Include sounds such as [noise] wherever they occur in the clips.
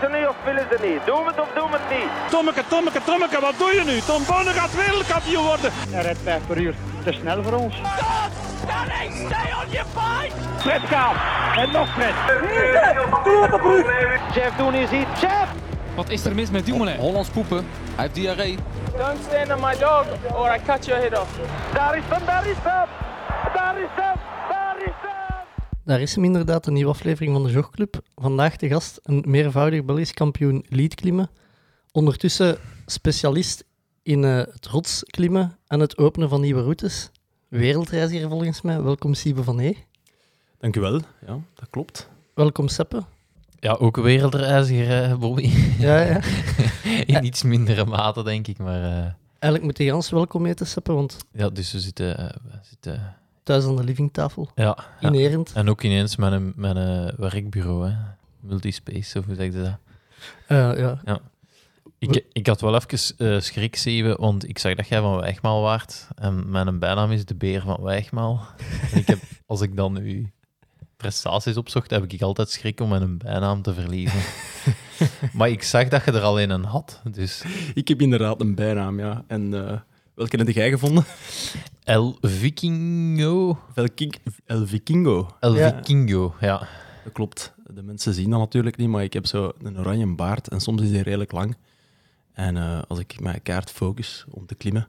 ze niet of willen ze niet? Doen het of doen het niet? Tommeke, Tommeke, Tommeke, wat doe je nu? Tom Bonne gaat wereldkampioen worden. Hij rijdt 5 per uur. Te snel voor ons. Fred gaat. En nog Fred. Chef, doen is iets. Chef! Wat is er mis met Dumoulin? Hollands poepen. Hij heeft diarree. Don't stand on my dog or I cut your head off. Daar is hem, daar is hem! Daar is hem, daar is hem! Daar is hem inderdaad, een nieuwe aflevering van de Jogclub. Vandaag de gast, een meervoudig Belgisch kampioen leadklimmen. Ondertussen specialist in eh, het rotsklimmen en het openen van nieuwe routes. Wereldreiziger volgens mij. Welkom Siebe van E. Dank u wel. Ja, dat klopt. Welkom Seppe. Ja, ook een wereldreiziger, eh, Bobby. Ja, ja. [laughs] In iets mindere mate, denk ik. Maar eh, Eigenlijk moet je gans welkom eten, Seppe, want ja, dus we zitten... eh, we zitten thuis aan de livingtafel. ja, ja. En ook ineens met een, met een werkbureau, hè. Multispace, of hoe zeg je dat? Eh, ja. Ik, ik had wel even eh, schrik, Siebe, want ik zag dat jij van Wijgmaal waart. En mijn bijnaam is de beer van Wijgmaal. En ik heb, [laughs] als ik dan uw prestaties opzocht, heb ik altijd schrik om mijn bijnaam te verliezen. [laughs] maar ik zag dat je er al een had, dus... Ik heb inderdaad een bijnaam, ja. En eh, welke heb jij gevonden? El Vikingo. El, King- El Vikingo. El Ja. Vikingo, ja. Dat klopt. De mensen zien dat natuurlijk niet, maar ik heb zo een oranje baard en soms is die redelijk lang. En eh, als ik mijn kaart focus om te klimmen,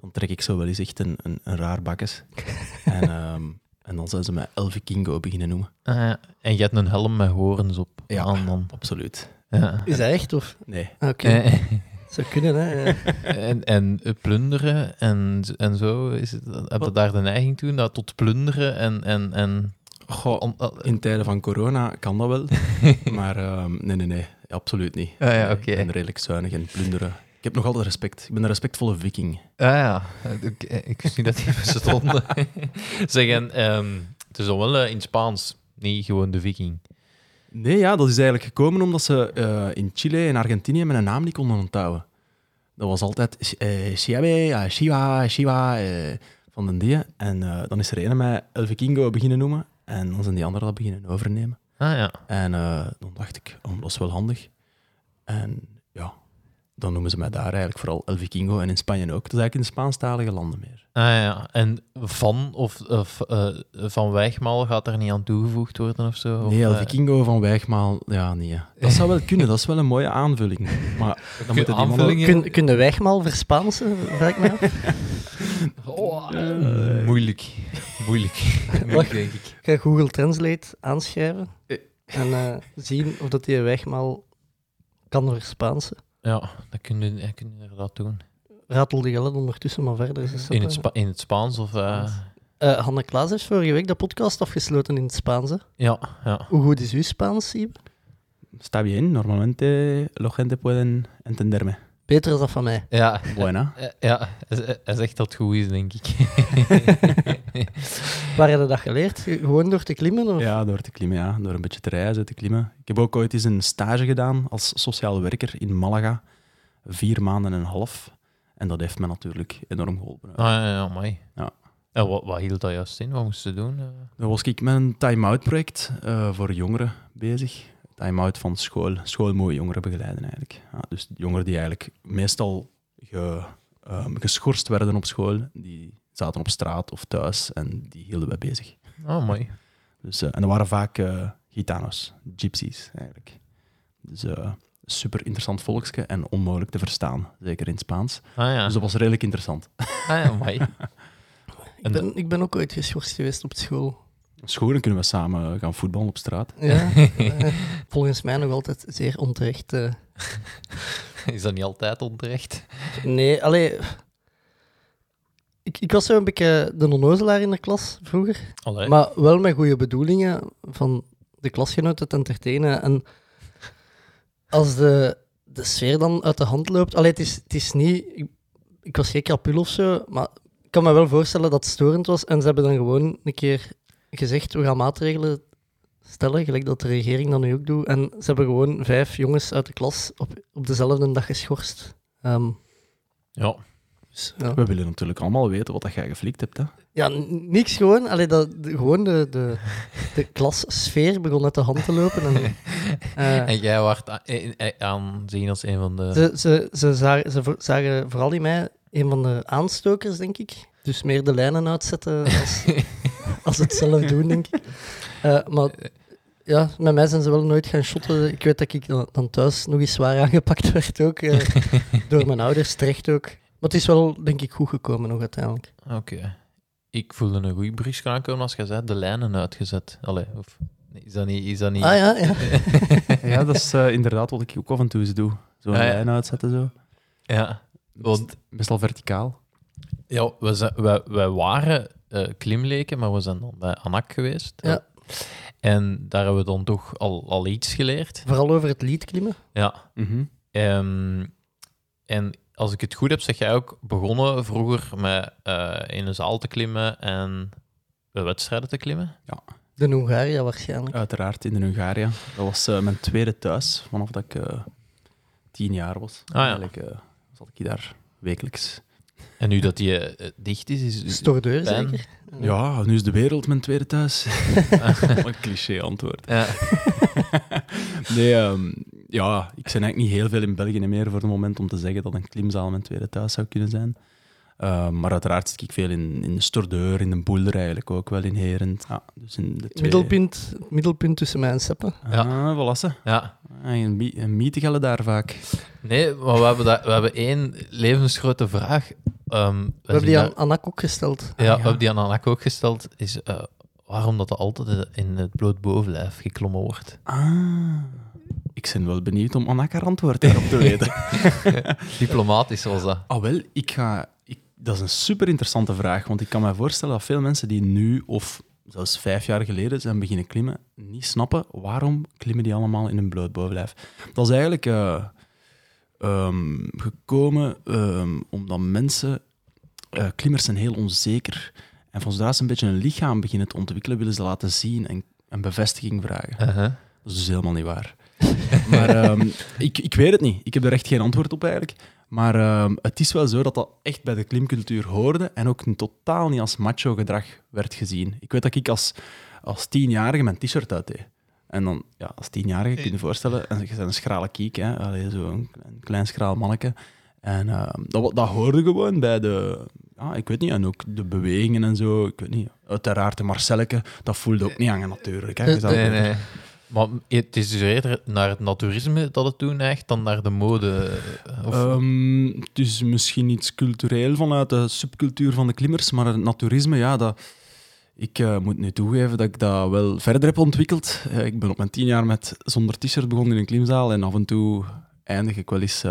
dan trek ik zo wel eens echt een, een, een raar bakkes. [laughs] en, ehm, en dan zijn ze mij El Vikingo beginnen noemen. Ah, ja. en je hebt een helm met horens op Ja. aan dan. Absoluut. Ja. Is hij echt? Of? Nee. Ah, Oké, Eh, zou kunnen, hè. [laughs] En, en plunderen en, en zo, is het, heb je daar de neiging toe, dat tot plunderen en... en, en Goh, on- in tijden van corona kan dat wel. [laughs] maar ehm, nee, nee, nee. Absoluut niet. Ah, ja. Ik ben redelijk zuinig en plunderen. Ik heb nog altijd respect. Ik ben een respectvolle viking. Ah ja, ik, ik wist niet dat die bestonden. [laughs] zeg, en, ehm, het is dan wel eh, in Spaans, niet gewoon de viking. Nee, ja, dat is eigenlijk gekomen omdat ze eh, in Chile en Argentinië mijn naam niet konden onthouden. Dat was altijd eh Chiabe, ja, Shiva, Shiva, eh, van den die. En eh, dan is er een mij El Vikingo beginnen noemen. En dan zijn die anderen dat beginnen overnemen. Ah ja, En eh, dan dacht ik, oh, dat is wel handig. En dan noemen ze mij daar eigenlijk vooral El Vikingo. En in Spanje ook. Dat is eigenlijk in de Spaanstalige landen meer. ah ja. En van of, of eh, van Wijgmaal gaat er niet aan toegevoegd worden of zo? Of, Nee, El eh, Vikingo van Wijgmaal, ja, nee. Dat zou wel kunnen, dat is wel een mooie aanvulling. Maar [laughs] dan moeten die mannen... aanvullingen? Kun, kun je Wijgmaal verspaansen, vraag ik me. Oh, eh, moeilijk. Moeilijk. Moeilijk, denk ik. Ik ga Google Translate aanschrijven en eh, zien of dat die Wijgmaal kan verspaansen. Ja, dat kun je, dat kun je inderdaad doen. Ratel de geld ondertussen maar verder. Is In het, Spa- in het Spaans of... eh, Eh, Hanne Klaas heeft vorige week de podcast afgesloten in het Spaans. hè. ja, ja. Hoe goed is uw Spaans, Siebe? Está bien, normalmente la gente pueden entenderme. Beter dan dat van mij. Ja, Buena. Eh, Ja, hij hij zegt dat het goed is, denk ik. [laughs] Waar heb je dat geleerd? Gewoon door te klimmen? Of? Ja, door te klimmen, ja. Door een beetje te reizen, te klimmen. Ik heb ook ooit eens een stage gedaan als sociaal werker in Malaga. Vier maanden en een half. En dat heeft me natuurlijk enorm geholpen. Ah, ja, ja, mooi. Ja. En wat, wat hield dat juist in? Wat moest je doen? eh? Dan was ik met een time-out project eh, voor jongeren bezig. Time-out van school. Schoolmoe jongeren begeleiden eigenlijk. Ja, dus jongeren die eigenlijk meestal ge, ehm, geschorst werden op school, die zaten op straat of thuis en die hielden wij bezig. Oh, mooi. Dus, eh, en dat waren vaak eh gitanos, gypsies eigenlijk. Dus eh super interessant volksje en onmogelijk te verstaan, zeker in het Spaans. Ah ja, Dus dat was redelijk interessant. ah, ja mooi. [laughs] Ik, ben, ik ben ook ooit geschorst geweest op school. Schoenen kunnen we samen gaan voetballen op straat. Ja, [laughs] volgens mij nog altijd zeer onterecht. eh. Is dat niet altijd onterecht? Nee, allee... Ik, ik was zo een beetje de onnozelaar in de klas vroeger. Allee. Maar wel met goede bedoelingen van de klasgenoten te entertainen. En als de, de sfeer dan uit de hand loopt... Allee, het is, het is niet... Ik, ik was geen krapul of zo, maar ik kan me wel voorstellen dat het storend was. En ze hebben dan gewoon een keer gezegd, we gaan maatregelen stellen, gelijk dat de regering dat nu ook doet. En ze hebben gewoon vijf jongens uit de klas op, op dezelfde dag geschorst. Ehm, Ja. Dus, ja. We willen natuurlijk allemaal weten wat dat jij geflikt hebt. Hè? Ja, niks gewoon. Allee, dat, de, gewoon de, de, de klassfeer begon uit de hand te lopen. En, [laughs] eh, En jij eh, eh, aanzien als een van de... ze, ze, ze, zagen, ze vo- zagen vooral in mij een van de aanstokers, denk ik. Dus meer de lijnen uitzetten als, [laughs] als het zelf [laughs] doen, denk ik. Eh, maar ja, met mij zijn ze wel nooit gaan shotten. Ik weet dat ik dan, dan thuis nog eens zwaar aangepakt werd ook. eh, [laughs] door mijn ouders, terecht ook. Maar het is wel, denk ik, goed gekomen nog uiteindelijk. Oké. Ik voelde een goede bries aankomen als je zei de lijnen uitgezet. Allee, of... Is dat niet... Is dat niet... Ah ja, ja. [laughs] Ja, dat is eh, inderdaad wat ik ook af en toe eens doe. Zo'n Ah, ja. lijn uitzetten, zo. Ja. Want Best wel verticaal. ja, we zijn, wij, wij waren eh, klimleken, maar we zijn dan bij Anak geweest. Ja. En daar hebben we dan toch al, al iets geleerd. Vooral over het lied klimmen. Ja. Mhm. Ehm, en als ik het goed heb, zeg jij ook begonnen vroeger met eh, in een zaal te klimmen en bij wedstrijden te klimmen? De Hongaria waarschijnlijk. Uiteraard in de Hungaria. Dat was eh, mijn tweede thuis, vanaf dat ik eh, tien jaar was. Ah, ja. Eigenlijk eh, zat ik daar wekelijks. En nu dat die eh, dicht is, is Stordeur Pijn. zeker? Ja, nu is de wereld mijn tweede thuis. [laughs] een cliché antwoord. Ja. [laughs] Nee, ehm, ja, ik ben eigenlijk niet heel veel in België meer voor het moment om te zeggen dat een klimzaal mijn tweede thuis zou kunnen zijn. Ehm, maar uiteraard zit ik veel in, in de Stordeur, in de Boulder eigenlijk ook wel in Herent. Ja, dus in de twee... Middelpunt, het middelpunt tussen mij en Seppe. Ah, voilà, ze. ja. Ah, een meetingelle daar vaak. Nee, maar we hebben, we hebben één levensgrote vraag. Ehm, we hebben die aan Anak ook gesteld. Ja, we hebben die aan Anak ook gesteld. Is eh, waarom dat er altijd in het bloot bovenlijf geklommen wordt. Ah, ik ben wel benieuwd om Anna haar antwoord daarop te [laughs] weten. Diplomatisch was dat. Ah, wel, ik ga... Ik, dat is een super interessante vraag, want ik kan me voorstellen dat veel mensen die nu, of zelfs vijf jaar geleden, zijn beginnen klimmen, niet snappen waarom klimmen die allemaal in een bloot bovenlijf. Dat is eigenlijk eh, ehm, gekomen ehm, omdat mensen... eh, klimmers zijn heel onzeker. En van zodra ze een beetje een lichaam beginnen te ontwikkelen, willen ze laten zien en een bevestiging vragen. Dat is dus helemaal niet waar. [laughs] maar ehm, ik, ik weet het niet. Ik heb er echt geen antwoord op eigenlijk. Maar ehm, het is wel zo dat dat echt bij de klimcultuur hoorde en ook totaal niet als macho gedrag werd gezien. Ik weet dat ik als, als tienjarige mijn t-shirt uit deed. En dan, ja, als tienjarige kun je je voorstellen, en je bent een schrale kiek, hè, Allee, zo een klein, klein schraal manneke. En ehm, dat, dat hoorde gewoon bij de, ja, ik weet niet, en ook de bewegingen en zo, ik weet niet. Uiteraard de Marcelleke, dat voelde ook niet hangen natuurlijk. Hè. Nee, nee. Maar het is dus eerder naar het naturisme dat het toen neigt dan naar de mode. eh, Ehm, het is misschien iets cultureel vanuit de subcultuur van de klimmers, maar het naturisme, ja, dat, ik eh, moet nu toegeven dat ik dat wel verder heb ontwikkeld. Eh, ik ben op mijn tien jaar met zonder t-shirt begonnen in een klimzaal en af en toe eindig ik wel eens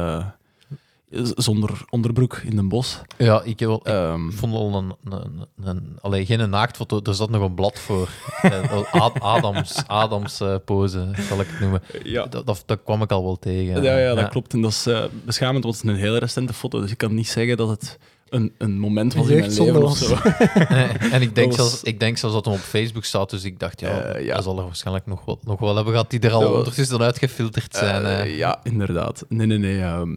zonder onderbroek in een bos. ja, ik, heb wel, ik Ehm, vond al een, een, een, allee, geen naaktfoto, er zat nog een blad voor. Eh, Ad- Adams, Adams eh, pose, zal ik het noemen. ja. Dat, dat, dat kwam ik al wel tegen. Ja, ja, dat klopt. En dat is eh, beschamend, want het is een heel recente foto, dus ik kan niet zeggen dat het een, een moment was in mijn leven of zo. [laughs] En ik denk, Dat was- zelfs, ik denk zelfs dat hem op Facebook staat, dus ik dacht, ja, ja. hij zal er waarschijnlijk nog wel, nog wel hebben gehad die er al Dat was- ondertussen uitgefilterd zijn. Ja, inderdaad. Nee, nee, nee. ehm,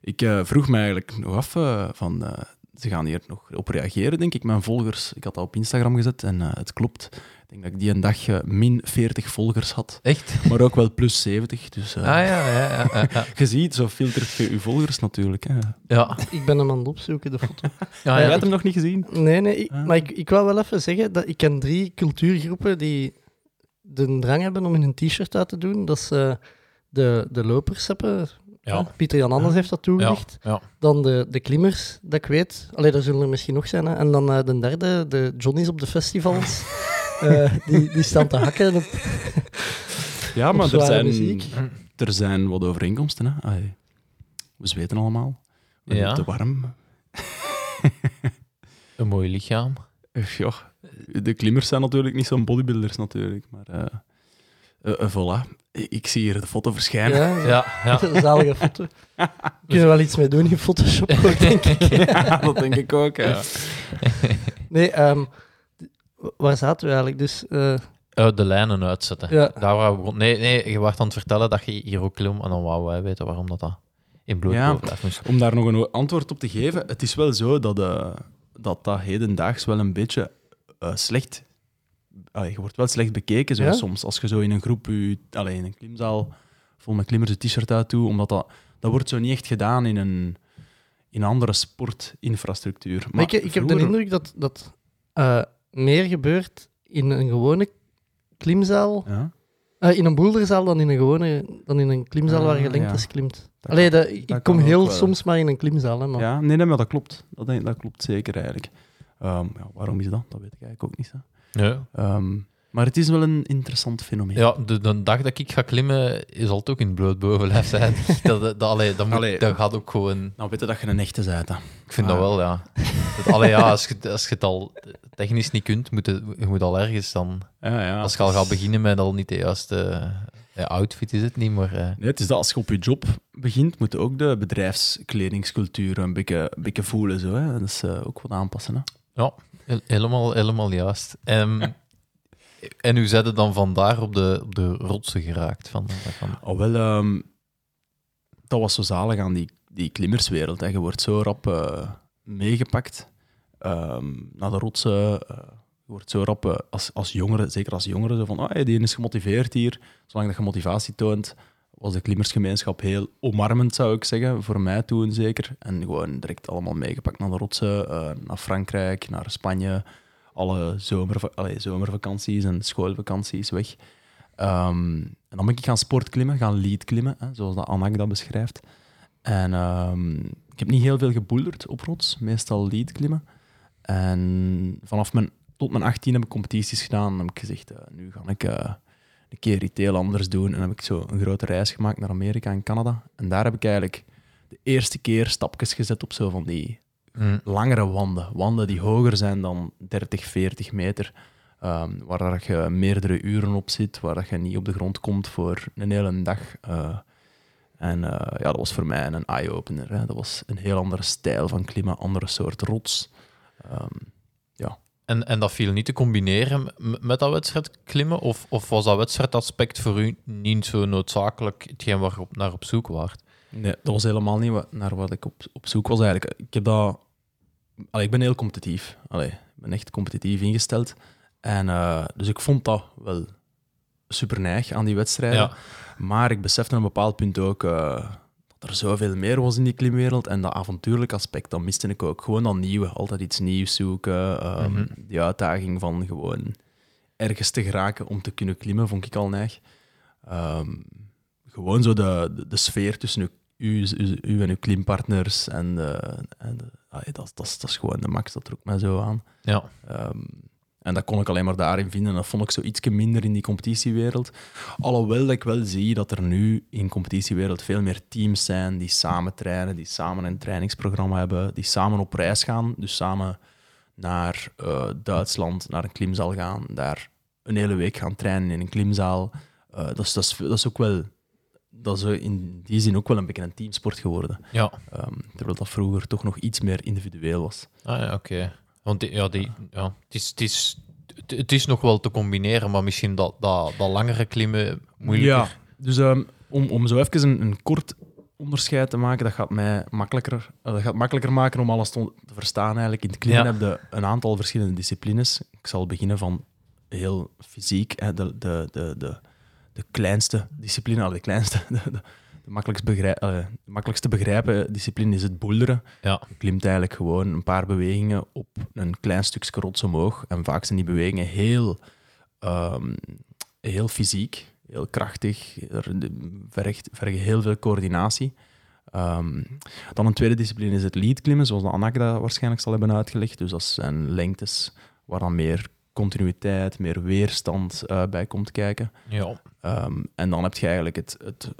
ik eh, vroeg me eigenlijk nog af eh, van... eh, ze gaan hier nog op reageren, denk ik. Mijn volgers, ik had dat op Instagram gezet en eh, het klopt. Ik denk dat ik die een dag min 40 volgers had, Echt? maar ook wel plus 70. Dus eh, Ah ja, ja, ja. ja, ja. [laughs] je ziet, zo filtert je je volgers natuurlijk. Hè. ja. Ik ben hem aan het opzoeken, de foto. [laughs] ja, Jij ja. hebt hem nog niet gezien? Nee, nee. ik- Ah. Maar ik, ik wou wel even zeggen dat ik ken drie cultuurgroepen die de drang hebben om in een t-shirt uit te doen. Dat is eh, de, de lopers hebben. Ja. Pieter Jan Anders heeft dat toegelicht. ja. Dan de, de klimmers, dat ik weet. Allee, er zullen er misschien nog zijn. Hè. En dan eh, de derde, de Johnny's op de festivals. [laughs] Eh, die, die staan te hakken. op- Ja, Op maar er zijn, muziek. er zijn wat overeenkomsten. Hè. Ai, we zweten allemaal. We Ja. te warm. Een mooi lichaam. Eh, Ja, de klimmers zijn natuurlijk niet zo'n bodybuilders natuurlijk, maar voilà. Ik zie hier de foto verschijnen. Ja, Ja, ja. Een zalige foto. [laughs] Kunnen we wel iets mee doen in Photoshop ook, denk ik. [laughs] Ja, dat denk ik ook. Ja. [laughs] Nee, ehm, waar zaten we eigenlijk? Dus, eh, Uit de lijnen uitzetten. ja. Daar waren we begonnen. Nee, nee, je was aan het vertellen dat je hier ook klom en dan wouden wij weten waarom dat dat... in bloed Ja. Om daar nog een antwoord op te geven, het is wel zo dat eh, dat, dat hedendaags wel een beetje eh, slecht... Allee, je wordt wel slecht bekeken zo, Ja? soms. Als je zo in een groep, je, allee, in een klimzaal, vol met klimmers een t-shirt uit doet, omdat dat, dat wordt zo niet echt gedaan in een, in een andere sportinfrastructuur. Maar ik, ik heb de indruk dat, dat eh, meer gebeurt in een gewone klimzaal, Ja, eh, in een boulderzaal dan in een gewone, dan in een klimzaal waar je Ah, lengtes ja. klimt. Dat Allee, dat, ik dat kom heel wel. soms maar in een klimzaal. Hè, maar. ja nee, nee, maar dat klopt. Dat, dat klopt zeker eigenlijk. Ehm, ja, waarom is dat? Dat weet ik eigenlijk ook niet. Zo. Ja. Ehm, maar het is wel een interessant fenomeen. Ja, de, de dag dat ik ga klimmen, zal het ook in het bloot bovenlijf zijn. [laughs] dat, dat, allee, dat, moet, Allee. dat gaat ook gewoon... Nou, weet je dat je een echte bent. hè. Ik vind Ah. dat wel, ja. Dat, allee, ja als, je, als je het al technisch niet kunt, moet je, je moet al ergens dan... Ja, ja. Als je al gaat beginnen met al niet de juiste ja, outfit, is het niet, maar... eh, Nee, het is dat als je op je job begint, moet je ook de bedrijfskledingscultuur een beetje, een beetje voelen. Zo, hè. Dat is eh, ook wat aanpassen. Hè. Ja, helemaal, helemaal juist. Ehm, [laughs] en hoe zijn dan vandaar op de, op de rotsen geraakt? Van, van, Oh, wel, ehm, dat was zo zalig aan die, die klimmerswereld. Hè. Je wordt zo rap eh, meegepakt ehm, naar de rotsen. eh, je wordt zo rap eh, als, als jongere, zeker als jongere, zo van ah, hey, die is gemotiveerd hier. Zolang dat je motivatie toont, was de klimmersgemeenschap heel omarmend, zou ik zeggen. Voor mij toen zeker. En gewoon direct allemaal meegepakt naar de rotsen, eh, naar Frankrijk, naar Spanje. Alle zomerva allee, zomervakanties en schoolvakanties weg. Ehm, en dan ben ik gaan sportklimmen, gaan leadklimmen, hè, zoals dat Anak dat beschrijft. En ehm, ik heb niet heel veel geboelderd op rots, meestal leadklimmen. En vanaf mijn, tot mijn 18 heb ik competities gedaan. Heb ik gezegd, eh, nu ga ik eh, een keer iets heel anders doen. En heb ik zo een grote reis gemaakt naar Amerika en Canada. En daar heb ik eigenlijk de eerste keer stapjes gezet op zo van die Mm. langere wanden. Wanden die hoger zijn dan 30, 40 meter. ehm, waar dat je meerdere uren op zit, waar dat je niet op de grond komt voor een hele dag. eh. en eh, ja, dat was voor mij een eye-opener. Dat was een heel andere stijl van klimmen, andere soort rots. Ehm, En, en dat viel niet te combineren met dat wedstrijd klimmen? Of, of was dat wedstrijdaspect voor u niet zo noodzakelijk hetgeen waar je op, naar op zoek waart? Nee, dat was helemaal niet wat, naar wat ik op, op zoek was eigenlijk. Ik, heb dat, allee, ik ben heel competitief. Allee, ik ben echt competitief ingesteld. En, eh, dus ik vond dat wel super neig aan die wedstrijden. Ja. Maar ik besefte op een bepaald punt ook eh, er zoveel meer was in die klimwereld. En dat avontuurlijk aspect, dat miste ik ook. Gewoon dat nieuwe, altijd iets nieuws zoeken. Mhm. Die uitdaging van gewoon ergens te geraken om te kunnen klimmen, vond ik al neig. Ehm, gewoon zo de, de, de sfeer tussen u, u, en uw klimpartners. En, eh, en de- allee, dat, dat, is- dat is gewoon de max, dat trok mij zo aan. Ja. Ehm, en dat kon ik alleen maar daarin vinden. Dat vond ik zo iets minder in die competitiewereld. Alhoewel dat ik wel zie dat er nu in competitiewereld veel meer teams zijn die samen trainen, die samen een trainingsprogramma hebben, die samen op reis gaan. Dus samen naar eh, Duitsland, naar een klimzaal gaan, daar een hele week gaan trainen in een klimzaal. Eh, dat, is, dat, is, dat is ook wel... Dat is in die zin ook wel een beetje een teamsport geworden. Ja. Ehm, terwijl dat vroeger toch nog iets meer individueel was. Ah ja, oké. Want die, ja, die, ja, het, is, het, is, het- is nog wel te combineren, maar misschien dat, dat, dat langere klimmen moeilijker. Ja, dus ehm, om, om zo even een, een kort onderscheid te maken, dat gaat mij makkelijker, eh, dat gaat makkelijker maken om alles te, verstaan. Eigenlijk. In het klimmen Ja. heb je een aantal verschillende disciplines. Ik zal beginnen van heel fysiek, hè, de, de, de, de, de kleinste discipline, de kleinste, [laughs] de makkelijkst, begrij- eh, de makkelijkst te begrijpen discipline is het boulderen. Ja. Je klimt eigenlijk gewoon een paar bewegingen op een klein stukje rots omhoog. En vaak zijn die bewegingen heel, ehm, heel fysiek, heel krachtig, er vergt, vergen heel veel coördinatie. Ehm, dan een tweede discipline is het leadklimmen, zoals de Anak dat waarschijnlijk zal hebben uitgelegd. Dus dat zijn lengtes waar dan meer continuïteit, meer weerstand eh, bij komt kijken. Ja. Ehm, en dan heb je eigenlijk het, het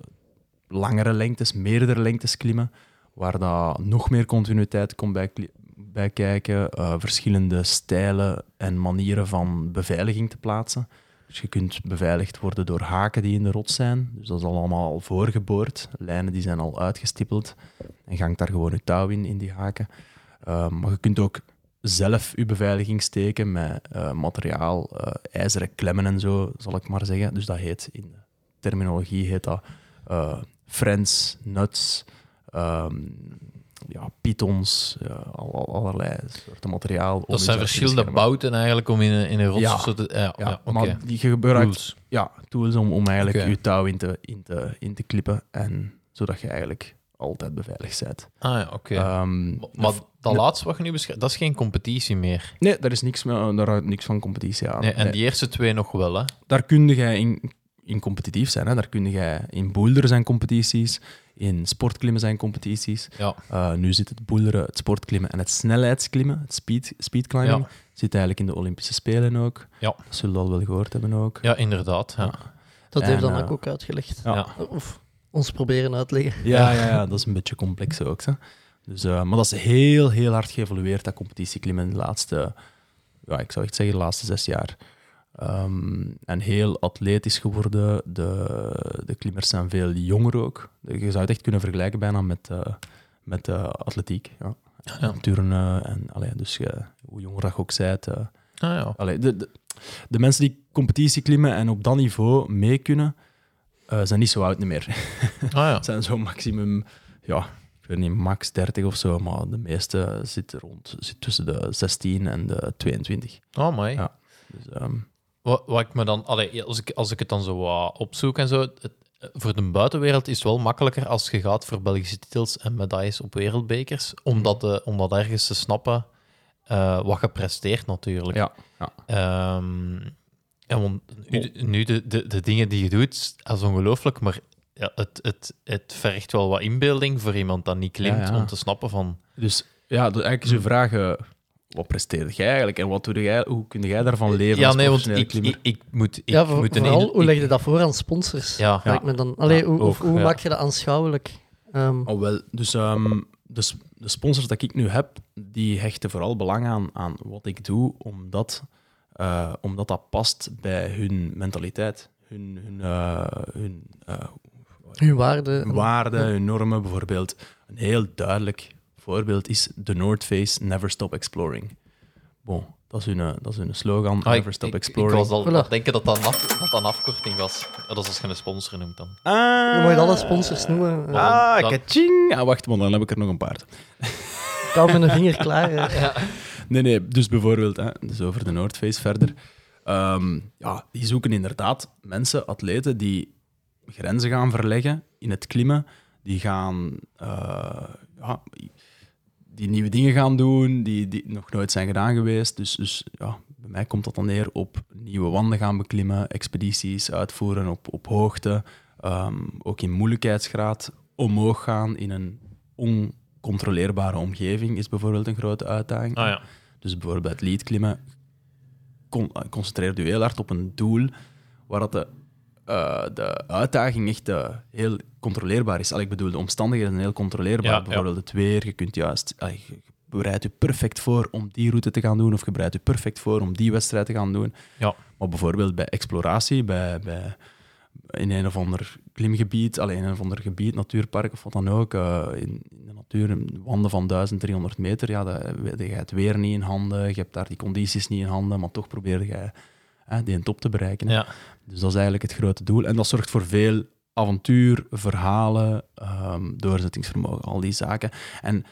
langere lengtes, meerdere lengtes klimmen, waar dat nog meer continuïteit komt bij, bij kijken, eh, verschillende stijlen en manieren van beveiliging te plaatsen. Dus je kunt beveiligd worden door haken die in de rots zijn. Dus dat is al allemaal al voorgeboord. Lijnen die zijn al uitgestippeld. En hangt daar gewoon je touw in, in die haken. Ehm, maar je kunt ook zelf je beveiliging steken met eh, materiaal, eh, ijzeren klemmen en zo, zal ik maar zeggen. Dus dat heet in de terminologie heet dat eh friends, nuts, ehm, ja, al- allerlei soorten materiaal. Dat zijn verschillende bouten eigenlijk om in een, in een rots Ja. te... Ja, ja, maar die je gebruikt Tools. ja, tools om, om eigenlijk je touw in te, in, te, in te klippen. En zodat je eigenlijk altijd beveiligd bent. Ah ja, oké. Ehm, Maar de- dat laatste wat je nu beschrijft, dat is geen competitie meer. Nee, daar is niks, meer- daar houdt niks van competitie aan. Nee, en Nee. die eerste twee nog wel, hè? Daar kun je in, in competitief zijn. Hè. Daar kun je in boulder zijn competities, in sportklimmen zijn competities. Ja. Eh, nu zit het boulderen, het sportklimmen en het snelheidsklimmen, het speed, speedclimbing, Ja. zit eigenlijk in de Olympische Spelen ook. Ja. Dat zullen we al wel gehoord hebben ook. Ja, inderdaad. Ja. Ja. Dat En, heeft dan eh, ook, ook uitgelegd. Ja. Ja. Of ons proberen uitleggen. Ja, ja, ja, dat is een beetje complex ook. Hè. Dus, eh, maar dat is heel, heel hard geëvolueerd, dat competitieklimmen, in de laatste, ja, ik zou echt zeggen, de laatste zes jaar. Ehm, en heel atletisch geworden. De, de klimmers zijn veel jonger ook. Je zou het echt kunnen vergelijken bijna met, eh, met eh, atletiek. Ja. Ja. Turnen en allee, dus hoe jonger dat je ook eh, Ah, ja. allee, de, de, de mensen die competitie klimmen en op dat niveau mee kunnen, eh, zijn niet zo oud meer. Ah, ja. [laughs] Zijn zo maximum, ja, ik weet niet, max 30 of zo, maar de meeste zitten rond, zit tussen de 16 en de 22. Oh, mooi. Ja. Dus, ehm, Wat, wat ik me dan, allee, als, ik, als ik het dan zo wat opzoek en zo, het, voor de buitenwereld is het wel makkelijker als je gaat voor Belgische titels en medailles op wereldbekers, omdat, de, omdat ergens te snappen eh, wat je presteert natuurlijk. ja, ja. Ehm, en want nu, nu de, de, de dingen die je doet, dat is ongelooflijk, maar ja, het, het, het vergt wel wat inbeelding voor iemand dat niet klimt, Ja, om te snappen van... Dus ja, eigenlijk is je vraag, wat presteerde jij eigenlijk en wat doe jij, hoe kun jij daarvan leven Ja, als nee, want ik, klimmer? ik, ik moet... Ik ja, voor- moet een vooral, hoe leg je dat voor aan sponsors? Ja, Lijkt me dan. Allee, Ja, hoe, ook, hoe ja. maak je dat aanschouwelijk? Ehm, Oh, wel, dus ehm, de, de sponsors dat ik nu heb, die hechten vooral belang aan, aan wat ik doe, omdat, eh, omdat dat past bij hun mentaliteit, hun, hun, eh, hun eh, Hun waarde. hun waarden, hun normen. Bijvoorbeeld, een heel duidelijk voorbeeld is The North Face Never Stop Exploring. Bon, dat is hun, eh, dat is hun slogan, Ah, ik, Never Stop ik, ik Exploring. was al Voilà. denken dat dat een, af, dat dat een afkorting was. Dat is als je een sponsor noemt dan. Je mag alle sponsors noemen. eh, Ah, Dan- kaching! Ah, wacht, maar dan heb ik er nog een paar. Ik hou met een vinger klaar. [laughs] Nee, nee, dus bijvoorbeeld, hè, dus over de Noordface verder. Ehm, ja, die zoeken inderdaad mensen, atleten, die grenzen gaan verleggen in het klimmen. Die gaan eh, ja, die nieuwe dingen gaan doen, die, die nog nooit zijn gedaan geweest. Dus, dus ja, bij mij komt dat dan neer op nieuwe wanden gaan beklimmen, expedities uitvoeren op, op hoogte, ehm, ook in moeilijkheidsgraad omhoog gaan in een oncontroleerbare omgeving is bijvoorbeeld een grote uitdaging. Ah ja. Dus bijvoorbeeld lead klimmen con eh, concentreert u heel hard op een doel waar dat de, eh, de uitdaging echt eh, heel controleerbaar is. Al, ik bedoel, de omstandigheden zijn heel controleerbaar. Ja, ja. bijvoorbeeld het weer, je kunt juist... je bereidt u perfect voor om die route te gaan doen of je bereidt u perfect voor om die wedstrijd te gaan doen. Ja. Maar bijvoorbeeld bij exploratie, bij, bij, in een of ander klimgebied, alleen in een of ander gebied, natuurpark of wat dan ook, eh, in, in de natuur, in wanden van 1300 meter, ja, dat, je het weer niet in handen, je hebt daar die condities niet in handen, maar toch probeer je hè, die top te bereiken. hè. Ja. Dus dat is eigenlijk het grote doel. En dat zorgt voor veel avontuur, verhalen, ehm, doorzettingsvermogen, al die zaken. En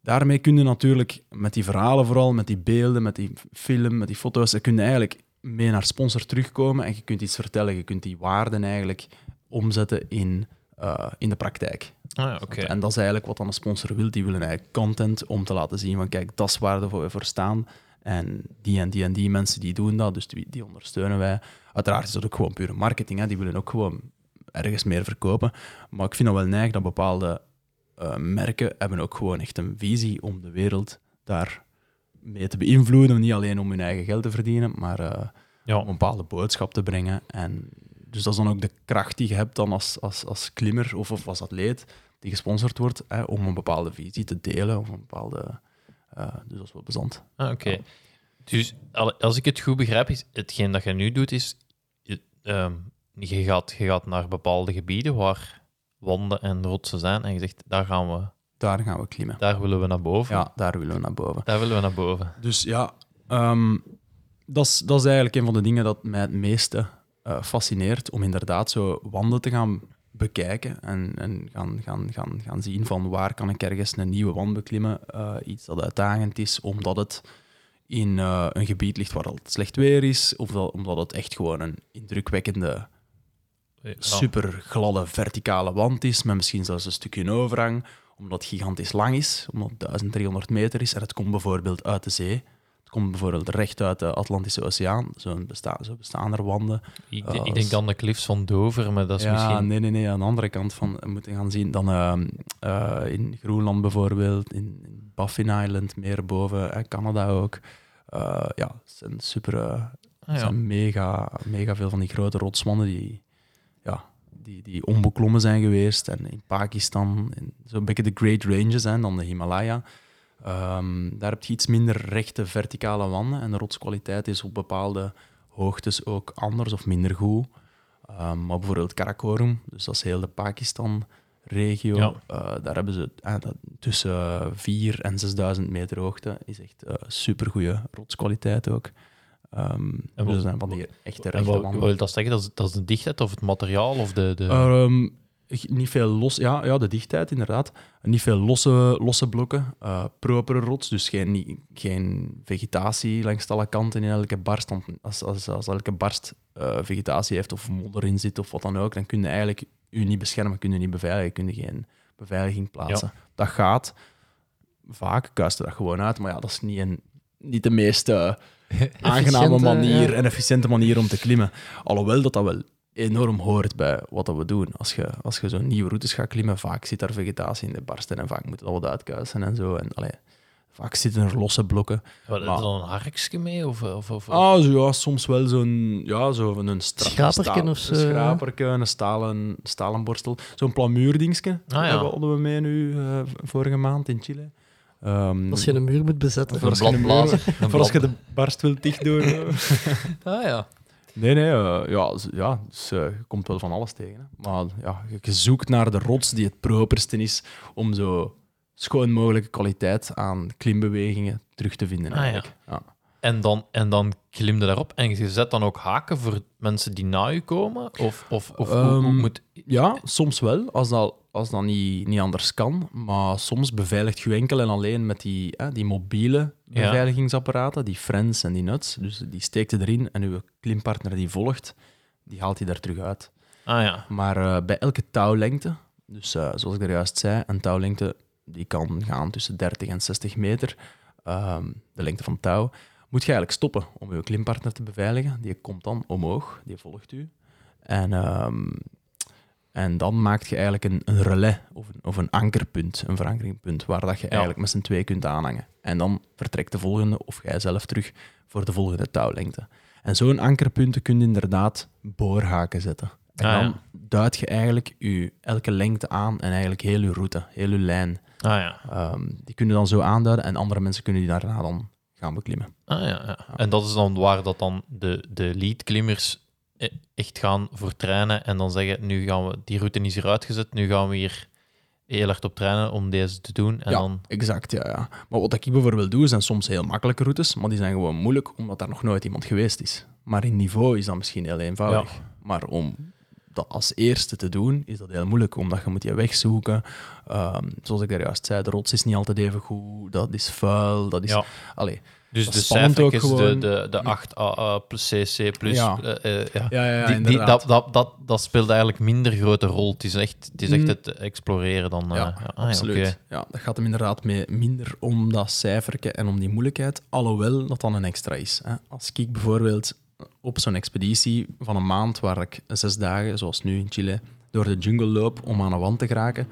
daarmee kun je natuurlijk met die verhalen vooral, met die beelden, met die film, met die foto's, dan kun je eigenlijk mee naar sponsor terugkomen en je kunt iets vertellen. Je kunt die waarden eigenlijk omzetten in, eh, in de praktijk. Ah ja. En dat is eigenlijk wat dan een sponsor wil. Die willen eigenlijk content om te laten zien van kijk, dat is waar we voor staan. En die en die en die mensen die doen dat, dus die, die ondersteunen wij. Uiteraard is dat ook gewoon pure marketing. Hè. Die willen ook gewoon ergens meer verkopen. Maar ik vind dat wel neig dat bepaalde eh, merken hebben ook gewoon echt een visie om de wereld daar mee te beïnvloeden. Niet alleen om hun eigen geld te verdienen, maar eh, Ja. om een bepaalde boodschap te brengen. En dus dat is dan ook de kracht die je hebt dan als, als, als klimmer of, of als atleet die gesponsord wordt, hè, om een bepaalde visie te delen. Of een bepaalde, dus dat is wel bezand. Ah, oké. Dus al- als ik het goed begrijp, is hetgeen dat je nu doet, is je, ehm, je, gaat, je gaat naar bepaalde gebieden waar wanden en rotsen zijn en je zegt, daar gaan we, Daar gaan we klimmen. daar willen we naar boven. Ja, daar willen we naar boven. Daar willen we naar boven. Dus ja, ehm, dat, is, dat is eigenlijk een van de dingen dat mij het meeste eh, fascineert. Om inderdaad zo wanden te gaan bekijken en, en gaan, gaan, gaan, gaan zien van waar kan ik ergens een nieuwe wand beklimmen. eh, iets dat uitdagend is, omdat het in eh, een gebied ligt waar het slecht weer is, of dat, omdat het echt gewoon een indrukwekkende, Ja. super gladde verticale wand is, met misschien zelfs een stukje overhang, omdat het gigantisch lang is, omdat het 1300 meter is en het komt bijvoorbeeld uit de zee. Het komt bijvoorbeeld recht uit de Atlantische Oceaan. Zo, besta zo bestaan er wanden. Ik, denk is- aan de cliffs van Dover, maar dat is ja, misschien... nee, nee, nee. Aan de andere kant van we moeten gaan zien dan ehm, eh, in Groenland bijvoorbeeld, in, in Baffin Island, meer boven, eh, Canada ook. Eh, ja, het zijn super, eh, Ah, ja. zijn mega, mega veel van die grote rotswanden die, ja, die, die onbeklommen zijn geweest. En in Pakistan, in zo'n beetje de Great Ranges zijn, dan de Himalaya. Ehm, daar heb je iets minder rechte verticale wanden en de rotskwaliteit is op bepaalde hoogtes ook anders of minder goed. Ehm, maar bijvoorbeeld Karakorum, dus dat is heel de Pakistan-regio, Ja. eh, daar hebben ze eh, tussen 4 en 6000 meter hoogte, is echt uh, supergoeie rotskwaliteit ook. Ehm En dus wat- zijn van die echte rechte wanden. wat wil dat zeggen? Dat is, dat is de dichtheid of het materiaal of de... de... niet veel los, ja, ja, de dichtheid inderdaad. Niet veel losse, losse blokken, eh propere rots, dus geen, geen vegetatie langs alle kanten in elke barst. Want als, als, als elke barst eh, vegetatie heeft of modder in zit of wat dan ook, dan kun je eigenlijk je niet beschermen, kun je niet beveiligen, kun je geen beveiliging plaatsen. Dat gaat. Vaak kuist dat gewoon uit, maar ja, dat is niet, een, niet de meest eh, [laughs] aangename manier en efficiënte manier om te klimmen. Alhoewel dat dat wel enorm hoort bij wat dat we doen. Als je, als je zo'n nieuwe routes gaat klimmen, vaak zit daar vegetatie in de barsten en vaak moet dat wat uitkuisen en zo. En, allee, vaak zitten er losse blokken. Wat, is maar- er dan een harkje mee? Of, of, of, Ah, zo, ja, soms wel zo'n ja, zo van een Schraperken of zo, Een schraperke, een stalen, stalen borstel. Zo'n plamuurdingske Ah, ja. hadden we mee nu eh, vorige maand in Chile. Ehm, Als je een muur moet bezetten. Voor [laughs] als je de barst wilt dicht doen. [laughs] Ah ja. Nee, nee, eh, ja, ja dus, eh, je komt wel van alles tegen. Hè. Maar ja, je- zoekt naar de rots die het properste is om zo schoon mogelijke kwaliteit aan klimbewegingen terug te vinden. Ah, ja. Eigenlijk. ja. En dan, en dan klim je daarop en je zet dan ook haken voor mensen die na je komen? Of, of, of hoe- hoe Ehm, moet... Ja, soms wel, als dat, als dat niet, niet anders kan. Maar soms beveiligt je enkel en alleen met die, hè, die mobiele beveiligingsapparaten, die Friends en die Nuts. Dus die steekt je erin en uw klimpartner die volgt, die haalt hij daar terug uit. Ah ja. Maar eh, bij elke touwlengte, dus eh, zoals ik er juist zei, een touwlengte die kan gaan tussen 30 en 60 meter, ehm, de lengte van touw, moet je eigenlijk stoppen om je klimpartner te beveiligen. Die komt dan omhoog, die volgt u. En, ehm, en dan maak je eigenlijk een, een relais of een, of een ankerpunt, een verankeringpunt, waar dat je eigenlijk met z'n twee kunt aanhangen. En dan vertrekt de volgende, of jij zelf terug, voor de volgende touwlengte. En zo'n ankerpunten kun je inderdaad boorhaken zetten. En Ah, ja. dan duidt je eigenlijk je, elke lengte aan en eigenlijk heel je route, heel je lijn. Ah ja. Ehm, die kunnen dan zo aanduiden en andere mensen kunnen die daarna dan gaan beklimmen. Ah, ja, ja. En dat is dan waar dat dan de, de lead-klimmers e- echt gaan voor trainen en dan zeggen, nu gaan we, die route is hier uitgezet, nu gaan we hier heel hard op trainen om deze te doen. En ja, dan... exact. Ja, ja. Maar wat ik bijvoorbeeld doe, zijn soms heel makkelijke routes, maar die zijn gewoon moeilijk omdat daar nog nooit iemand geweest is. Maar in niveau is dat misschien heel eenvoudig. Maar om dat als eerste te doen, is dat heel moeilijk, omdat je moet je weg zoeken. Ehm, zoals ik daar juist zei, de rots is niet altijd even goed, dat is vuil, dat is... Ja. Allee, Dus Dat de is spannend ook cijfertjes, de, gewoon. de, de 8AA plus CC plus... Ja. eh, eh, ja. ja, ja, Die, die, dat, dat, dat, dat speelt eigenlijk minder grote rol. Het is echt het, is echt Mm. het exploreren dan... eh, Ja, ah, ja, absoluut. Ja, dat gaat hem inderdaad mee minder om dat cijferke en om die moeilijkheid, alhoewel dat dan een extra is. Hè. Als ik bijvoorbeeld op zo'n expeditie van een maand, waar ik zes dagen, zoals nu in Chile, door de jungle loop om aan een wand te geraken,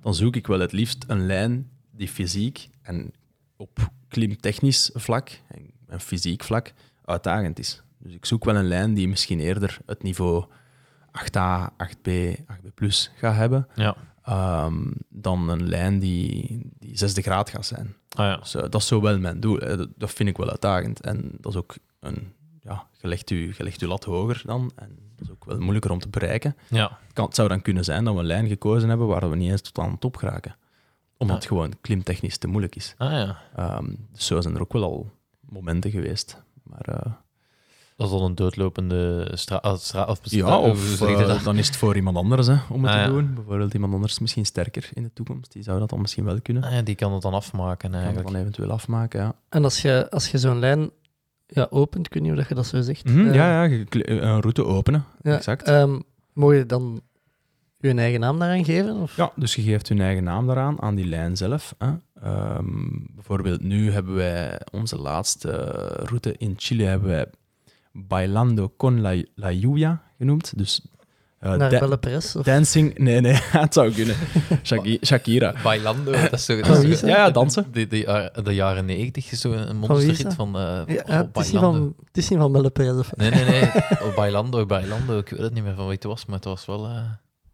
dan zoek ik wel het liefst een lijn die fysiek en op klimtechnisch vlak en, en fysiek vlak uitdagend is. Dus ik zoek wel een lijn die misschien eerder het niveau 8A, 8B, 8B plus gaat hebben, Ja. ehm, dan een lijn die, die zesde graad gaat zijn. Ah, ja. Dus, dat is zo wel mijn doel. hè. Dat, dat vind ik wel uitdagend. En dat is ook een... Je legt je, je legt je lat hoger dan. En dat is ook wel moeilijker om te bereiken. ja. Het, kan, het zou dan kunnen zijn dat we een lijn gekozen hebben waar we niet eens tot aan de top geraken. Omdat het gewoon klimtechnisch te moeilijk is. Ah, ja. Ehm, dus zo zijn er ook wel al momenten geweest. Maar eh, dat is dan een doodlopende straat. Stra of Ja, of eh, dat? dan is het voor iemand anders hè, om het Ah, te ja. doen. Bijvoorbeeld iemand anders misschien sterker in de toekomst. Die zou dat dan misschien wel kunnen. Ah, ja, die kan het dan afmaken Kan het eigenlijk. dan eventueel afmaken, ja. En als je, als je zo'n lijn ja, opent, ik weet niet hoe je dat zo zegt. Mhm, eh, ja, ja, je kle- een route openen. ja, exact. ehm, moet je dan je eigen naam daaraan geven? Of? Ja, dus je geeft je eigen naam daaraan, aan die lijn zelf. Hè. Ehm, bijvoorbeeld nu hebben wij onze laatste route in Chile hebben wij Bailando con la, la lluvia genoemd. Dus eh, Naar da- Belle Perez? Of? dancing... Nee, nee, [laughs] het zou kunnen. Shaki- Shakira. Bailando, dat is zo... dat is? Ja, ja, dansen. De, de, jaar- de jaren negentig is zo een wie is monsterhit van... eh Ja, oh, ja, het, is van, het is niet van Belle Perez. Of... Nee, nee, nee. Oh, Bailando, Bailando. Ik weet het niet meer van wie het was, maar het was wel eh,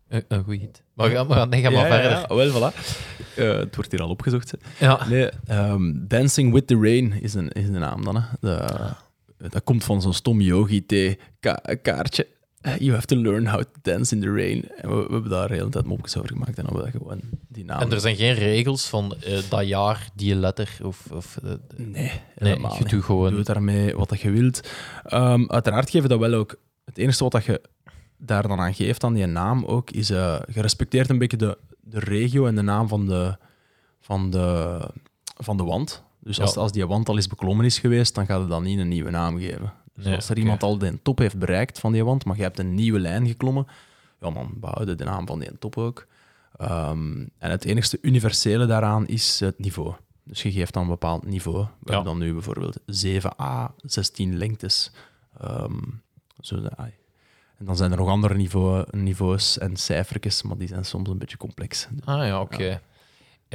een, een goeie hit. Maar ga, maar, nee, ga maar Ja, verder. ja. Wel, voilà. Eh, het wordt hier al opgezocht. hè. Ja. Nee, ehm, Dancing with the Rain is, een, is de naam dan. Hè. De, dat komt van zo'n stom yogi-kaartje. You have to learn how to dance in the rain. En we, we hebben daar de hele tijd mopjes over gemaakt en hebben we gewoon die naam. En er zijn geen regels van eh, dat jaar, die letter, of... of eh, Nee, nee, helemaal je niet. doet gewoon... Doe daarmee wat je wilt. Ehm, uiteraard geven dat wel ook... Het enige wat je daar dan aan geeft, aan die naam ook, is... eh je respecteert een beetje de, de regio en de naam van de, van de, van de wand. Dus als, Ja. als die wand al eens beklommen is geweest, dan gaat het dan niet een nieuwe naam geven. Dus als er iemand al de top heeft bereikt van die wand, maar je hebt een nieuwe lijn geklommen, ja, dan behouden de naam van die top ook. Ehm, en het enigste universele daaraan is het niveau. Dus je geeft dan een bepaald niveau. We Ja. hebben dan nu bijvoorbeeld 7a, 16 lengtes. Ehm, zo, ai. en dan zijn er nog andere niveau, niveaus en cijfertjes, maar die zijn soms een beetje complex. Ah ja, oké.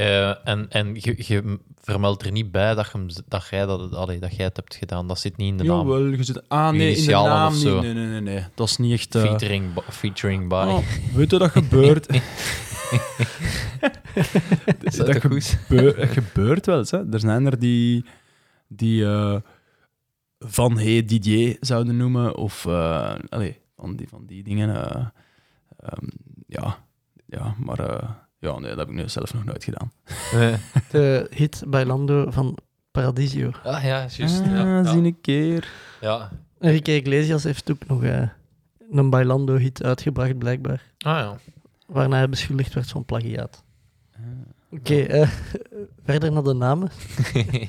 Eh, en en je, je vermeldt er niet bij dat, je, dat, jij dat, allee, dat jij het hebt gedaan. Dat zit niet in de naam. Jawel, je zit... Ah, nee, in de naam of niet. zo. Nee, nee, nee, nee. Dat is niet echt... eh, Featuring, featuring by. oh, weet je dat gebeurt? [laughs] Is dat gebeur- het gebeurt wel eens. Hè. Er zijn er die, die eh, Van Hey Didier zouden noemen, of eh, allee, van, die, van die dingen. eh, ehm, ja. ja, maar eh, ja, nee, dat heb ik nu zelf nog nooit gedaan. [laughs] Eh, De hit Bailando van Paradiso. ah ja, juist. ah, ja, zie ja. een keer. ja. Enrique Iglesias heeft ook nog eh, een Bailando-hit uitgebracht, blijkbaar. Ah ja. Waarna hij beschuldigd werd van plagiaat. Oké, eh, [laughs] verder naar de namen.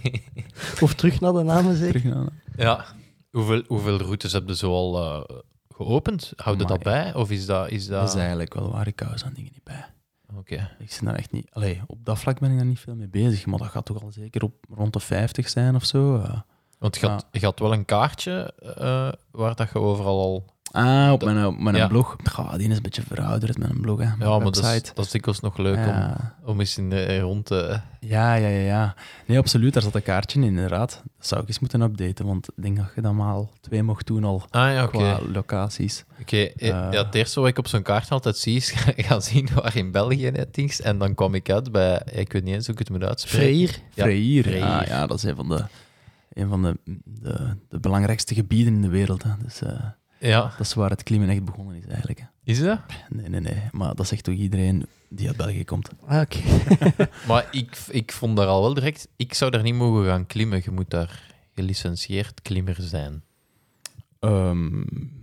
[laughs] Of terug naar de namen, zeker? Terug naar- ja. Hoeveel, hoeveel routes heb je zo al eh, geopend? Houd je dat bij? Of is dat... Is dat... Dat is eigenlijk wel waar ik hou zo'n dingen niet bij. Oké. Ik daar echt niet... Allee, op dat vlak ben ik daar niet veel mee bezig, maar dat gaat toch al zeker op rond de 50 zijn of zo. eh. Want je had, je had wel een kaartje eh, waar dat je overal al... Ah, op mijn, op mijn ja. blog. Goh, die is een beetje verouderd, mijn blog. Hè, mijn Ja, maar dat is, dat is dikwijls nog leuk om, ja. om eens in de, rond te... ja, ja, ja, ja. Nee, absoluut. Daar zat een kaartje in, inderdaad. Dat zou ik eens moeten updaten, want ik denk dat je dat maar twee mocht doen al Ah ja, oké. qua locaties. Oké, eh, Eh. ja, het eerste wat ik op zo'n kaart altijd zie, is [laughs] gaan zien waar in België het is. En dan kwam ik uit bij, ik weet niet eens hoe ik het moet uitspreken. Freir. Ja, Freir. Freir. Ah, ja, dat is een van de, een van de, de, de belangrijkste gebieden in de wereld. Hè. Dus, eh, Ja, dat is waar het klimmen echt begonnen is, eigenlijk. Hè. is dat? Nee, nee, nee. Maar dat zegt toch iedereen die uit België komt. Ah, oké. [laughs] Maar ik, ik vond daar al wel direct, ik zou daar niet mogen gaan klimmen. Je moet daar gelicentieerd klimmer zijn. Ehm,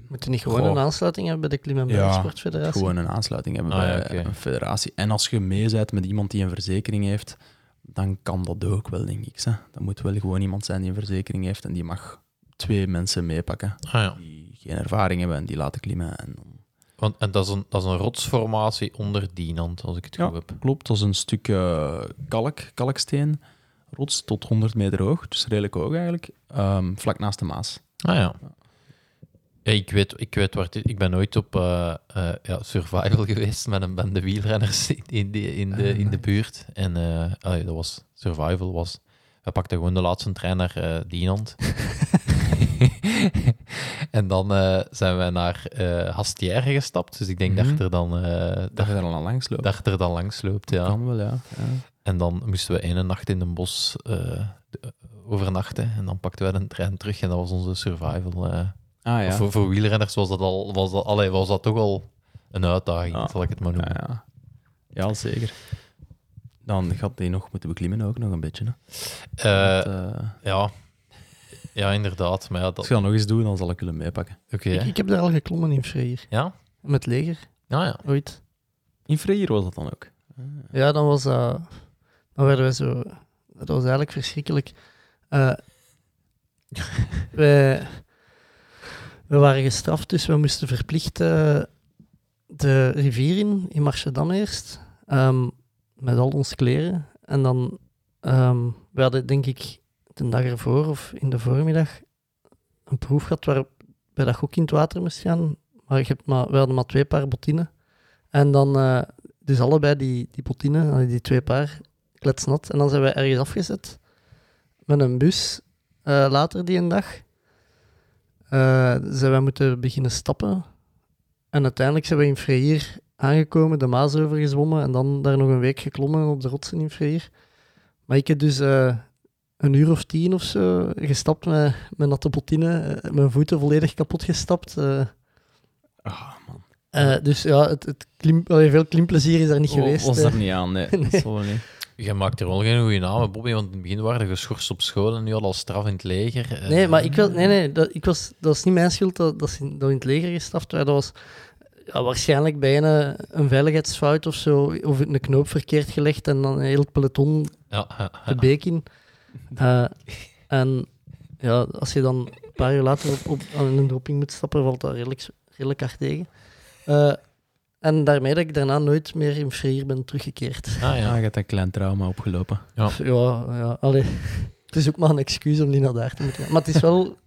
Moet je niet gewoon Goh. een aansluiting hebben bij de Klim- en Ja, Bergsportfederatie? gewoon een aansluiting hebben Ah, bij ja, oké. een federatie. En als je mee bent met iemand die een verzekering heeft, dan kan dat ook wel, denk ik. Hè. Dat moet wel gewoon iemand zijn die een verzekering heeft en die mag twee mensen meepakken Ah ja, die geen ervaring hebben en die laten klimmen. En want en dat, is een, dat is een rotsformatie onder Dienand, als ik het Ja, goed heb. klopt. Dat is een stuk eh, kalk, kalksteen, rots tot 100 meter hoog, dus redelijk hoog eigenlijk, Ehm, vlak naast de Maas. Ah ja. Ja, ik weet, ik weet waar het. Ik ben nooit op eh, eh, ja, survival [laughs] geweest met een bende wielrenners in, in, de, in, de, in de buurt. En eh, allee, dat was survival. Was, we pakten gewoon de laatste trein naar Dienand. [laughs] [laughs] en dan eh, zijn we naar eh Hastière gestapt. Dus ik denk Mhm. dat je er dan, eh, Dat daar al langs loopt. dat er dan langs loopt. Ja. kan wel, ja. ja. En dan moesten we ene nacht in een bos overnachten. En dan pakten we de trein terug. En dat was onze survival. Ah ja. Voor, voor wielrenners was dat, al, was, dat, allee, was dat toch al een uitdaging, zal ik het maar noemen. Ja, ja. ja, zeker. Dan gaat die nog moeten beklimmen ook nog een beetje. Hè. Want, ja. Ja, inderdaad. Maar ja, Als dat... je dat nog eens doet, dan zal ik willen meepakken. Oké. Ik, ik heb daar al geklommen in Freer. Ja? Met leger, Ja, ja. ooit. In Freer was dat dan ook. Ja, dan was dat... Dan werden wij zo... Dat was eigenlijk verschrikkelijk. Eh [laughs] wij, we waren gestraft, dus we moesten verplicht eh, de rivier in, in Marchedam eerst. ehm, met al onze kleren. En dan... ehm we hadden, denk ik, de dag ervoor of in de voormiddag een proef gehad waarbij dat ook in het water moest gaan. Maar, je hebt maar we hadden maar twee paar bottinen. En dan... eh, dus allebei die, die bottinen, die twee paar, kletsnat. En dan zijn wij ergens afgezet met een bus eh, later die een dag. Eh, zijn wij moeten beginnen stappen. En uiteindelijk zijn we in Freir aangekomen, de Maas overgezwommen en dan daar nog een week geklommen op de rotsen in Freir. Maar ik heb dus een uur of tien of zo gestapt met, met natte bottinen, eh, mijn voeten volledig kapot gestapt. eh. Ah, man. Eh, dus ja, het, het klim, allee, veel klimplezier is daar niet Oh, geweest. was er niet aan, nee. [laughs] Dat wel niet. Je maakt er wel geen goede naam, Bobby, want in het begin waren je geschorst op school en nu al als straf in het leger. Nee, maar ik wil, nee, nee, dat, ik was, dat was niet mijn schuld dat, dat, ze in, dat we in het leger gestraft werden. Dat was ja, waarschijnlijk bij een, veiligheidsfout of zo, of een knoop verkeerd gelegd en dan een heel het peloton Ja, ja, de beek in. Eh, en ja, als je dan een paar uur later op, op, aan een dropping moet stappen, valt dat redelijk, redelijk hard tegen. Eh, en daarmee dat ik daarna nooit meer in Freer ben teruggekeerd. Ah, Ja, ja. je hebt een klein trauma opgelopen. Ja. Ja, ja allee. Het is ook maar een excuus om niet naar daar te moeten gaan. Maar het is wel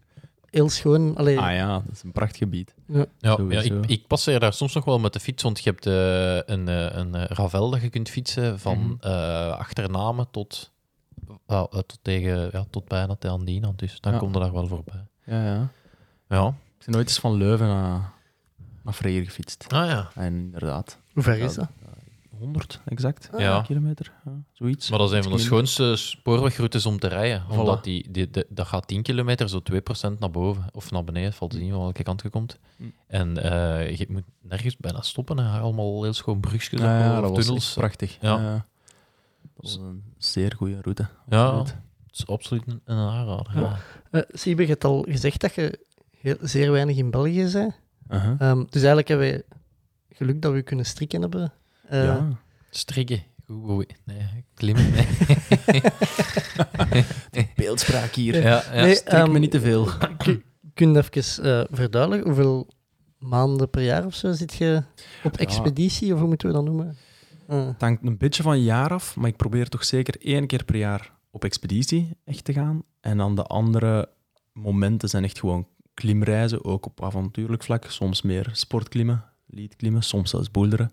heel schoon. Allee, Ah ja, dat is een prachtig gebied. Ja, ja Sowieso. ik, ik passeer daar soms nog wel met de fiets, want je hebt eh, een, een eh, ravel dat je kunt fietsen van eh, Achternamen tot, eh, eh, tot, tegen, ja, tot bijna tegen Dinant. Dus dan Ja. kom je daar wel voorbij. Ja, ja. Ja. Ik ben nooit eens van Leuven naar, naar Freer gefietst. Ah ja. En inderdaad, Hoe ver is dat? 100 exact Ja. kilometer, ja, zoiets. Maar dat is een van de schoonste spoorwegroutes om te rijden. Voilà. Omdat die, die, de- dat gaat 10 kilometer, zo 2% naar boven of naar beneden. Valt te zien van welke kant je komt. Hm. En eh, je moet nergens bijna stoppen. Hè. Allemaal heel schoon brugjes Ja, dat tunnels. echt prachtig. Ja. Dat was een zeer goede route. Ja, het is absoluut een, een aanrader. Ja. Eh Siebe, je hebt al gezegd dat je heel, zeer weinig in België bent. Uh-huh. Ehm, dus eigenlijk hebben wij geluk dat we kunnen strikken hebben. Eh, ja. Strikken. Nee, klimmen. Nee. [laughs] Beeldspraak hier. ja, ja. Nee, Strik me ehm, niet te veel. [coughs] Kun kun je even eh, verduidelijken hoeveel maanden per jaar of zo zit je op expeditie, of hoe moeten we dat noemen? Eh, Het hangt een beetje van je jaar af, maar ik probeer toch zeker één keer per jaar op expeditie echt te gaan. En dan de andere momenten zijn echt gewoon klimreizen, ook op avontuurlijk vlak. Soms meer sportklimmen, leadklimmen, soms zelfs boulderen.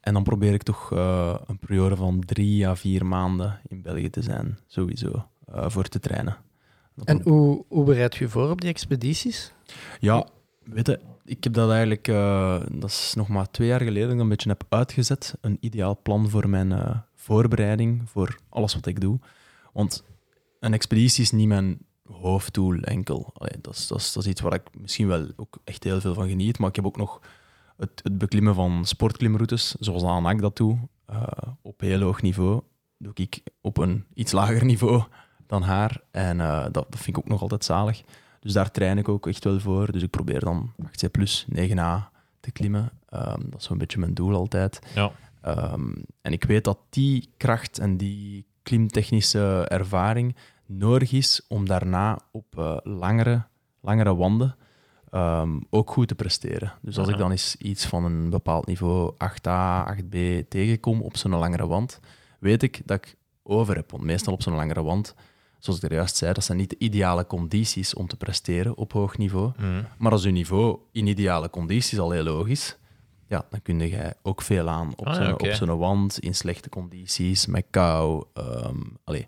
En dan probeer ik toch eh, een periode van drie à vier maanden in België te zijn, sowieso, eh, voor te trainen. en hoe, hoe bereid je je voor op die expedities? Ja, weet je, ik heb dat eigenlijk, eh, dat is nog maar twee jaar geleden, ik een beetje heb uitgezet. Een ideaal plan voor mijn eh, voorbereiding, voor alles wat ik doe. Want een expeditie is niet mijn hoofddoel enkel. Dat, is, dat, is, dat is iets waar ik misschien wel ook echt heel veel van geniet. Maar ik heb ook nog het, het beklimmen van sportklimroutes, zoals Anak dat doe, eh, op heel hoog niveau. Doe ik op een iets lager [laughs] niveau dan haar. En dat, dat vind ik ook nog altijd zalig. Dus daar train ik ook echt wel voor. Dus ik probeer dan 8C plus 9A te klimmen. Ehm, dat is zo'n beetje mijn doel altijd. Ja. Ehm, en ik weet dat die kracht en die klimtechnische ervaring nodig is om daarna op eh, langere, langere wanden ehm, ook goed te presteren. Dus als ik dan eens iets van een bepaald niveau 8A, 8B tegenkom op zo'n langere wand, weet ik dat ik over heb. Want meestal op zo'n langere wand, zoals ik er juist zei, dat zijn niet de ideale condities om te presteren op hoog niveau. Mhm. Maar als je niveau in ideale condities al heel hoog is, ja, dan kun je ook veel aan op Ah, op zo'n wand, in slechte condities, met kou. allee,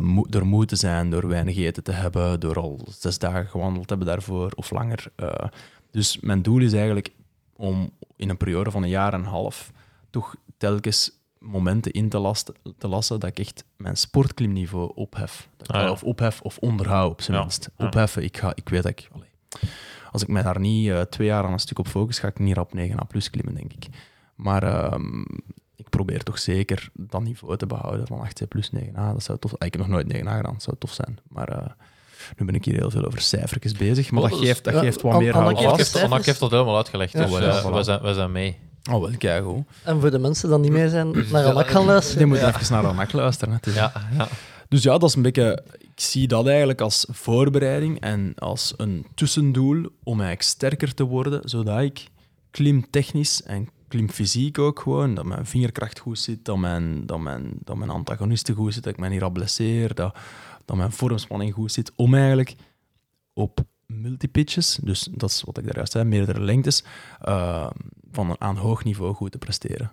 moe- door moe te zijn, door weinig eten te hebben, door al zes dagen gewandeld te hebben daarvoor of langer. eh. dus mijn doel is eigenlijk om in een periode van een jaar en een half toch telkens momenten in te, lasten, te lassen dat ik echt mijn sportklimniveau ophef. Dat ik- Ah, ja. Of ophef of onderhoud op zijn Ja, minst. Opheffen, ik, ga, ik weet dat ik... allee, als ik mij daar niet eh, twee jaar aan een stuk op focus, ga ik niet op 9A plus klimmen, denk ik. Maar ehm, ik probeer toch zeker dat niveau te behouden van 8C plus 9A. Dat zou tof... ah, Ik heb nog nooit 9A gedaan, dat zou tof zijn. Maar eh, Nu ben ik hier heel veel over cijfertjes bezig, maar Oh, dat is- geeft, dat ja, geeft wat An- meer Anna houvast. Annak heeft, dat helemaal uitgelegd, Ja. dus Oh, eh, we, zijn, we zijn mee. Oh, wel. En voor de mensen die niet mee zijn, naar Anak gaan Die luisteren. moet even naar Anak luisteren. Hè. Ja, ja. Dus ja, dat is een beetje... Ik zie dat eigenlijk als voorbereiding en als een tussendoel om eigenlijk sterker te worden, zodat ik klimtechnisch en klimfysiek ook gewoon, dat mijn vingerkracht goed zit, dat mijn, dat mijn, dat mijn antagonisten goed zitten, dat ik mij niet rap blesseer, dat, dat mijn vormspanning goed zit, om eigenlijk op multipitches, dus dat is wat ik daar juist zei, meerdere lengtes, eh, van een aan hoog niveau goed te presteren.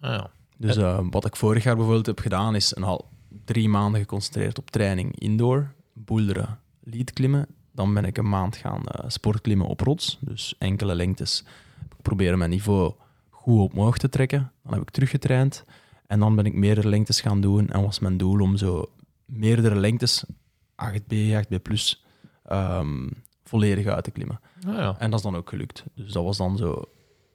Ah, ja. Dus eh, wat ik vorig jaar bijvoorbeeld heb gedaan, is een al drie maanden geconcentreerd op training indoor, boulderen, leadklimmen. Dan ben ik een maand gaan eh, sportklimmen op rots, dus enkele lengtes. Ik proberen mijn niveau goed omhoog te trekken. Dan heb ik teruggetraind. En dan ben ik meerdere lengtes gaan doen. En was mijn doel om zo meerdere lengtes, 8B, 8B+, ehm, volledig uit te klimmen. Ah, ja. En dat is dan ook gelukt. Dus dat was dan zo,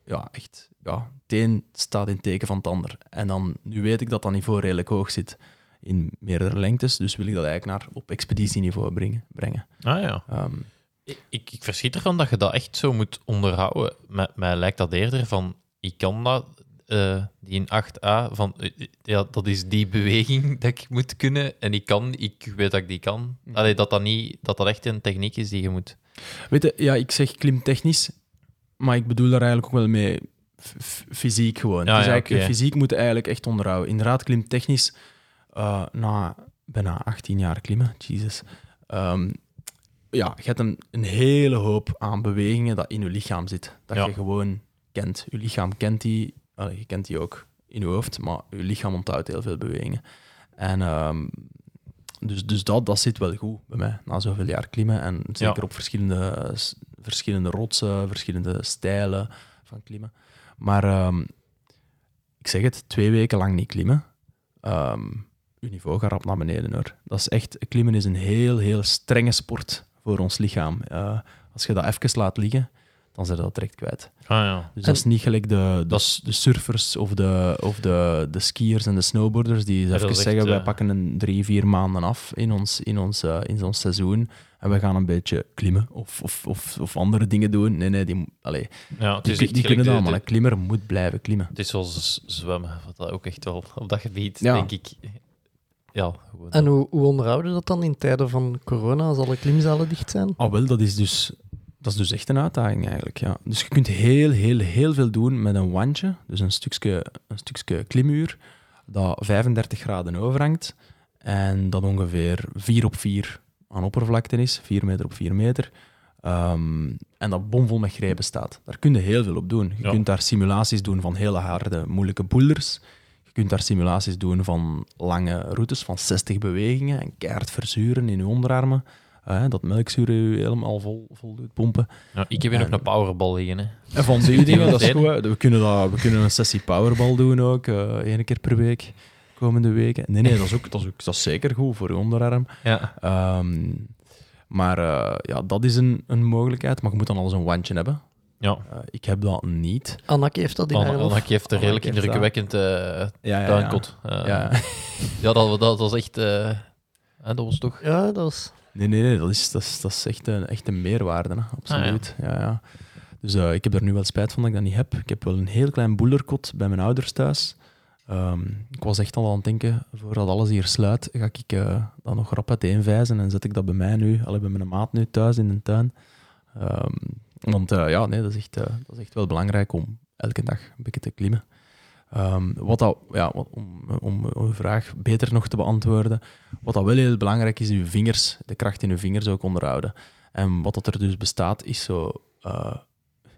ja, echt, ja, het een staat in het teken van het ander. En dan, nu weet ik dat dat niveau redelijk hoog zit in meerdere lengtes, dus wil ik dat eigenlijk naar op expeditieniveau brengen. brengen. Ah, ja. Ehm, Ik, ik, ik verschiet ervan dat je dat echt zo moet onderhouden. Mij, mij lijkt dat eerder van, ik kan dat, eh, die in 8a, van, eh, eh, ja, dat is die beweging [laughs] dat ik moet kunnen en ik kan, ik weet dat ik die kan. Allee, dat, dat, niet, dat dat echt een techniek is die je moet... weet je, ja, ik zeg klimtechnisch, maar ik bedoel daar eigenlijk ook wel mee fysiek gewoon. Ja, dus ja, fysiek moet je eigenlijk echt onderhouden. Inderdaad, klimtechnisch, eh na bijna 18 jaar klimmen, Jesus. Ehm, ja, je hebt een, een hele hoop aan bewegingen dat in je lichaam zit. Dat Ja. je gewoon kent. Je lichaam kent die, je kent die ook in je hoofd, maar je lichaam onthoudt heel veel bewegingen. En ehm, dus, dus dat, dat zit wel goed bij mij, na zoveel jaar klimmen. En zeker Ja. op verschillende, verschillende rotsen, verschillende stijlen van klimmen. Maar ehm, ik zeg het, twee weken lang niet klimmen. Ehm je niveau gaat rap naar beneden hoor. Dat is echt, klimmen is een heel, heel strenge sport voor ons lichaam. Eh, als je dat even laat liggen, dan zit je dat direct kwijt. Ah, ja. Dus dat is niet gelijk de, de, Dat is- de surfers of, de, of de, de skiers en de snowboarders die even echt, zeggen, wij eh, pakken een drie, vier maanden af in ons, in ons, eh, in ons seizoen en we gaan een beetje klimmen of, of, of, of andere dingen doen. Nee, nee, die, allee, ja het die, is kunnen dat, maar de- een klimmer moet blijven klimmen. Het is zoals zwemmen, wat dat ook echt wel [laughs] op dat gebied, Ja. denk ik. Ja. En hoe, hoe onderhouden we dat dan in tijden van corona, als alle klimzalen dicht zijn? Ah, wel, dat is dus, dat is dus echt een uitdaging eigenlijk. Ja. Dus je kunt heel, heel, heel veel doen met een wandje, dus een stukje, een stukje klimuur, dat 35 graden overhangt en dat ongeveer 4 op 4 aan oppervlakte is, 4 meter op 4 meter. Ehm, en dat bomvol met grepen staat. Daar kun je heel veel op doen. Je Ja. kunt daar simulaties doen van hele harde, moeilijke boulders. Je kunt daar simulaties doen van lange routes, van 60 bewegingen en keihard verzuren in je onderarmen. Eh, dat melkzuur je helemaal vol, vol doet pompen. Ja, ik heb hier nog En- een powerball liggen. Hè. En van die [laughs] dingen, dat is goed. hè. We kunnen, dat, we kunnen een sessie powerball doen ook, eh één keer per week, komende weken. Nee, nee, dat is, ook, dat is, ook, dat is zeker goed voor je onderarm. Ja. Ehm, maar eh, ja, dat is een, een mogelijkheid. Maar je moet dan al eens een wandje hebben. Ja. Ik heb dat niet. Annak heeft dat in haar Anna hoofd. Annak heeft een redelijk indrukwekkend eh Ja, ja, tuinkot. Eh, Ja. [laughs] ja. ja. dat, dat was echt... eh, hè, dat was toch... Ja, dat was... Nee, nee, nee, dat is, dat is, dat is echt, een, echt een meerwaarde. Hè. Absoluut. ja. Ja, Dus eh, ik heb er nu wel spijt van dat ik dat niet heb. Ik heb wel een heel klein boelerkot bij mijn ouders thuis. Ehm, ik was echt al aan het denken, voordat alles hier sluit, ga ik eh, dat nog rap uiteenvijzen en zet ik dat bij mij nu, al bij mijn maat nu thuis in de tuin. Ehm, want eh, ja, nee, dat, is echt, dat is echt wel belangrijk om elke dag een beetje te klimmen. Ehm, wat dat, ja, wat- om, om uw vraag beter nog te beantwoorden, wat dat wel heel belangrijk is, uw vingers, de kracht in uw vingers ook onderhouden. En wat dat er dus bestaat, is zo, eh,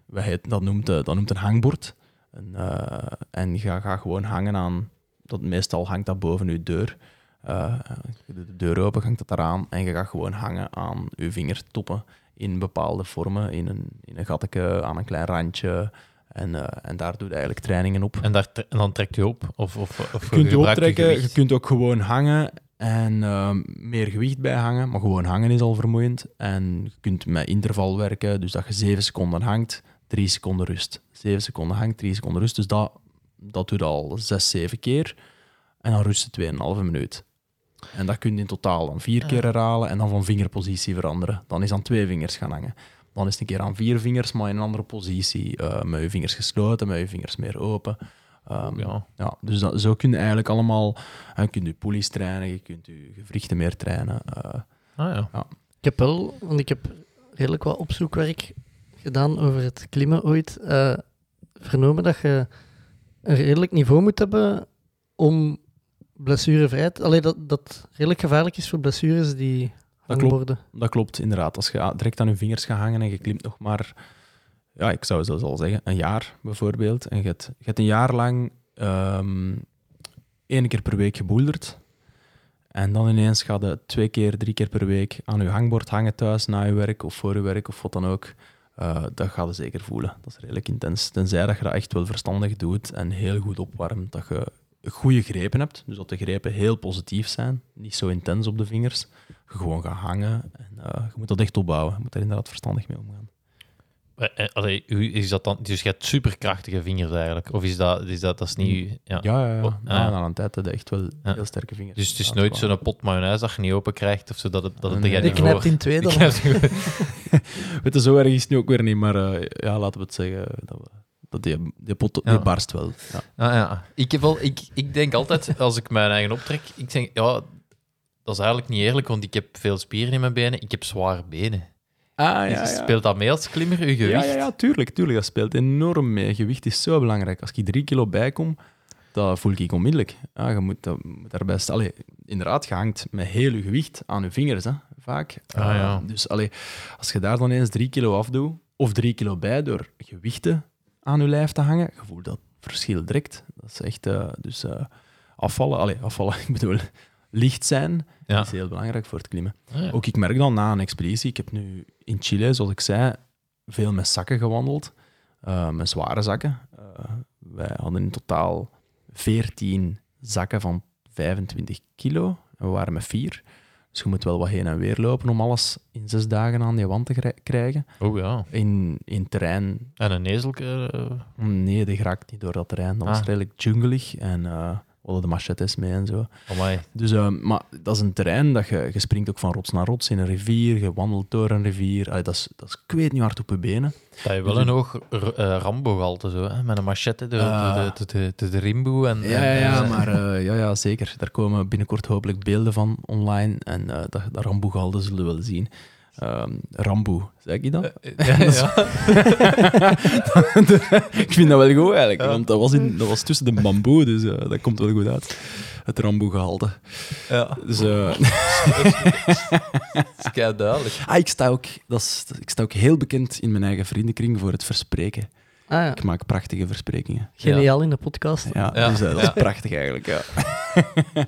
wij dat, noemt, eh, dat noemt een hangbord. En, eh, en je gaat gewoon hangen aan, dat meestal hangt dat boven je deur. Eh, je de deur open, hangt dat eraan en je gaat gewoon hangen aan je vingertoppen in bepaalde vormen, in een, in een gatje, aan een klein randje. En, eh, en daar doe je eigenlijk trainingen op. En, daar tre- en dan trekt u op? Of, of, of Je kunt je optrekken, je kunt ook gewoon hangen en ehm, meer gewicht bij hangen. Maar gewoon hangen is al vermoeiend. En je kunt met interval werken, dus dat je 7 seconden hangt, 3 seconden rust. 7 seconden hangt, 3 seconden rust. Dus dat, dat doe je al 6, 7 keer. En dan rust je 2,5 minuut. En dat kun je in totaal dan vier keer herhalen en dan van vingerpositie veranderen. Dan is aan twee vingers gaan hangen. Dan is het een keer aan vier vingers, maar in een andere positie. eh, met je vingers gesloten, met je vingers meer open. Ehm, Ja. ja, dus dat, zo kun je eigenlijk allemaal... En je kunt je pulleys trainen, je kunt je gewrichten meer trainen. eh, Ah ja. Ik heb wel, want ik heb redelijk wat opzoekwerk gedaan over het klimmen ooit, eh, vernomen dat je een redelijk niveau moet hebben om blessurevrij te... Allee, dat, dat redelijk gevaarlijk is voor blessures die klopt. hangborden. Dat klopt, inderdaad. Als je direct aan je vingers gaat hangen en je klimt nog maar, ja, ik zou zelfs al zeggen, een jaar bijvoorbeeld. En je hebt, je hebt een jaar lang ehm één keer per week geboelderd. En dan ineens gaat je twee keer, drie keer per week aan je hangbord hangen thuis na je werk of voor je werk of wat dan ook. Eh, dat ga je zeker voelen. Dat is redelijk intens. Tenzij dat je dat echt wel verstandig doet en heel goed opwarmt. Dat je goede grepen hebt. Dus dat de grepen heel positief zijn. Niet zo intens op de vingers. Gewoon gaat hangen. En, eh, je moet dat echt opbouwen. Je moet daar inderdaad verstandig mee omgaan. Eh, eh, Allee, hoe is dat dan? Dus je hebt superkrachtige vingers eigenlijk? Of is dat, is dat, dat is niet... Ja. Ja, ja, ja. Oh, Na, ah. na een tijd heb je echt wel Ja. heel sterke vingers. Dus het is Ja, nooit dat zo'n pot mayonaise dat je niet open krijgt of zo, dat het, dat het Nee. niet knijpt voor... in twee [laughs] dan. [laughs] Weet je, zo erg is het nu ook weer niet, maar eh, ja, laten we het zeggen. Dat, we, dat die, die pot die Ja. barst wel. Ja. Ah, ja. ik, heb wel, ik, ik denk altijd, als ik mijn eigen optrek, ik denk, ja, dat is eigenlijk niet eerlijk, want ik heb veel spieren in mijn benen, ik heb zware benen. Ah, Dus Speelt dat mee als klimmer, uw gewicht? Ja, ja, ja, tuurlijk, tuurlijk. Dat speelt enorm mee. Gewicht is zo belangrijk. Als ik drie kilo bijkom, dat voel ik onmiddellijk. Ja, je moet, dat, moet daarbij staan. Allee, inderdaad, je hangt met heel je gewicht aan je vingers, hè, vaak. Ah, ja. Eh, dus allee, als je daar dan eens drie kilo afdoet, of drie kilo bij door gewichten aan je lijf te hangen, je voelt dat verschil direct. Dat is echt... eh, dus eh, afvallen, allee, afvallen, [laughs] ik bedoel, licht zijn, Ja. is heel belangrijk voor het klimmen. Ah, ja. Ook ik merk dan na een expeditie, ik heb nu in Chile, zoals ik zei, veel met zakken gewandeld, eh, met zware zakken. Eh, wij hadden in totaal 14 zakken van 25 kilo en we waren met vier. Dus je moet wel wat heen en weer lopen om alles in zes dagen aan die wand te krijgen. Oh ja. In, in terrein, En een ezelke... eh, nee, die raakt niet door dat terrein. Dat was Ah. redelijk jungelig en eh, hadden de machetes mee en zo. amai. Dus, eh, maar dat is een terrein dat je, je springt ook van rots naar rots in een rivier, je wandelt door een rivier. Allee, dat, is, dat is, ik weet niet hard op je benen. Dat je wel een hoog uh, Rambo-gehalte, zo, hè? met een machette door Ah. de, de, de, de, de rimboe. En, Ja, en, ja, eh, maar [laughs] eh, ja, ja, zeker. Daar komen binnenkort hopelijk beelden van online en eh dat, dat Ramboe-gehalte zullen we wel zien. Ehm Ramboe, zeg je [laughs] dat? ja, [laughs] ja. ik vind dat wel goed eigenlijk, want dat was, in, dat was tussen de bamboe, dus eh, dat komt wel goed uit. Het Ramboe-gehalte. ja. Dus, eh, Dat is duidelijk. ah, ik, sta ook, dat is, ik sta ook heel bekend in mijn eigen vriendenkring voor het verspreken. Ah ja, Ik maak prachtige versprekingen. geniaal in de podcast. Ja, Ja. Dus, eh, dat is prachtig eigenlijk, ja. [laughs]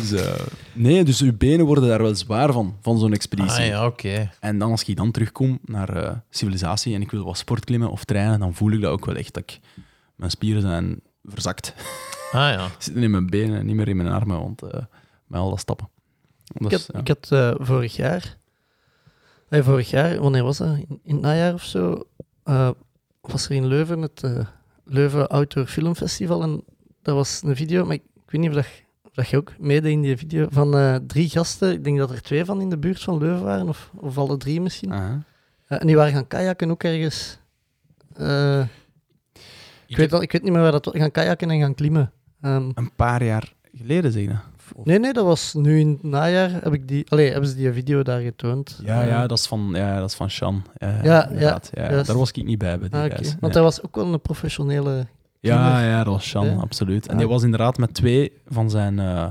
dus, eh, nee, dus uw benen worden daar wel zwaar van, van zo'n expeditie. Ah ja, oké. En dan als ik dan terugkom naar eh, civilisatie en ik wil wat sportklimmen of trainen, dan voel ik dat ook wel echt. Dat ik, mijn spieren zijn verzakt. Ah ja. [laughs] Zitten in mijn benen, niet meer in mijn armen, want eh met al dat stappen. Ik Dus, had, ja. ik had eh, vorig jaar, nee, vorig jaar, wanneer was dat? In, in het najaar of zo, eh, was er in Leuven het eh, Leuven Outdoor Film Festival. En dat was een video, maar ik, ik weet niet of, dat, dat je ook meedeed in die video, van eh, drie gasten. Ik denk dat er twee van in de buurt van Leuven waren, of, of alle drie misschien. Aha. Eh, en die waren gaan kajakken ook ergens. Eh, ik, weet al, ik weet niet meer waar dat was. Gaan kajakken en gaan klimmen. Ehm, Een paar jaar geleden, zeg je dat? Nee, nee, dat was nu in het najaar. Heb ik die, allee, hebben ze die video daar getoond. Ja, ja, dat is van, ja, dat is van Sean. Ja, ja. Daar was ik niet bij, bij die Ah. Want hij was ook wel een professionele. Ja, ja, dat was Sean, Ja. absoluut. En die was inderdaad met twee van zijn eh,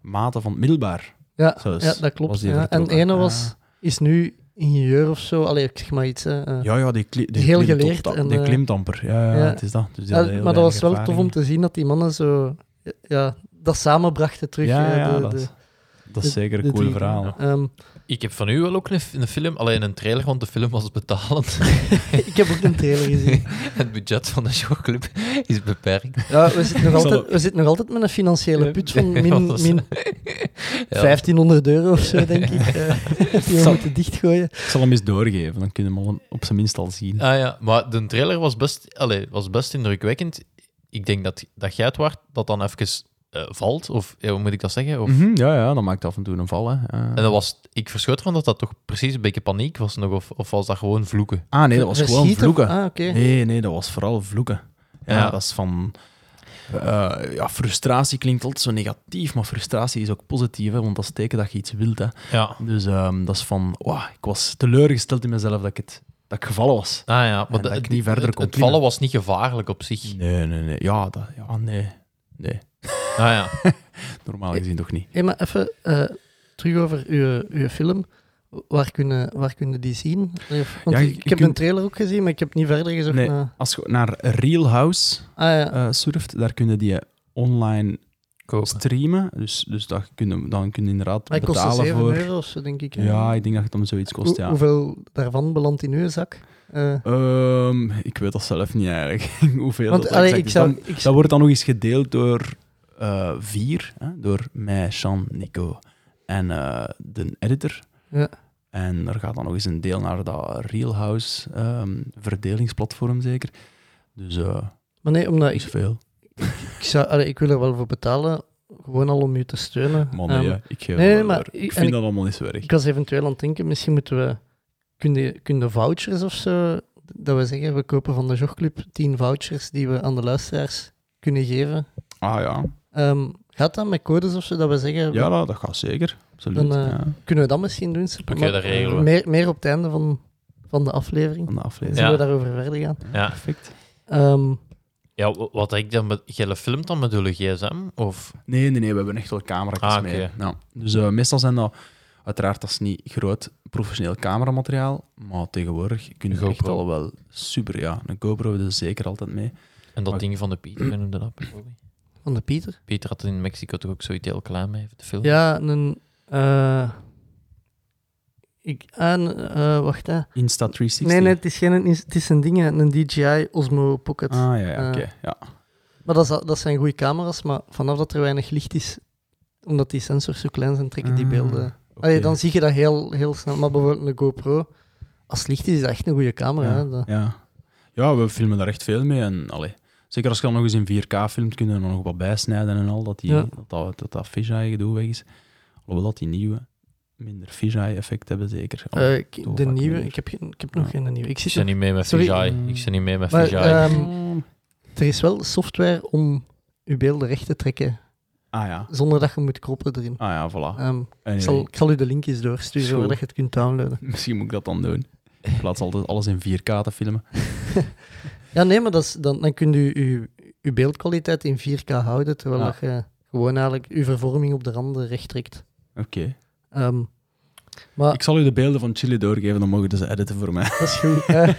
maten van het middelbaar. Ja, ja dat klopt. ja. En vertrokken. ene Ja. was, is nu ingenieur of zo. Allee, ik zeg maar iets. Eh, Ja, ja, die, kli die Heel klimt geleerd en, die eh, klimt amper. Ja, ja, het is dat. Dus maar dat was wel tof om te zien dat die mannen zo. Ja, dat samenbrachten terug. Ja, ja, de, dat, de- dat is de- zeker de een cool verhaal. Ehm, Ik heb van u wel ook een, een film, alleen een trailer, want de film was betalend. [laughs] ik heb ook een trailer gezien. [laughs] Het budget van de showclub is beperkt. Ja, we zitten nog altijd, we zitten nog altijd met een financiële put van [laughs] min, min Ja. 1500 euro of zo, denk ik. eh, die we moeten dichtgooien. Ik zal hem eens doorgeven, dan kunnen we hem op zijn minst al zien. Ah ja, maar de trailer was best, allee, was best indrukwekkend. Ik denk dat, dat jij het waard dat dan even eh, valt. Of ja, hoe moet ik dat zeggen? Of, Mhm, ja, ja, dat maakt af en toe een val. Hè. Eh, En dat was, ik verschoot van dat dat toch precies een beetje paniek was nog. Of, of was dat gewoon vloeken? ah, nee, dat was gewoon vloeken. Ah. Nee, nee, dat was vooral vloeken. Ja, Ja. dat is van... eh, ja, frustratie klinkt altijd zo negatief, maar frustratie is ook positief, hè, want dat is teken dat je iets wilt. Hè. Ja. Dus ehm, dat is van... Wow, ik was teleurgesteld in mezelf dat ik, het, dat ik gevallen was. Ah ja, maar dat ik niet verder het, kon het vallen was niet gevaarlijk op zich. Nee, nee, nee. Ja, dat, ja nee. Nee, Ah ja. [laughs] normaal gezien toch niet. Hey, maar even eh, terug over uw, uw film. Waar kunnen, waar kunnen die zien? Want Ja, ik, je ik heb kunt- een trailer ook gezien, maar ik heb niet verder gezocht Nee. naar... Als je naar Real House Ah ja, eh, surft, daar kunnen die online Kopen. streamen. Dus, dus dat kun je, dan kun je inderdaad maar betalen 7 voor... euro of zo, denk ik. hè? Ja, ik denk dat het om zoiets kost, Hoe- ja. Hoeveel daarvan belandt in uw zak? Eh, Ehm, ik weet dat zelf niet eigenlijk. [laughs] Hoeveel want dat allee, ik zou... Dan- Ik, dat wordt dan nog eens gedeeld door eh, vier. Hè? Door mij, Sean, Nico en eh, de editor. Ja. En er gaat dan nog eens een deel naar dat Real House ehm, verdelingsplatform zeker. Dus eh maar nee, omdat ik, zoveel. ik, zou, allee, ik wil er wel voor betalen, gewoon al om u te steunen. Man, nee, Ehm, ja, ik geef nee, wel maar ik- vind dat allemaal niet zo erg. Ik was eventueel aan het denken, misschien moeten we... Kunnen kun vouchers of zo... Dat we zeggen, we kopen van de Jogclub 10 vouchers die we aan de luisteraars kunnen geven. Ah ja, Ehm, gaat dat met codes of zo, dat we zeggen... ja dat, dat gaat zeker. Absoluut. Dan, eh, ja, Kunnen we dat misschien doen? Oké, dat regelen we. Meer, meer op het einde van, van de aflevering. van de aflevering. Zullen Ja. we daarover verder gaan? Ja. Perfect. Ehm, Ja, wat ik dan met... Jij filmt dan met de gsm? Of... Nee, nee, nee, we hebben echt wel camera's Ah, mee. Ja. Dus eh, meestal zijn dat, uiteraard, dat is niet groot professioneel cameramateriaal, maar tegenwoordig kun je Een echt al wel super, ja. Een GoPro is zeker altijd mee. En dat Maar- ding van de Pieter, noemde dat? Bobby? Van de Pieter. Pieter had in Mexico toch ook zoiets heel klein mee, te filmen? Ja, een... eh ik, ah, een, eh, wacht, hè. Insta360. Nee, nee, het is, geen, het is een ding, een DJI Osmo Pocket. Ah, ja, ja Eh, oké. Ja. Maar dat, is, dat zijn goede camera's, maar vanaf dat er weinig licht is, omdat die sensors zo klein zijn, trekken die Ah, beelden... Allee, dan zie je dat heel, heel snel. Maar bijvoorbeeld een GoPro, als het licht is, is dat echt een goede camera. ja, hè. Dat- ja. ja, we filmen daar echt veel mee. En, allee, zeker als je dan nog eens in 4K filmt, kun je er nog wat bijsnijden en al, dat die, Ja. dat, dat, dat, dat fisheye gedoe weg is. Alhoewel dat die nieuwe minder fisheye effect hebben, zeker. Eh, ik- de nieuwe, ik heb, geen- ik heb nog geen nieuwe. Ik zit er, niet mee met Sorry. Fijai. Ik zit niet mee met maar, Fijai. ehm, er is wel software om je beelden recht te trekken, Ah ja, zonder dat je moet kroppen erin. ah ja, voilà. Ehm, ik, zal, ik zal u de linkjes doorsturen, zodat je het kunt downloaden. [laughs] Misschien moet ik dat dan doen. In plaats altijd alles in 4K te filmen. [laughs] Ja, nee, maar dat is, dan, dan kun je je, je beeldkwaliteit in 4K houden, terwijl dat je gewoon eigenlijk je vervorming op de randen recht trekt. Oké. Ehm, maar Ik zal u de beelden van Chili doorgeven, dan mogen ze editen voor mij. dat is goed. [laughs]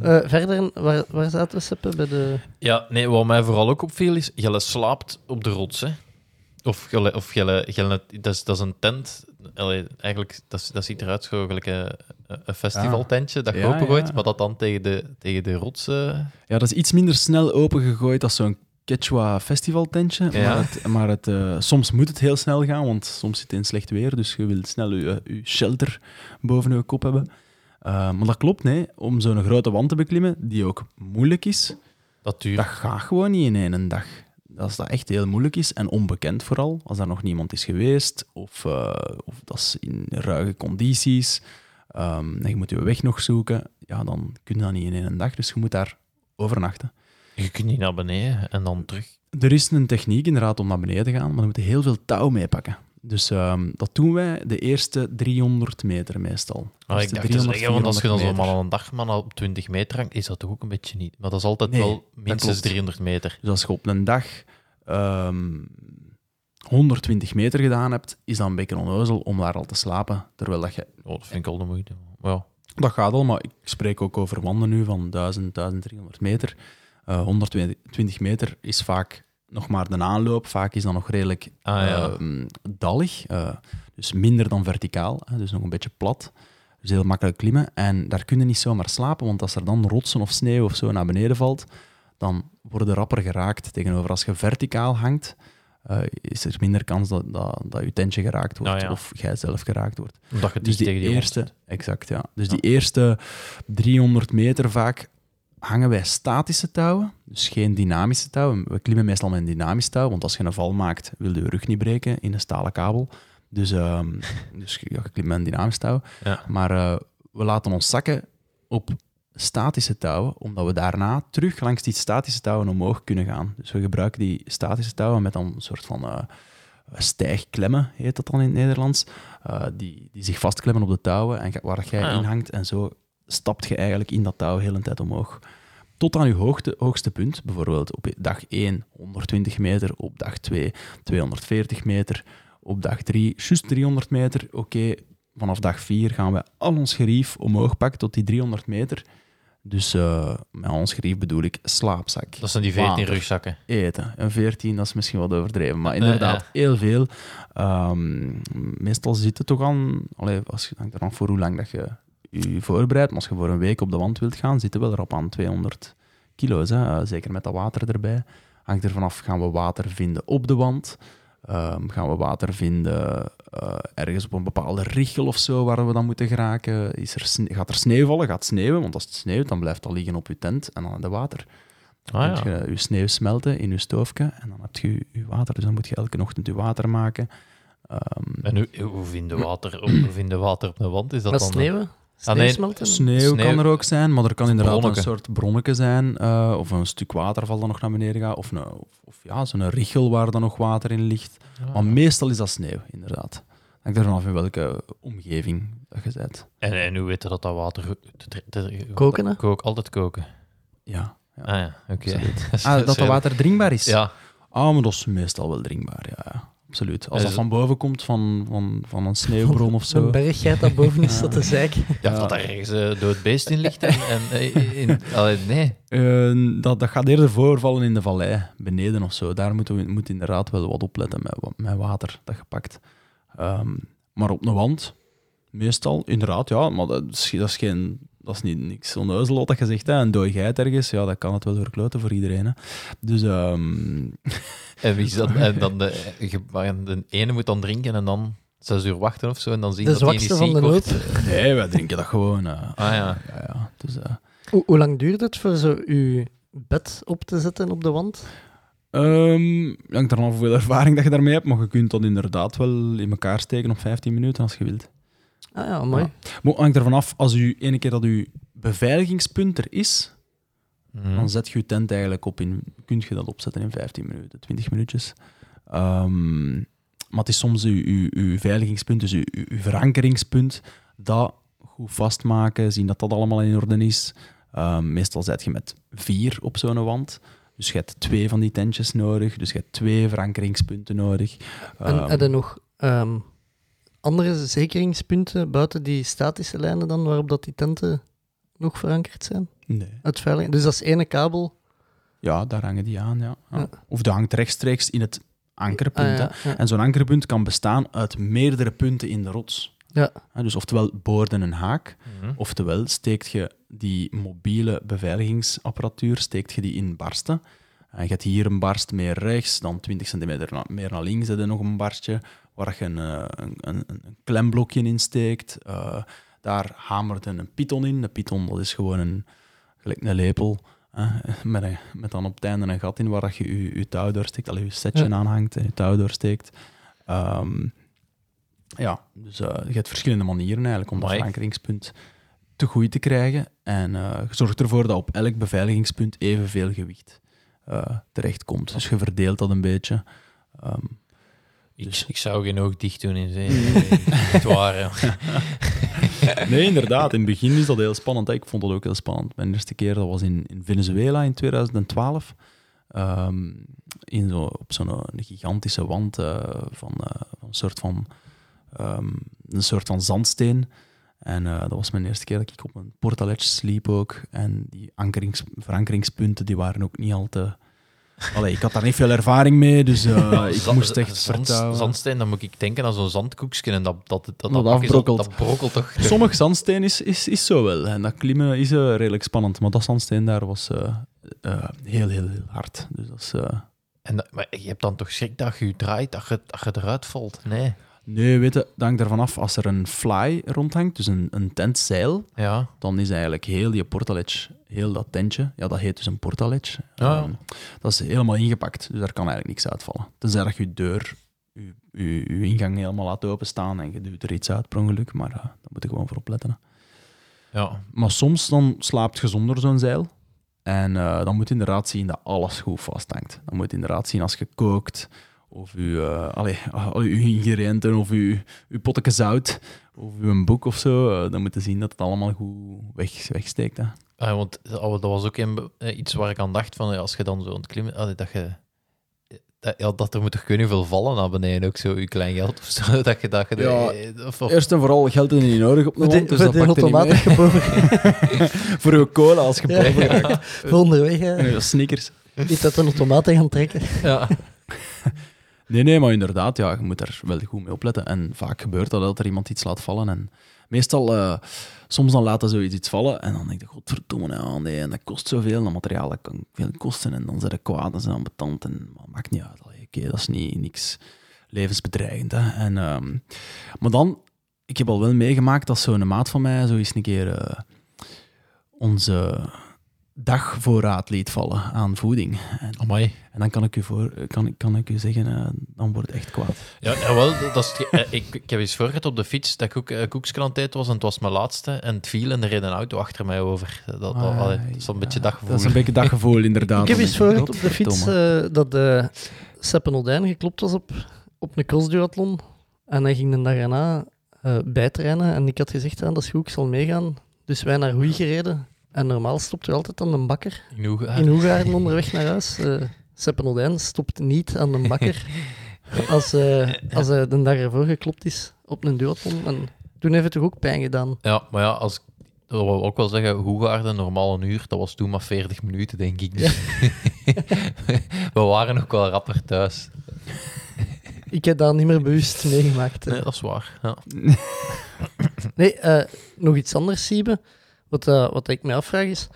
Eh, eh, verder, waar, waar zaten we, Seppe? Bij de... Ja, nee, wat mij vooral ook opviel is, Jelle slaapt op de rots, hè. Of, Jelle, of Jelle, Jelle, dat, is, dat is een tent. Allee, eigenlijk, dat, dat ziet eruit zo gelijk een, een festivaltentje dat je Ja, opengooit, ja. maar dat dan tegen de, tegen de rots... eh, Ja, dat is iets minder snel opengegooid als zo'n Quechua festivaltentje. Ja. Maar, het, maar het, eh, soms moet het heel snel gaan, want soms zit het in slecht weer. Dus je wilt snel je, je shelter boven je kop hebben. Eh, maar dat klopt, nee. Om zo'n grote wand te beklimmen, die ook moeilijk is, dat duurt. dat gaat gewoon niet in één dag. Als dat echt heel moeilijk is en onbekend vooral, als daar nog niemand is geweest of, eh, of dat is in ruige condities ehm, en je moet je weg nog zoeken, ja, dan kun je dat niet in één dag. Dus je moet daar overnachten. Je kunt niet naar beneden en dan terug. Er is een techniek inderdaad om naar beneden te gaan, maar dan moet je heel veel touw meepakken. Dus ehm, dat doen wij de eerste 300 meter meestal. Ah, ik Eerste dacht te zeggen, want als je dan 400 zo'n man een dag man op 20 meter hangt, is dat toch ook een beetje niet. Maar dat is altijd Nee, wel minstens klopt. 300 meter. Dus als je op een dag ehm, 120 meter gedaan hebt, is dat een beetje onnozel om daar al te slapen. Terwijl dat je... Oh, dat vind ik al de moeite. Ja, Dat gaat al, maar ik spreek ook over wanden nu van 1000, 1300 meter. Eh 120 meter is vaak nog maar de aanloop. Vaak is dat nog redelijk Ah, ja. ehm, dallig. eh, dus minder dan verticaal, dus nog een beetje plat. Dus heel makkelijk klimmen. En daar kun je niet zomaar slapen, want als er dan rotsen of sneeuw of zo naar beneden valt, dan worden de rapper geraakt. Tegenover als je verticaal hangt, eh, is er minder kans dat, dat, dat je tentje geraakt wordt Ah, ja. of jij zelf geraakt wordt. omdat je Dus dicht die tegen die eerste, exact, ja. Dus die eerste 300 meter vaak hangen wij statische touwen, dus geen dynamische touwen. We klimmen meestal met een dynamisch touw, want als je een val maakt, wil je je rug niet breken in een stalen kabel. Dus, ehm, [laughs] dus ja, je klimt met een dynamisch touw. Ja. Maar eh, we laten ons zakken op statische touwen, omdat we daarna terug langs die statische touwen omhoog kunnen gaan. Dus we gebruiken die statische touwen met dan een soort van eh, stijgklemmen, heet dat dan in het Nederlands, eh, die, die zich vastklemmen op de touwen en waar jij Ah, in hangt. En zo stapt je eigenlijk in dat touw heel een tijd omhoog. Tot aan je hoogte, hoogste punt, bijvoorbeeld op dag 1 120 meter, op dag 2 240 meter, op dag 3 juist 300 meter. Oké, vanaf dag 4 gaan we al ons gerief omhoog pakken tot die 300 meter. Dus eh, met ons gerief bedoel ik slaapzak, Dat zijn die 14 water, rugzakken. eten. Een 14, dat is misschien wat overdreven, maar Nee, inderdaad, ja. heel veel. Ehm, meestal zit het toch aan, allee, als je hangt er af voor hoe lang dat je je voorbereidt, maar als je voor een week op de wand wilt gaan, zitten we er op aan 200 kilo's. Hè? Eh, zeker met dat water erbij. Hangt er vanaf, gaan we water vinden op de wand? Ehm, gaan we water vinden eh, ergens op een bepaalde richel of zo waar we dan moeten geraken? Is er sne- gaat er sneeuw vallen? Gaat het sneeuwen? Want als het sneeuwt, dan blijft dat liggen op je tent en dan in de water. Dan Ah, kun ja. je je sneeuw smelten in je stoofje en dan heb je je- je water. Dus dan moet je elke ochtend je water maken. Ehm, En hoe, hoe vinden water, op- hoe vinden water op een wand? Is dat Met dan... sneeuwen? Sneeuwsmelten? Sneeuw, Sneeuw- kan er ook zijn, maar er kan inderdaad Bronneke. een soort bronnetje zijn. eh, of een stuk waterval dat nog naar beneden gaat. Of, een, of, of ja, zo'n richel waar dan nog water in ligt. Ah. Maar meestal is dat sneeuw, inderdaad. Hangt er vanaf in welke omgeving dat je bent. En, en hoe weten dat dat water... te- te- te- Koken, hè? Kook, altijd koken. Ja, ja. Ah ja, oké. [laughs] Ah, dat dat water drinkbaar is? Ja, Ah, maar dat is meestal wel drinkbaar, ja. Absoluut. Als dat zo- van boven komt, van, van, van een sneeuwbron of zo. Een berggeit dat boven is [laughs] dat te zeiken. ja, dat daar ergens een dood beest in ligt. En, en, eh, in, allee, nee. Eh, dat, dat gaat eerder voorvallen in de vallei, beneden of zo. Daar moeten we moet inderdaad wel wat opletten met, met water dat je pakt. Ehm, maar op een wand, meestal, inderdaad, ja, maar dat is, dat is, geen, dat is niet niks onneuzel wat dat je zegt. Hè. Een dooi geit ergens, ja, dat kan het wel verkloten voor iedereen. Hè. Dus ehm, [laughs] En, wie is dat, en dan de, je- maar de ene moet dan drinken en dan zes uur wachten of zo. En dan zien De dat die zwakste niet van ziek de wordt. [laughs] nee, wij drinken dat gewoon. eh. Ah ja. ja, ja. Dus, eh, Hoe, hoe lang duurt het voor zo uw bed op te zetten op de wand? Ehm hangt er af hoeveel ervaring dat je daarmee hebt, maar je kunt dat inderdaad wel in elkaar steken op 15 minuten als je wilt. Ah ja, mooi. Ja. Maar het hangt ervan af, als u ene keer dat uw beveiligingspunt er is, Mhm. dan zet je je tent eigenlijk op in, kun je dat opzetten in 15 minuten, 20 minuutjes. Ehm, maar het is soms uw, uw, uw veiligingspunt, dus uw, uw, dat goed vastmaken, zien dat dat allemaal in orde is. Ehm, meestal zet je met vier op zo'n wand. Dus je hebt twee van die tentjes nodig, dus je hebt twee verankeringspunten nodig. En Ehm, heb je nog ehm, andere zekeringspunten buiten die statische lijnen dan, waarop dat die tenten nog verankerd zijn? nee. Veilig... Dus dat is ene kabel. Ja, daar hangen die aan, ja. ja. Ja. Of dat hangt rechtstreeks in het ankerpunt. Ah, ja, ja. En zo'n ankerpunt kan bestaan uit meerdere punten in de rots. Ja. Hè, Dus oftewel boorden een haak, Mhm. oftewel steekt je die mobiele beveiligingsapparatuur steekt je die in barsten. En je hebt hier een barst meer rechts, dan 20 centimeter na- meer naar links heb je nog een barstje waar je een, eh, een, een, een klemblokje in steekt. Eh, daar hamert een python in. De python dat is gewoon een, gelijk een lepel hè, met, een, met dan op het einde een gat in waar dat je je, je touw doorsteekt, al je setje Ja. aanhangt en je touw doorsteekt. Ehm, ja, dus eh, je hebt verschillende manieren eigenlijk om dat Amai. verankeringspunt te goed te krijgen. En je zorgt ervoor dat op elk beveiligingspunt evenveel gewicht eh terechtkomt. Dus je verdeelt dat een beetje. Ehm, Ik, Dus- ik zou geen oog dicht doen in zee. Echt waar, ja. [laughs] nee, inderdaad. In het begin is dat heel spannend. Ik vond dat ook heel spannend. Mijn eerste keer dat was in, in Venezuela in 2012. Ehm, in zo, op zo'n eh, gigantische wand eh, van, eh, van een soort van, ehm, een soort van zandsteen. En eh, dat was mijn eerste keer dat ik op een portalet sliep ook. En die ankerings, verankeringspunten die waren ook niet al te... Allee, ik had daar niet veel ervaring mee, dus eh, [laughs] ik Zand- moest echt zand- vertrouwen. Zandsteen, dan moet ik denken aan zo'n zandkoekje en dat dat, dat, dat, afbrokkelt. Dat brokkelt toch? Sommig zandsteen is, is, is zo wel. En dat klimmen is eh, redelijk spannend. Maar dat zandsteen daar was eh, eh, heel, heel, heel hard. Dus dat is, eh, En dat- maar je hebt dan toch schrik dat je je draait, dat je, dat je eruit valt? Nee. Nee, weet je, dat hangt ervan af. Als er een fly rondhangt, dus een, een tentzeil, Ja. dan is eigenlijk heel die portaledge, heel dat tentje, ja, dat heet dus een portaledge. Ja. Ehm, dat is helemaal ingepakt, dus daar kan eigenlijk niks uitvallen. Tenzij dat je deur, je, je, je ingang helemaal laat openstaan en je duwt er iets uit per ongeluk, maar eh, daar moet je gewoon voor opletten. hè. Ja. Maar soms dan slaapt je zonder zo'n zeil. En eh, dan moet je inderdaad zien dat alles goed vasthangt. Dan moet je inderdaad zien als je kookt, of je, eh allee, al je ingrediënten, of je, je potje zout, of je een boek of zo. eh, dan moet je zien dat het allemaal goed weg, wegsteekt. Hè. Ah, want dat dat was ook een, eh, iets waar ik aan dacht van ja, als je dan zo aan het klimmen, allee, dat je dat, ja, dat er moet toch niet hoeveel vallen naar beneden ook zo je klein geld of zo [laughs] dat je dat je Ja, eh, of, of- Eerst en vooral geld is niet nodig op de land, dus voor dat pakt er niet geboren. [laughs] Voor je cola als je Ja. boven raakt. Voor onderweg, hè. En je sneakers. Niet dat een automaat gaan trekken. ja. [laughs] Nee, nee, maar inderdaad, ja, je moet daar wel goed mee opletten. En vaak gebeurt dat, dat er iemand iets laat vallen. En meestal, eh, soms dan hij zoiets iets vallen en dan denk je, godverdomme, ja, nee, en dat kost zoveel, dat materiaal kan veel kosten. En dan zijn ze kwaad en zijn ambetant en maar maakt niet uit. Oké, dat is niet, niks levensbedreigend. Hè. En, ehm, maar dan, ik heb al wel meegemaakt dat zo'n maat van mij zo eens een keer eh, onze dagvoorraad liet vallen aan voeding. En, Amai. en dan kan ik u, voor, kan, ik- kan ik u zeggen, eh, dan wordt het echt kwaad. Ja, jawel, dat is het ge- eh, ik, ik heb eens voorgehad op de fiets dat ik ook uh, koekskrant was en het was mijn laatste en het viel en er reed een auto achter mij over. Dat, dat, Ah, allee, dat is een beetje daggevoel. Dat is een beetje [laughs] daggevoel, inderdaad. Ik heb eens voorgehad op de fiets eh, dat de Seppen Odijn geklopt was op, op een crossduathlon. En hij ging de dag erna eh, bijtrainen. En ik had gezegd, ja, dat is goed, ik zal meegaan. Dus wij naar Hoei gereden. En normaal stopt er altijd aan de bakker. In Hoegaard. In Hoegaarden onderweg naar huis. eh Seppen stopt niet aan de bakker [laughs] als, eh, als hij de dag ervoor geklopt is op een duathlon. En toen heeft het toch ook pijn gedaan. Ja, maar ja, als, dat wil ook wel zeggen, Hoegaarden, normaal een uur, dat was toen maar 40 minuten, denk ik. Dus [laughs] we waren ook wel rapper thuis. [laughs] Ik heb dat niet meer bewust meegemaakt. Nee, dat is waar. Ja. Nee, eh, nog iets anders, Siebe. Wat, eh, wat ik me afvraag is...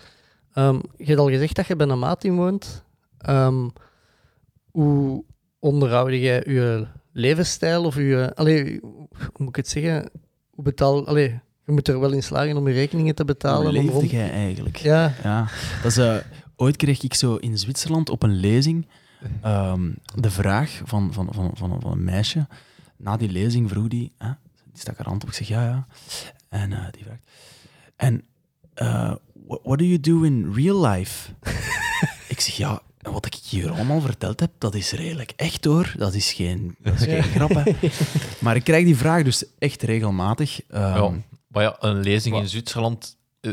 ehm, je hebt al gezegd dat je bij een maat in woont. Ehm, hoe onderhoud jij je levensstijl? Of je... Allee, hoe moet ik het zeggen? Hoe betaal... Allee, je moet er wel in slagen om je rekeningen te betalen. Hoe leefde jij eigenlijk? Ja, Ja, dat is, eh, ooit kreeg ik zo in Zwitserland op een lezing ehm, de vraag van, van, van, van, van een meisje. Na die lezing vroeg die, hè, die stak haar hand op, ik zeg ja, ja. En eh, die vraagt, en eh, what, do you do in real life? [laughs] ik zeg ja, wat ik hier allemaal verteld heb, dat is redelijk echt hoor. Dat is geen, dat is geen grap. Hè. [laughs] Maar ik krijg die vraag dus echt regelmatig. ehm, Ja. Maar ja, een lezing in? Zwitserland eh,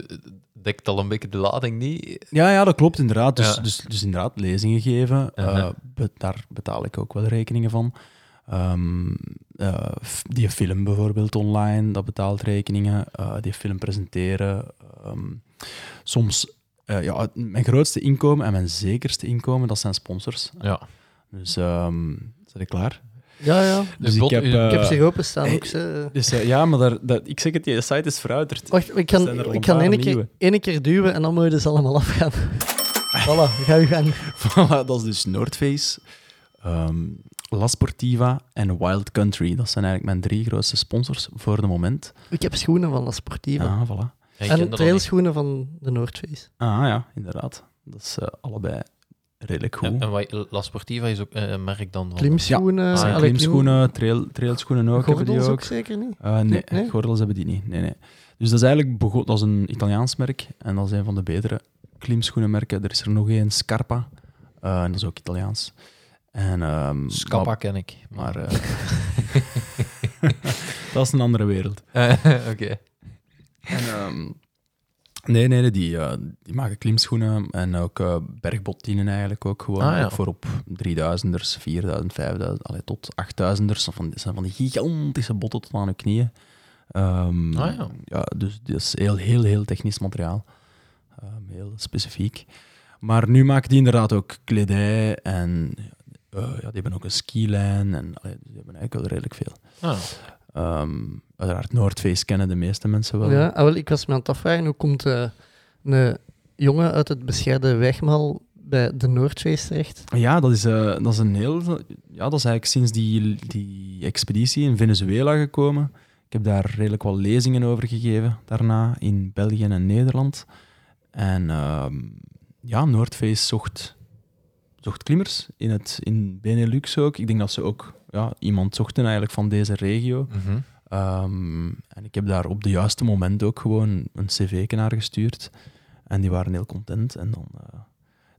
dekt al een beetje de lading niet. Ja, ja, dat klopt inderdaad. Dus, Ja. dus, dus inderdaad, lezingen geven, eh, daar betaal ik ook wel rekeningen van. Ehm, eh, die film bijvoorbeeld online, dat betaalt rekeningen. Eh, die film presenteren. Ehm, soms, eh, ja, mijn grootste inkomen en mijn zekerste inkomen, dat zijn sponsors. Ja. Dus, ehm zit ik klaar? ja, ja. Dus ik bot- heb, ik heb zich openstaan hey, ook. Ze. Dus ja, maar daar, dat, ik zeg het, die site is verouderd. Wacht, ik zijn kan, er ik kan één keer, één keer duwen en dan moet je ze allemaal afgaan. [laughs] voilà, ga je gang. Voilà, dat is dus Noordface, ehm, La Sportiva en Wild Country. Dat zijn eigenlijk mijn drie grootste sponsors voor de moment. Ik heb schoenen van La Sportiva. Ah, voilà. Ja, en trailschoenen van de Noordface. Ah ja, inderdaad. Dat is eh, allebei redelijk goed. En, en wat- La Sportiva is ook eh, een merk dan van... Klimschoenen. Klim- klimschoenen, trail, trailschoenen ook. hebben die Gordels ook. ook zeker niet? Eh, nee, Nee, nee? gordels hebben die niet. Nee, nee. Dus dat is eigenlijk is een Italiaans merk en dat is een van de betere klimschoenenmerken. Er is er nog één, Scarpa, eh, en dat is ook Italiaans. En, Scappa maar- ken ik. Maar eh, [laughs] dat is een andere wereld. [laughs] Oké. En, ehm, nee, nee, nee, die, eh, die maken klimschoenen en ook eh bergbottinen eigenlijk ook gewoon. Ah, ja. Ook voor op 3000ers, 4000, 5000, allee, tot 8000ers. Dat zijn van die gigantische botten tot aan de knieën. Ehm, Ah, ja. dus dat is heel, heel, heel technisch materiaal. Heel specifiek. Maar nu maken die inderdaad ook kledij en eh, ja, die hebben ook een skilijn en allee, die hebben eigenlijk wel redelijk veel. Ah. Ehm uiteraard Noordface kennen de meeste mensen wel. Ja, ah, wel, ik was me aan het afvragen, hoe komt eh, een jongen uit het bescheiden Wegmaal bij de Noordface terecht. Ja, dat is, eh, dat is een heel... Ja, dat is eigenlijk sinds die, die expeditie in Venezuela gekomen. Ik heb daar redelijk wat lezingen over gegeven daarna, in België en Nederland. En ehm, ja, Noordface zocht, zocht klimmers in, het, in Benelux ook. Ik denk dat ze ook ja, iemand zochten eigenlijk van deze regio. Mhm. Ehm, en ik heb daar op de juiste moment ook gewoon een cv naar gestuurd. En die waren heel content. En dan, eh,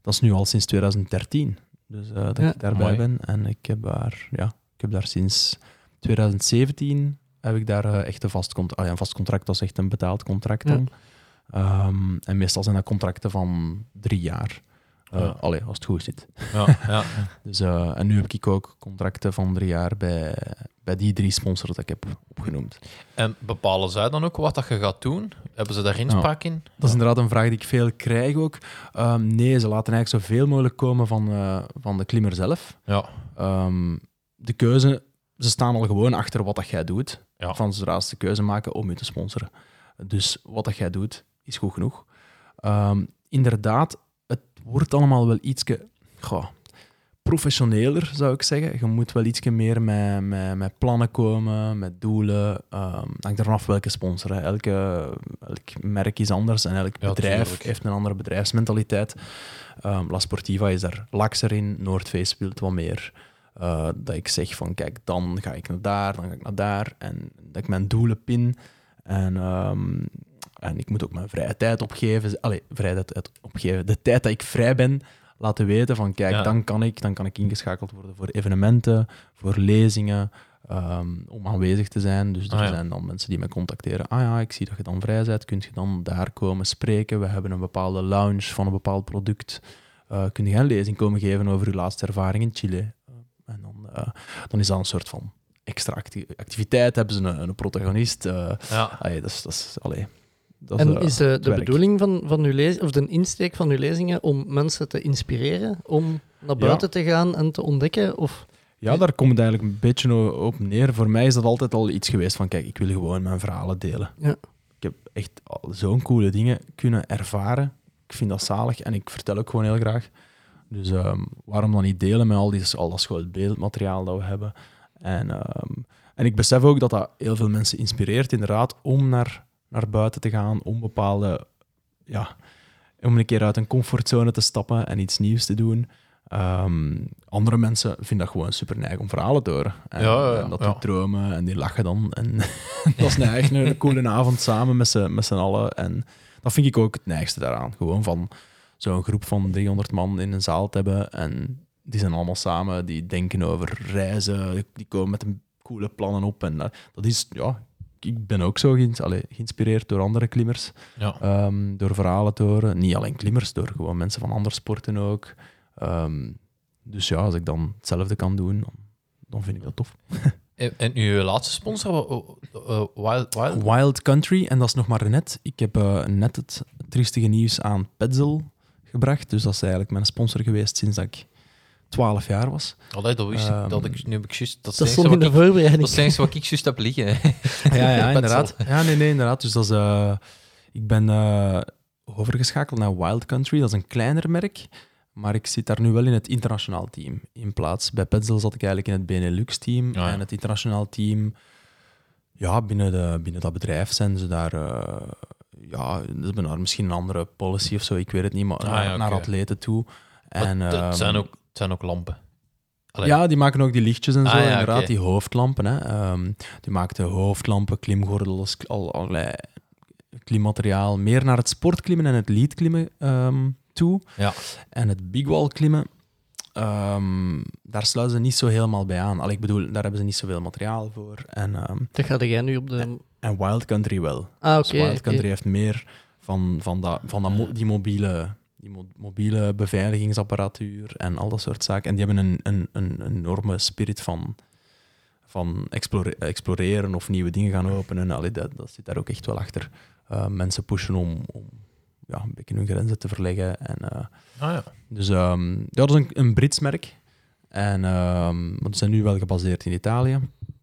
dat is nu al sinds 2013. Dus eh, dat Ja. ik daarbij Mooi. ben. En ik heb daar, ja, ik heb daar sinds 2017 heb ik daar eh, echt een vast, cont- ah ja, een vast contract. Is echt een betaald contract Ja. Ehm, en meestal zijn dat contracten van drie jaar. Eh Ja. allee, als het goed zit. Ja, ja. [laughs] Dus, eh, en nu heb ik ook contracten van drie jaar bij, bij die drie sponsors dat ik heb opgenoemd. En bepalen zij dan ook wat dat je gaat doen? Hebben ze daar inspraak in? Dat is inderdaad een vraag die ik veel krijg ook. Ehm, nee, ze laten eigenlijk zoveel mogelijk komen van, eh, van de klimmer zelf. Ja. Ehm, de keuze, ze staan al gewoon achter wat dat jij doet. Ja. Van zodra ze de keuze maken om je te sponsoren. Dus wat dat jij doet, is goed genoeg. Ehm, inderdaad, wordt allemaal wel ietsje goh, professioneler, zou ik zeggen. Je moet wel ietsje meer met, met, met plannen komen, met doelen. Um, hangt er vanaf welke sponsor. hè. Elke, elk merk is anders en elk Ja, bedrijf tuurlijk. heeft een andere bedrijfsmentaliteit. Ehm, La Sportiva is daar lakser in, Noordface speelt wat meer. Eh, dat ik zeg van kijk, dan ga ik naar daar, dan ga ik naar daar. En dat ik mijn doelen pin. En, ehm, en ik moet ook mijn vrije tijd opgeven. Allee, vrije tijd opgeven. De tijd dat ik vrij ben, laten weten van kijk, Ja. dan, kan ik, dan kan ik ingeschakeld worden voor evenementen, voor lezingen, ehm, om aanwezig te zijn. Dus er Ah, ja. zijn dan mensen die mij contacteren. Ah ja, ik zie dat je dan vrij bent. Kun je dan daar komen spreken? We hebben een bepaalde lounge van een bepaald product. Eh, kun je een lezing komen geven over uw laatste ervaring in Chile? Eh, en dan, eh, dan is dat een soort van extra acti- activiteit. Hebben ze een, een protagonist. Ja. allee, dat is, dat is, allee, dat En eh, is de, de bedoeling van, van uw lezing, of de insteek van uw lezingen om mensen te inspireren om naar buiten te gaan en te ontdekken? Of Ja, daar komt het eigenlijk een beetje op neer. Voor mij is dat altijd al iets geweest van, kijk, ik wil gewoon mijn verhalen delen. Ja. Ik heb echt zo'n coole dingen kunnen ervaren. Ik vind dat zalig en ik vertel ook gewoon heel graag. Dus ehm, waarom dan niet delen met al, die, al dat schoolbeeldmateriaal dat we hebben? En, ehm, en ik besef ook dat dat heel veel mensen inspireert, inderdaad, om naar, naar buiten te gaan, om bepaalde... Ja, om een keer uit een comfortzone te stappen en iets nieuws te doen. Ehm, andere mensen vinden dat gewoon super neig om verhalen te horen. En, Ja, ja, ja, en dat ja. die dromen en die lachen dan. En [laughs] dat is nou echt een coole avond samen met z'n met z'n allen. En dat vind ik ook het neigste daaraan. Gewoon van zo'n groep van 300 man in een zaal te hebben. En die zijn allemaal samen, die denken over reizen, die komen met een coole plannen op. En dat is, ja, ik ben ook zo geïns- allee, geïnspireerd door andere klimmers. Ja. Ehm, door verhalen te horen. Niet alleen klimmers, door gewoon mensen van andere sporten ook. Ehm, dus ja, als ik dan hetzelfde kan doen, dan, dan vind ik dat tof. [laughs] En, en uw laatste sponsor, eh, Wild, Wild? Wild Country, en dat is nog maar net. Ik heb eh, net het triestige nieuws aan Petzl gebracht. Dus dat is eigenlijk mijn sponsor geweest sinds dat ik 12 jaar was. Allee, dat wist ik, Ehm, dat ik, nu heb ik juist... Dat is dat stond in de voorbereiding. dat is wat ik juist heb liggen. [laughs] [laughs] Ja, ja, inderdaad. Ja, nee, nee, inderdaad. Dus dat is, eh, ik ben eh, overgeschakeld naar Wild Country. Dat is een kleiner merk. Maar ik zit daar nu wel in het internationaal team in plaats. Bij Petzl zat ik eigenlijk in het Benelux-team. ja. En het internationaal team, ja, binnen, de, binnen dat bedrijf zijn ze daar... eh, ja, ze hebben daar misschien een andere policy of zo, ik weet het niet, maar Ah, naar, ja, naar oké. atleten toe. En, het, ehm, zijn ook, zijn ook lampen. Allee, ja, die maken ook die lichtjes en zo, Ah, ja, inderdaad, die hoofdlampen. Hè. Ehm, die maakten hoofdlampen, klimgordels, al, allerlei klimmateriaal. Meer naar het sportklimmen en het leadklimmen ehm toe. Ja. En het big wall klimmen, ehm, daar sluiten ze niet zo helemaal bij aan. Al, ik bedoel, daar hebben ze niet zoveel materiaal voor. En, ehm, Dat ga jij nu op de... en Wild Country wel. Ah, Dus oké. Wild oké. Country heeft meer van, van, dat, van dat mo- die, mobiele, die mobiele beveiligingsapparatuur en al dat soort zaken. En die hebben een, een, een enorme spirit van, van explore- exploreren of nieuwe dingen gaan openen. Allee, dat, dat zit daar ook echt wel achter. Uh, mensen pushen om, om ja, een beetje hun grenzen te verleggen. En, uh, ah, ja. Dus um, ja, dat is een, een Brits merk. En um, maar ze zijn nu wel gebaseerd in Italië.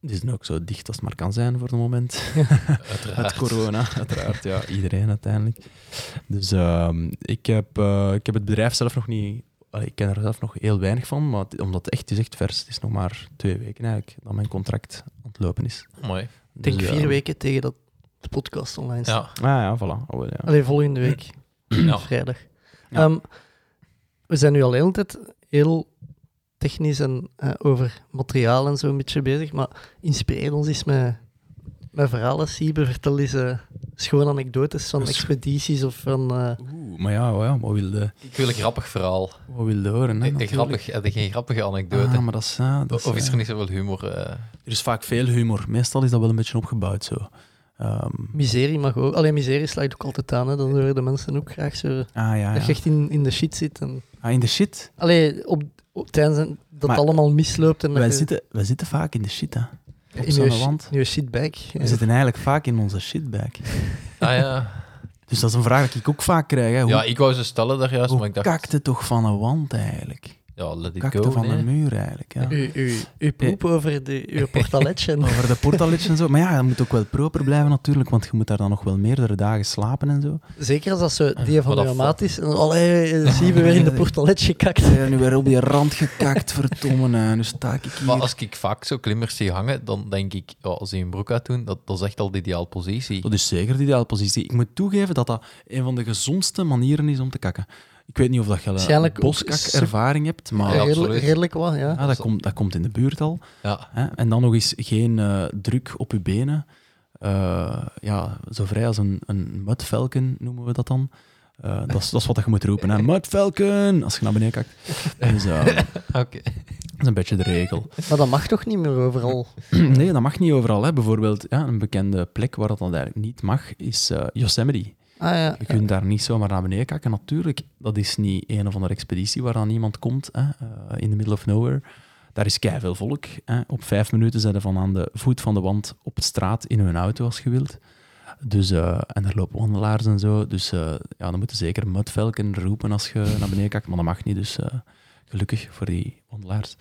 Die zijn ook zo dicht als het maar kan zijn voor het moment. [laughs] [laughs] Met corona, uiteraard. Ja, iedereen uiteindelijk. Dus um, ik, heb, uh, ik heb het bedrijf zelf nog niet allee, ik ken er zelf nog heel weinig van, maar het- omdat het echt is echt vers. Het is nog maar twee weken eigenlijk dat mijn contract aan het lopen is. Mooi. Ik denk Dus, vier eh, weken tegen dat de podcast online staat. Ja. Ah ja, voilà. Oh, ja. Alleen volgende week, Ja. [clears throat] vrijdag. Ja. Ehm, we zijn nu al de hele tijd heel technisch en eh, over materiaal en zo een beetje bezig, maar inspireer ons eens met, met verhalen, Siebe. Vertel eens eh schone anekdotes van is- expedities of van... eh, Oeh, maar ja, ja wat wil je, Ik wil een grappig verhaal. wat wil je horen? Hè, natuurlijk. grappig, geen grappige anekdote? Ah, maar dat is, dat is, of is er niet zoveel humor? Er is vaak veel humor. Meestal is dat wel een beetje opgebouwd zo. Ehm, miserie mag ook. Alleen miserie sluit ook altijd aan, hè. dan horen de mensen ook graag zo... ah ja, Dat je echt in, in de shit zit. En... Ah, in de shit. Allee, op, op, tijdens een- dat het allemaal misloopt en Wij je zitten, wij zitten vaak in de shit, hè. Op in zo'n je, wand. in je shitbag. We zitten eigenlijk vaak in onze shitbag. [laughs] Ah ja. Dus dat is een vraag die ik ook vaak krijg. Hè. Hoe, ja, ik wou ze stellen daar juist, hoe maar ik dacht... kakte toch van een wand eigenlijk? Ja, let it Kakte go. van nee. een muur eigenlijk. Ja. U, u, poep over de, uw portaletje. [laughs] Over de portaletje en zo. Maar ja, dat moet ook wel proper blijven natuurlijk, want je moet daar dan nog wel meerdere dagen slapen en zo. Zeker als dat zo die van is. En allee, zie je weer in de portaletje gekakt. Ben nu weer op die rand gekakt, verdomme. Nu sta ik hier. Maar als ik vaak zo klimmers zie hangen, dan denk ik, ja, als die een broek uitdoen, dat, dat is echt al de ideale positie. Dat is zeker de ideale positie. Ik moet toegeven dat dat een van de gezondste manieren is om te kakken. Ik weet niet of dat je een boskak-ervaring hebt, maar Ja, absoluut. redelijk wat, ja. ja, dat, komt, dat komt in de buurt al. Ja. Hè? En dan nog eens geen eh, druk op je benen. Eh, ja, zo vrij als een, een mudvelken noemen we dat dan. Eh, dat, is, dat is wat je moet roepen. Hè? Mudvelken! Als je naar beneden kijkt. Dus, eh, [laughs] Oké. dat is een beetje de regel. Maar dat mag toch niet meer overal? nee, dat mag niet overal. Hè. Bijvoorbeeld, ja, een bekende plek waar dat dan eigenlijk niet mag, is eh, Yosemite. Ah ja. Je kunt daar niet zomaar naar beneden kijken. Natuurlijk, dat is niet een of andere expeditie waar dan iemand komt, hè, eh, in the middle of nowhere. Daar is veel volk. Hè. Op vijf minuten zijn ze van aan de voet van de wand op straat in hun auto als je wilt. Dus, eh, en er lopen wandelaars en zo. Dus eh, ja, dan moeten zeker mudvelken roepen als je naar beneden kijkt. Maar dat mag niet, dus gelukkig voor die wandelaars.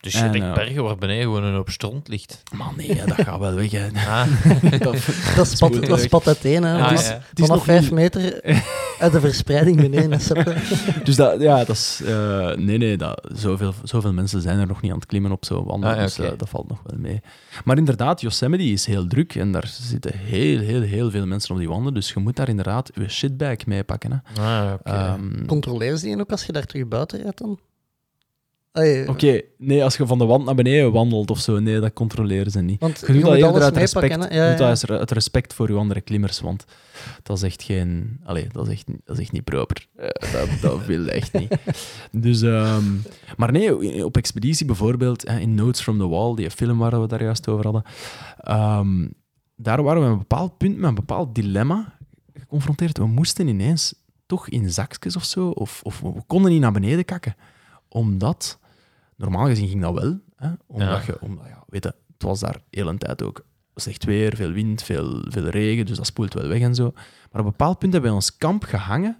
Dus je En, denkt bergen waar beneden gewoon een hoop stront ligt. Maar nee, dat gaat wel weg. Hè. Ah, [laughs] Dat spat, dat spat uiteen, hè. Ah, Het is- ja. Het is Vanaf nog vijf niet- meter [laughs] uit de verspreiding beneden. [laughs] Dus dat, ja, dat is... eh, nee, nee, dat, zoveel, zoveel mensen zijn er nog niet aan het klimmen op zo'n wandel, Ah, ja, dus eh, dat valt nog wel mee. Maar inderdaad, Yosemite is heel druk en daar zitten heel, heel, heel veel mensen op die wanden, dus je moet daar inderdaad je shitbag mee pakken. Hè. ah. Ehm, Controleer ze die ook als je daar terug buiten rijdt dan? Allee, Oké, nee, als je van de wand naar beneden wandelt of zo, nee, dat controleren ze niet. Want Je doet dat eerder uit respect, je Ja, doet ja. dat uit respect voor je andere klimmers, want dat is echt geen... Allee, dat is echt, dat is echt niet proper. Eh, dat, dat wil echt niet. [laughs] Dus, ehm, maar nee, op expeditie bijvoorbeeld, in Notes from the Wall, die film waar we daar juist over hadden, ehm, daar waren we op een bepaald punt met een bepaald dilemma geconfronteerd. We moesten ineens toch in zakjes of zo, of, of we konden niet naar beneden kakken. Omdat, normaal gezien ging dat wel, hè, omdat Ja. je, omdat, ja, weet je, het was daar heel een tijd ook slecht weer, veel wind, veel, veel regen, dus dat spoelt wel weg en zo. Maar op een bepaald punt hebben we ons kamp gehangen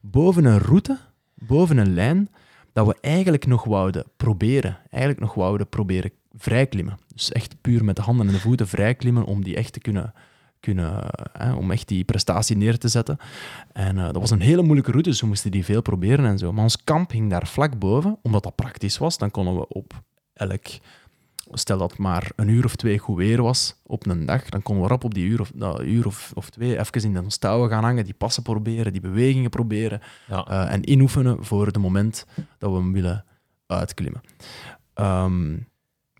boven een route, boven een lijn, dat we eigenlijk nog wouden proberen. Eigenlijk nog wouden proberen vrijklimmen. Dus echt puur met de handen en de voeten vrijklimmen om die echt te kunnen, kunnen hè, om echt die prestatie neer te zetten. En eh, dat was een hele moeilijke route, dus we moesten die veel proberen en zo. Maar ons kamp hing daar vlak boven, omdat dat praktisch was. Dan konden we op elk stel dat het maar een uur of twee goed weer was op een dag, dan konden we rap op die uur of, nou, uur of, of twee even in de touwen gaan hangen, die passen proberen, die bewegingen proberen ja. eh, en inoefenen voor het moment dat we hem willen uitklimmen. Ehm,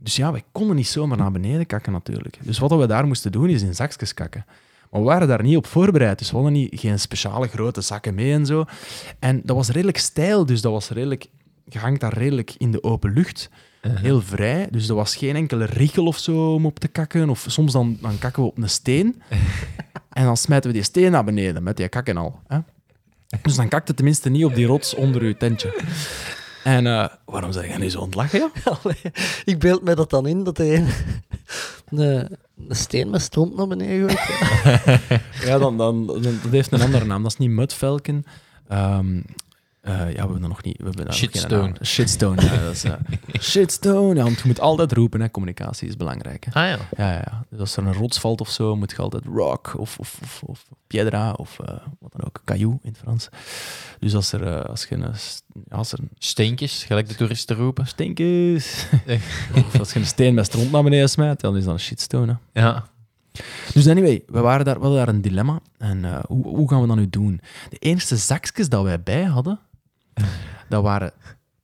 dus ja, wij konden niet zomaar naar beneden kakken natuurlijk. Dus wat we daar moesten doen, is in zakjes kakken. Maar we waren daar niet op voorbereid, dus we hadden niet, geen speciale grote zakken mee en zo. En dat was redelijk steil, dus dat was redelijk... Je hangt daar redelijk in de open lucht heel vrij. Dus er was geen enkele richel of zo om op te kakken. Of soms dan, dan kakken we op een steen. [laughs] en dan smijten we die steen naar beneden met die kakken al. Hè? Dus dan kakt het tenminste niet op die rots onder je tentje. En eh, waarom zeg je nu zo aan het lachen? [laughs] Ja? Allee, ik beeld mij dat dan in, dat hij een, [laughs] een, een steen met stront naar beneden gooit. [laughs] Ja, dan, dan, dan, dat heeft een andere naam. Dat is niet mudvelken. Ehm, Eh, ja, we hebben dat nog niet. We hebben daar nog geen Shitstone. Shitstone, ja. Dat is, eh, [laughs] shitstone, ja, want je moet altijd roepen, hè. communicatie is belangrijk. Hè. Ah ja. Ja, ja. Dus als er een rots valt of zo, moet je altijd rock of, of, of, of piedra of eh, wat dan ook, caillou in het Frans. Dus als er, eh, als je een, als er een Steentjes, gelijk de toeristen roepen. is, [laughs] of als je een steen met stront naar beneden smijt, dan is dat een shitstone. Hè. Ja. Dus anyway, we, waren daar, we hadden daar een dilemma. En eh, hoe, hoe gaan we dat nu doen? De eerste zakjes dat wij bij hadden, [laughs] dat waren...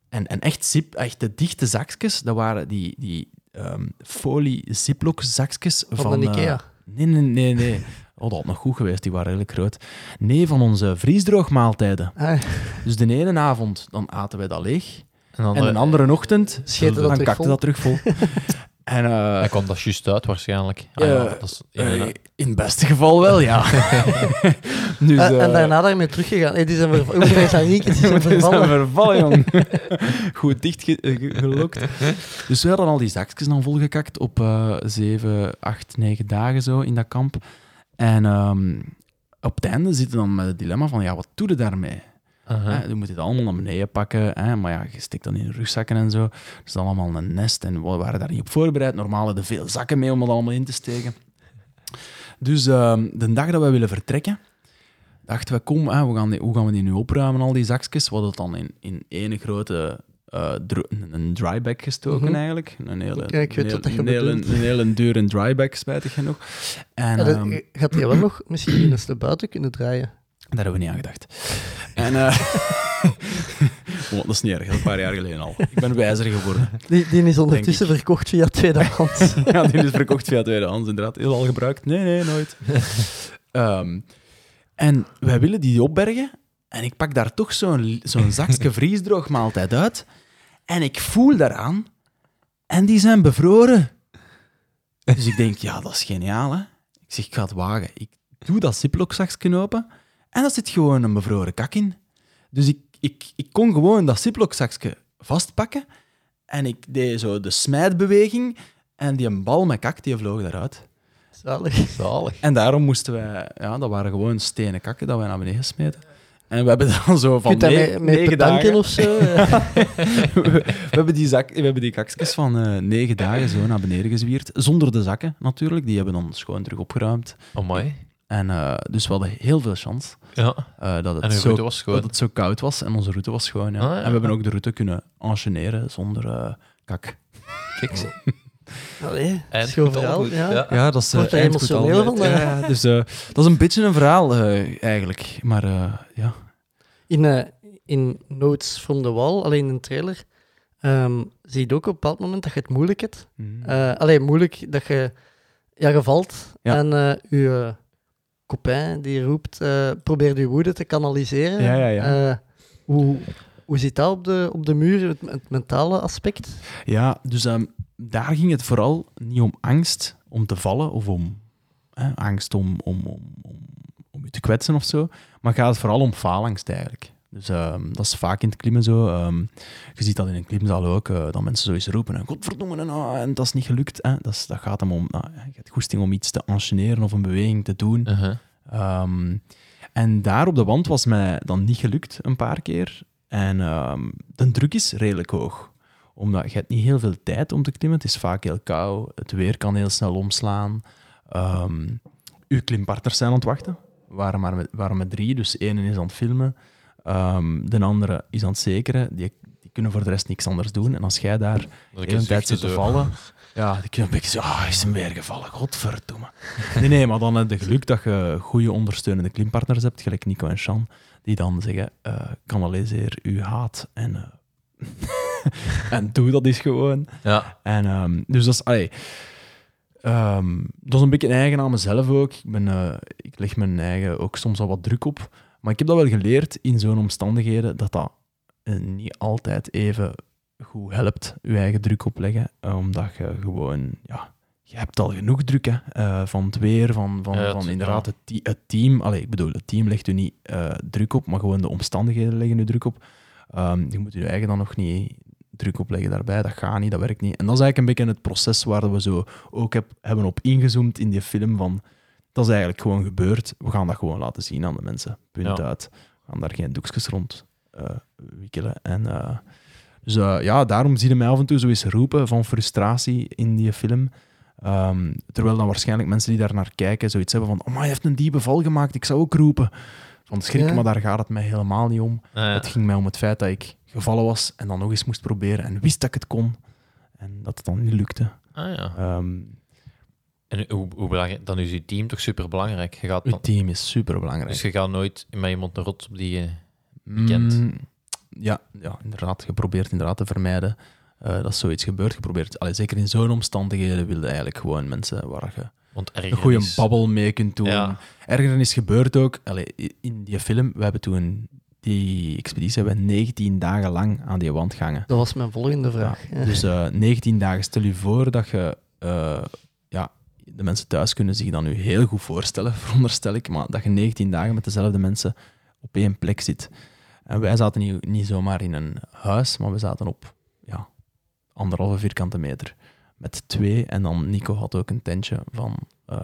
En, en echt, zip, echt de dichte zakjes, dat waren die, die ehm, folie ziplock zakjes van... Van de eh, Ikea. nee, nee, nee, nee. [laughs] Oh, dat had nog goed geweest, die waren redelijk groot. Nee, van onze vriesdroogmaaltijden. Ah, Dus de ene avond, dan aten wij dat leeg. En dan, En een andere ochtend, Scheten dan kakte vol? dat terug vol. [laughs] en... eh, Hij kwam dat juist uit waarschijnlijk. Ah, Ja, ja, dat is eh, in- in het beste geval wel, ja. [laughs] [laughs] dus, Eh, en eh, daarna daarmee teruggegaan. Hey, die zijn ver- Hoe moet je [laughs] zeggen, Rieke? Die zijn Het is een vervallen. vervallen, jong. Goed dicht ge- eh. Dus we hadden al die zakjes dan volgekakt op eh 7, 8, 9 dagen zo in dat kamp. En ehm, op het einde zitten we dan met het dilemma van, ja, wat doe je daarmee? Hè, je moet het allemaal naar beneden pakken, hè, maar ja, je steekt dan in rugzakken en zo. Dus dan allemaal een nest en we waren daar niet op voorbereid. Normaal hadden we veel zakken mee om het allemaal in te steken. Dus ehm, de dag dat we willen vertrekken, dachten we, kom, hè, we gaan die, hoe gaan we die nu opruimen, al die zakjes? We hadden het dan in, in één grote eh, een drybag gestoken Mhm. eigenlijk. Een hele, Oké, ik weet een wat dat een hele, een hele dure drybag, spijtig genoeg. En, Ja, dat- ehm, Gaat je wel nog misschien eens naar buiten kunnen draaien? daar hebben we niet aan gedacht. En, eh, [laughs] oh, dat is niet erg, dat is een paar jaar geleden al. Ik ben wijzer geworden. Die, die is ondertussen verkocht via tweedehands. [laughs] ja, die is verkocht via tweedehands, inderdaad. Heel al gebruikt? Nee, nee, nooit. [laughs] Ehm, en wij willen die opbergen. En ik pak daar toch zo'n zo'n zakje vriesdroogmaaltijd uit. En ik voel daaraan. En die zijn bevroren. Dus ik denk, ja, dat is geniaal, hè. Ik zeg, ik ga het wagen. Ik doe dat ziplock-zakje open. En daar zit gewoon een bevroren kak in. Dus ik, ik, ik kon gewoon dat ziplock-zakje vastpakken. En ik deed zo de smijtbeweging. En die een bal met kak, die vloog daaruit. Zalig. Zalig. En daarom moesten wij... Ja, dat waren gewoon stenen kakken dat wij naar beneden smeten. En we hebben dan zo van kunt dat ne- mee, mee negen bedanken dagen... of zo. [laughs] ja. we, hebben die zak, we hebben die kakjes van eh, negen dagen zo naar beneden gezwierd. Zonder de zakken, natuurlijk. Die hebben dan schoon terug opgeruimd. Oh, mooi. En eh, dus we hadden heel veel chance Ja. eh, dat, het zo, dat het zo koud was. En onze route was schoon, ja. Ah, ja. En we hebben ook de route kunnen enchaîneren zonder eh, kak. Kijk zo. [laughs] Allee, verhaal. Ja. Ja. Dat is Wordt emotioneel altijd. van, Ja, ja, dus eh, dat is een beetje een verhaal eigenlijk. Maar eh, ja. In, eh, in Notes from the Wall, alleen in een trailer, ehm, zie je ook op een bepaald moment dat je het moeilijk hebt. Eh alleen moeilijk dat je, ja, je valt Ja. en eh je eh, copain die roept, eh probeer je woede te kanaliseren. Ja, ja, ja. Eh, hoe, hoe zit dat op de, op de muur, het, het mentale aspect? Ja, dus ehm, daar ging het vooral niet om angst om te vallen of om hè, angst om, om, om, om, om je te kwetsen of zo. Maar gaat het vooral om faalangst eigenlijk. Dus ehm, dat is vaak in het klimmen zo. Ehm, je ziet dat in een klimzaal ook, eh, dat mensen zoiets roepen. En, Godverdomme, en, ah, en dat is niet gelukt. Hè. Dat, is, dat gaat hem om, nou, je hebt goesting om iets te enchaîneren of een beweging te doen. Uh-huh. Ehm, en daar op de wand was mij dan niet gelukt een paar keer. En de druk is redelijk hoog. Omdat je hebt niet heel veel tijd om te klimmen. Het is vaak heel koud. Het weer kan heel snel omslaan. Uw klimpartners zijn aan het wachten. We waren maar met, waren met drie, dus één is aan het filmen. Ehm, de andere is aan het zekeren. Die, die kunnen voor de rest niks anders doen. En als jij daar de hele tijd zit te vallen. [laughs] Ja, die kunnen een beetje zo, ah, is hem weer gevallen, godverdomme. Nee, nee, maar dan heb je geluk dat je goede ondersteunende klimpartners hebt, gelijk Nico en Sean, die dan zeggen, eh kanaliseer uw haat en, eh, [laughs] en doe dat eens gewoon. Ja. En, ehm, dus dat is, allee, ehm, dat is een beetje eigen aan mezelf ook. Ik, ben, eh, ik leg mijn eigen ook soms al wat druk op. Maar ik heb dat wel geleerd in zo'n omstandigheden, dat dat eh, niet altijd even goed helpt, je eigen druk opleggen. eh, omdat je gewoon, ja, je hebt al genoeg druk hè, eh, van het weer, van, van, Ja, van inderdaad het, te- het team. Allee, ik bedoel, het team legt u niet druk op, maar gewoon de omstandigheden leggen u druk op. Ehm, je moet je eigen dan nog niet druk opleggen daarbij. Dat gaat niet, dat werkt niet. En dat is eigenlijk een beetje het proces waar we zo ook heb, hebben op ingezoomd in die film van dat is eigenlijk gewoon gebeurd. We gaan dat gewoon laten zien aan de mensen. Punt Ja. uit. We gaan daar geen doekjes rond eh, wikkelen. En, eh, dus eh, ja, daarom zie je mij af en toe zo eens roepen van frustratie in die film. Ehm, terwijl dan waarschijnlijk mensen die daar naar kijken zoiets hebben van oh, hij heeft een diepe val gemaakt, ik zou ook roepen. Van schrik, Ja. maar daar gaat het mij helemaal niet om. Ah, ja. Het ging mij om het feit dat ik gevallen was en dan nog eens moest proberen en wist dat ik het kon. En dat het dan niet lukte. Ah, ja. Ehm En hoe, hoe belangrijk, dan is je team toch super belangrijk. Je gaat dan, het team is super belangrijk. dus je gaat nooit met iemand een rots op die. eh, Weekend. Mm, ja, ja, inderdaad. Geprobeerd inderdaad te vermijden eh, dat zoiets gebeurt. Geprobeerd, allee, zeker in zo'n omstandigheden wilde eigenlijk gewoon mensen waar je Want een goede babbel mee kunt doen. Ja. Ergernis gebeurt ook. Allee, in die film, we hebben toen die expeditie hebben we 19 dagen lang aan die wand gehangen. Dat was mijn volgende vraag. Ja. Dus eh 19 dagen. Stel je voor dat je... eh, de mensen thuis kunnen zich dat nu heel goed voorstellen, [laughs] veronderstel ik, maar dat je 19 dagen met dezelfde mensen op één plek zit. En wij zaten niet, niet zomaar in een huis, maar we zaten op ja, anderhalve vierkante meter. Met twee. En dan Nico had ook een tentje van eh,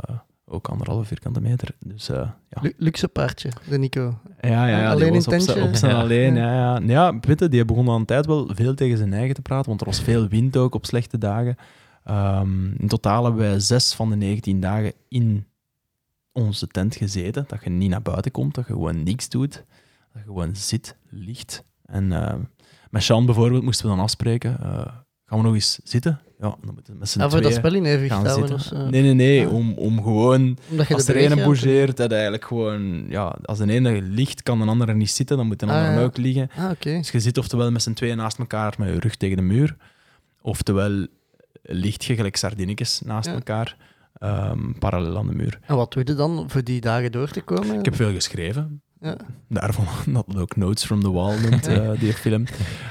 ook anderhalve vierkante meter. Dus eh, ja. Lu- luxe paardje, de Nico. Ja, ja, ja Alleen die was in tentje? Op zijn Ja. alleen, ja. Ja, ja. ja je, die begon aan de tijd wel veel tegen zijn eigen te praten, want er was veel wind ook op slechte dagen. Ehm, in totaal hebben wij zes van de 19 dagen in onze tent gezeten. Dat je niet naar buiten komt, dat je gewoon niks doet. Dat je gewoon zit, ligt. En eh, met Sean bijvoorbeeld moesten we dan afspreken. eh, gaan we nog eens zitten? Ja, dan moeten we met z'n Ah, voor dat spel in evenwicht houden. Nee, nee, nee. Ah. Om, om gewoon Omdat je als de er ene bougeert, dat eigenlijk gewoon... Ja, als de ene ligt, kan de andere niet zitten, dan moet de Ah, andere ja. ook liggen. Ah. Dus je zit oftewel met z'n tweeën naast elkaar met je rug tegen de muur, oftewel ligt je gelijk sardinetjes naast Ja. elkaar, ehm, parallel aan de muur. En wat doe je dan voor die dagen door te komen? Ik heb veel geschreven. Ja. Daarvan [laughs] dat het ook Notes from the Wall noemt, eh, die film.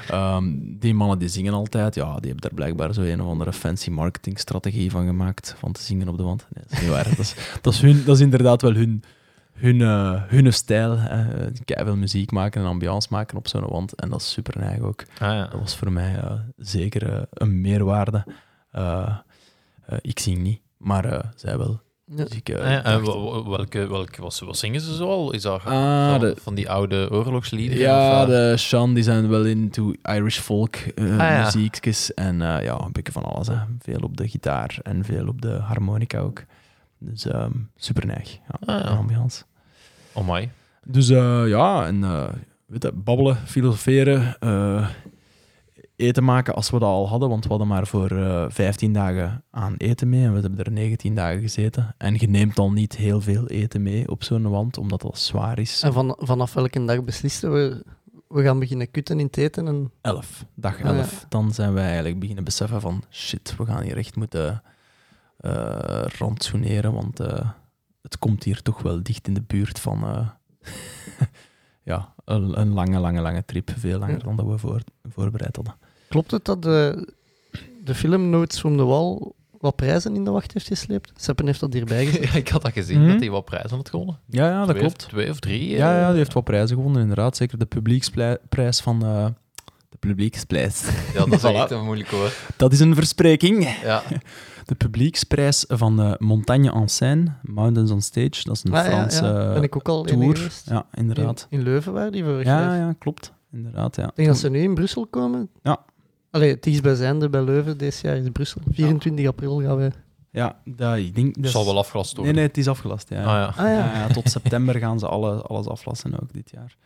Ehm, die mannen die zingen altijd. Ja, die hebben daar blijkbaar zo een of andere fancy marketingstrategie van gemaakt. Van te zingen op de wand. Nee, dat is niet waar. dat, is, [laughs] dat, is hun, dat is inderdaad wel hun, hun, eh, hun stijl. Uh, veel muziek maken en ambiance maken op zo'n wand. En dat is super eigen ook. Ah, ja. Dat was voor mij eh, zeker eh, een meerwaarde. Eh, eh, ik zing niet, maar eh, zij wel. Ja. Dus ik, eh, Ah, ja, en welke, welke wat, wat zingen ze zo al? Is dat Ah, van, de- van die oude oorlogsliederen? Ja, of, de Sean die zijn wel into Irish folk Ah, muziekjes. En ja, een beetje van alles. Hè. Veel op de gitaar en veel op de harmonica ook. Dus ehm super neig. Ja, Ah, ja. ambiance. Oh my. Dus eh, ja, en eh, weet je, babbelen, filosoferen, eh, eten maken als we dat al hadden. Want we hadden maar voor eh 15 dagen aan eten mee en we hebben er 19 dagen gezeten. En je neemt al niet heel veel eten mee op zo'n wand, omdat dat zwaar is. En van, vanaf welke dag beslisten we, we gaan beginnen kutten in het eten? En... 11, dag Ah, ja. 11, dan zijn wij eigenlijk beginnen beseffen van shit, we gaan hier echt moeten eh rantsoeneren, want eh, het komt hier toch wel dicht in de buurt van eh, [laughs] ja, een, een lange, lange, lange trip. Veel langer Ja. dan dat we voor, voorbereid hadden. Klopt het dat de, de film Notes from the Wall wat prijzen in de wacht heeft gesleept? Seppen heeft dat hierbij gezet. [laughs] Ja, ik had dat gezien, Mhm. dat hij wat prijzen had gewonnen. Ja, ja dat twee, klopt. Of, twee of drie. Ja, eh. ja, die heeft wat prijzen gewonnen, inderdaad. Zeker de publieksprijs van... eh, de publieksprijs. [laughs] Ja, dat is Voilà. echt een moeilijk woord. Dat is een verspreking. Ja. [laughs] De publieksprijs van de Montagne en Seine, Mountains on Stage. Dat is een Ah, ja, Franse ja. Ben ik ook al in tour. geweest. Ja, inderdaad. In, in Leuven waar die vorig Ja, jaar. ja, klopt. Inderdaad, ja. Ik denk dat ze nu in Brussel komen. Ja. Allee, het dichtstbijzijnde bij Leuven dit jaar is Brussel. 24 april gaan we. Ja, dat, ik denk... Dat zal is- wel afgelast Nee, worden. nee, het is afgelast, ja. Ah, ja. Ah ja. Ja, ja, tot september gaan ze alle, alles aflassen ook dit jaar.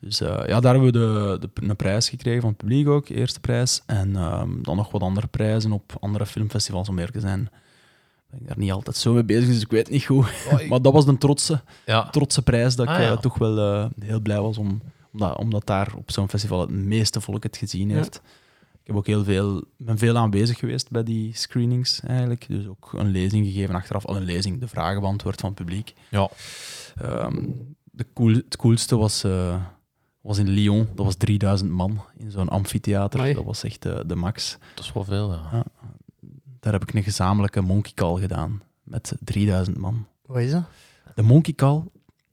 Dus eh, ja, daar hebben we de, de, een prijs gekregen van het publiek ook, eerste prijs. En ehm, dan nog wat andere prijzen op andere filmfestivals om eerlijk te zijn. Ben ik daar niet altijd zo mee bezig, dus ik weet niet goed. Oh, ik- [laughs] Maar dat was een trotse, ja. trotse prijs dat ik Ah, ja. eh, toch wel eh, heel blij was om, omdat, omdat daar op zo'n festival het meeste volk het gezien Ja. heeft. Ik heb ook heel veel, ben veel aanwezig geweest bij die screenings eigenlijk. Dus ook een lezing gegeven achteraf. Al een lezing, de vragen beantwoord van het publiek. Ja. Ehm, de cool, het coolste was, eh, was in Lyon. Dat was 3000 man in zo'n amfitheater. Amai. Dat was echt eh, de max. Dat is wel veel, ja. Ja. Daar heb ik een gezamenlijke monkey call gedaan met 3000 man. Wat is dat? De monkey call,